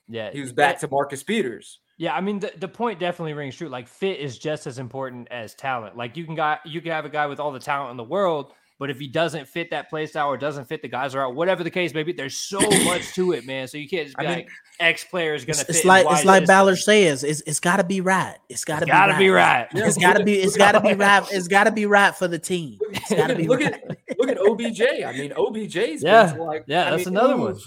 yeah, He was back that- to Marcus Peters. Yeah, I mean the, the point definitely rings true. Like fit is just as important as talent. Like you can got you can have a guy with all the talent in the world, but if he doesn't fit that play style or doesn't fit the guys around, whatever the case may be, there's so much to it, man. So you can't just be I mean, like X player is gonna It's, like it's like. Ballard says. It's it's got to be right. It's got to be gotta right. be right. It's got to be. It's got to be right. It's got to be right for the team. It's got to be look right. at look at OBJ. I mean, OBJ's Yeah, like yeah, I that's mean, another ooh, one.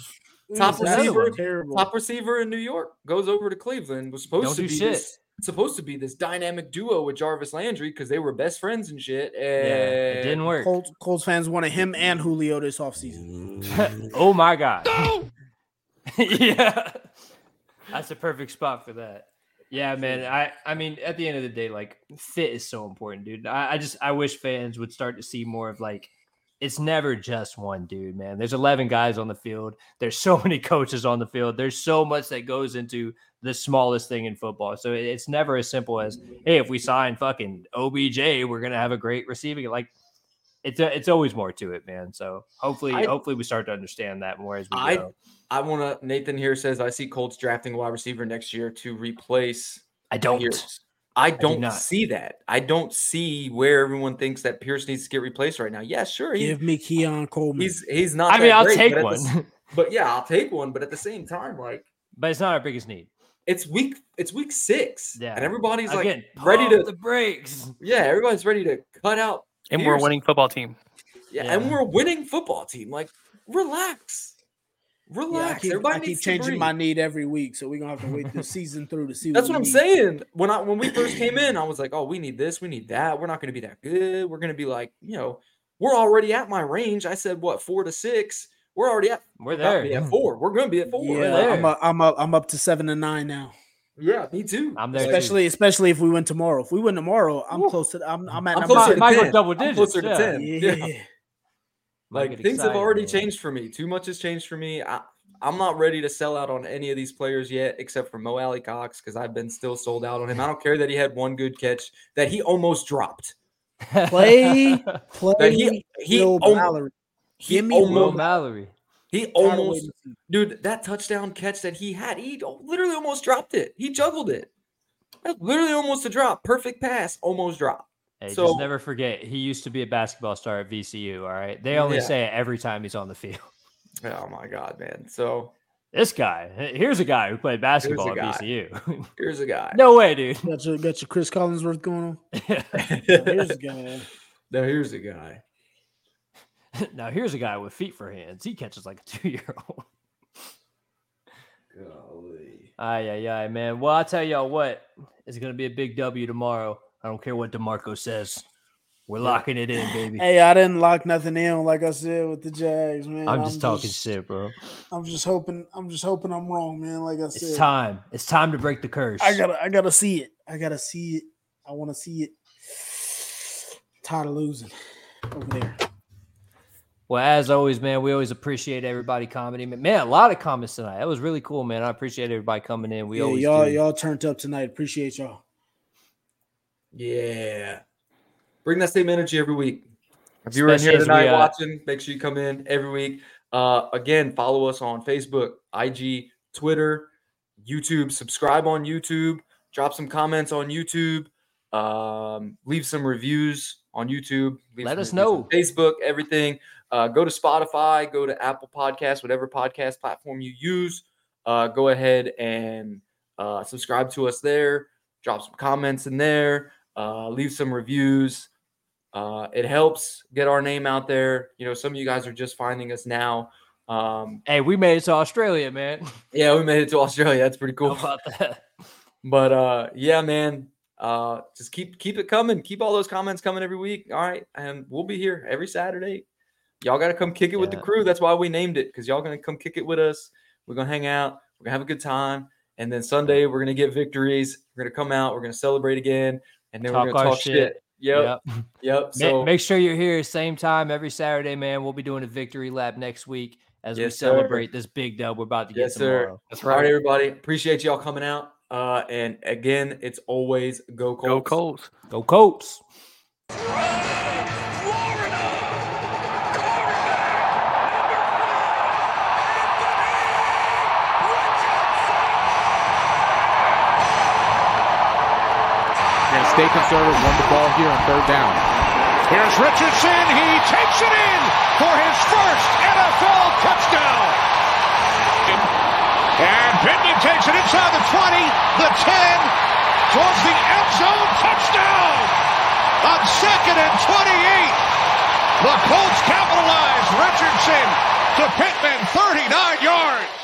Top receiver. Terrible. top receiver in New York goes over to Cleveland. Was supposed Don't to do be shit. this supposed to be this dynamic duo with Jarvis Landry because they were best friends and shit. And Yeah, it didn't work. Colts, Colts fans wanted him and Julio this offseason. oh my god. yeah. That's a perfect spot for that. Yeah, man. I I mean, at the end of the day, like fit is so important, dude. I, I just I wish fans would start to see more of like it's never just one dude, man. There's 11 guys on the field. There's so many coaches on the field. There's so much that goes into the smallest thing in football. So it's never as simple as, hey, if we sign fucking OBJ, we're gonna have a great receiving. Like it's a, it's always more to it, man. So hopefully, I- hopefully we start to understand that more as we I- go. I want to. Nathan here says I see Colts drafting a wide receiver next year to replace I don't. Pierce. I do don't not. see that. I don't see where everyone thinks that Pierce needs to get replaced right now. Yeah, sure. Give me Keon Coleman. he's he's not. I mean, that I'll great, take but one, the but yeah, I'll take one. But at the same time, like but it's not our biggest need. It's week it's week six, Yeah. and everybody's Again, like ready to the breaks. yeah, everybody's ready to cut out. And we're a winning football team. Yeah, and we're a winning football team. Like, relax, yeah, I relax. keep, Everybody I keep needs changing breathe. my need every week, so we're gonna have to wait the season through to see. That's we what I'm need. saying. When I when we first came in, I was like, "Oh, we need this, we need that. We're not going to be that good. We're going to be like, you know, we're already at my range." I said, "What, four to six? We're already at, We're there. be at four. We're going to be at four. Yeah, there. I'm, up, I'm up. I'm up to seven and nine now. yeah, me too. I'm there too. Especially, especially if we win tomorrow. If we win tomorrow, I'm Woo. close to. I'm. I'm at I'm number closer Might- to might 10. double I'm digits, closer to 10. Yeah. Yeah. Like get things have already man. changed for me. Too much has changed for me. I, I'm not ready to sell out on any of these players yet, except for Mo Alie-Cox, because I've been still sold out on him. I don't care that he had one good catch that he almost dropped. Play, play. That he he Will almost, Mallory. He Give me Will almost Mallory. he almost dude that touchdown catch that he had he literally almost dropped it. He juggled it. That's literally almost a drop. Perfect pass, almost drop. Hey, So- just never forget, he used to be a basketball star at VCU. All right, they only Yeah. say it every time he's on the field. Oh my god, man. So This guy, here's a guy who played basketball at. VCU. here's a guy. no way, dude. Got your, got your Chris Collinsworth going on. Here's a guy. now here's a guy. now here's a guy with feet for hands. He catches like a two year old. Golly. Aye, aye, aye, man. Well, I'll tell y'all what, it's going to be a big W tomorrow. I don't care what DeMarco says. We're locking it in, baby. Hey, I didn't lock nothing in, like I said with the Jags, man. I'm just talking shit, bro. I'm just hoping. I'm just hoping I'm wrong, man. Like I said, It's time. It's time to break the curse. I gotta. I gotta see it. I gotta see it. I want to see it. Tired of losing over there. Well, as always, man, we always appreciate everybody commenting. Man, a lot of comments tonight. That was really cool, man. I appreciate everybody coming in. We yeah, always y'all do. y'all turned up tonight. Appreciate y'all. Yeah. Bring that same energy every week. If you were in here as we, tonight uh, watching, make sure you come in every week. Uh, again, follow us on Facebook, IG, Twitter, YouTube. Subscribe on YouTube. Drop some comments on YouTube. Um, leave some reviews on YouTube. Leave Let us know. Facebook, everything. Uh, go to Spotify, go to Apple Podcasts, whatever podcast platform you use. Uh, go ahead and uh, subscribe to us there. Drop some comments in there. Uh, leave some reviews. Uh, it helps get our name out there. You know, some of you guys are just finding us now. Um, Hey, we made it to Australia, man. yeah, we made it to Australia. That's pretty cool. How about that? But uh, yeah, man, uh, just keep keep it coming. Keep all those comments coming every week. All right, and we'll be here every Saturday. Y'all got to come kick it with the crew. That's why we named it because y'all gonna come kick it with us. We're gonna hang out. We're gonna have a good time. And then Sunday we're gonna get victories. We're gonna come out. We're gonna celebrate again. And then Talk we're gonna talk shit. shit. Yep. Yep. Yep. So make sure you're here same time every Saturday, man. We'll be doing a victory lap next week as we Yes, sir. celebrate this big dub we're about to get Yes, sir. tomorrow. That's all right, right. everybody. Appreciate y'all coming out. Uh, and again, it's always go Colts. Go Colts. Go Colts. And stay conservative. Run the ball here on third down. Here's Richardson. He takes it in for his first NFL touchdown. And Pittman takes it inside the 20, the 10, towards the end zone. Touchdown! On second and 28. The Colts capitalize. Richardson to Pittman, 39 yards.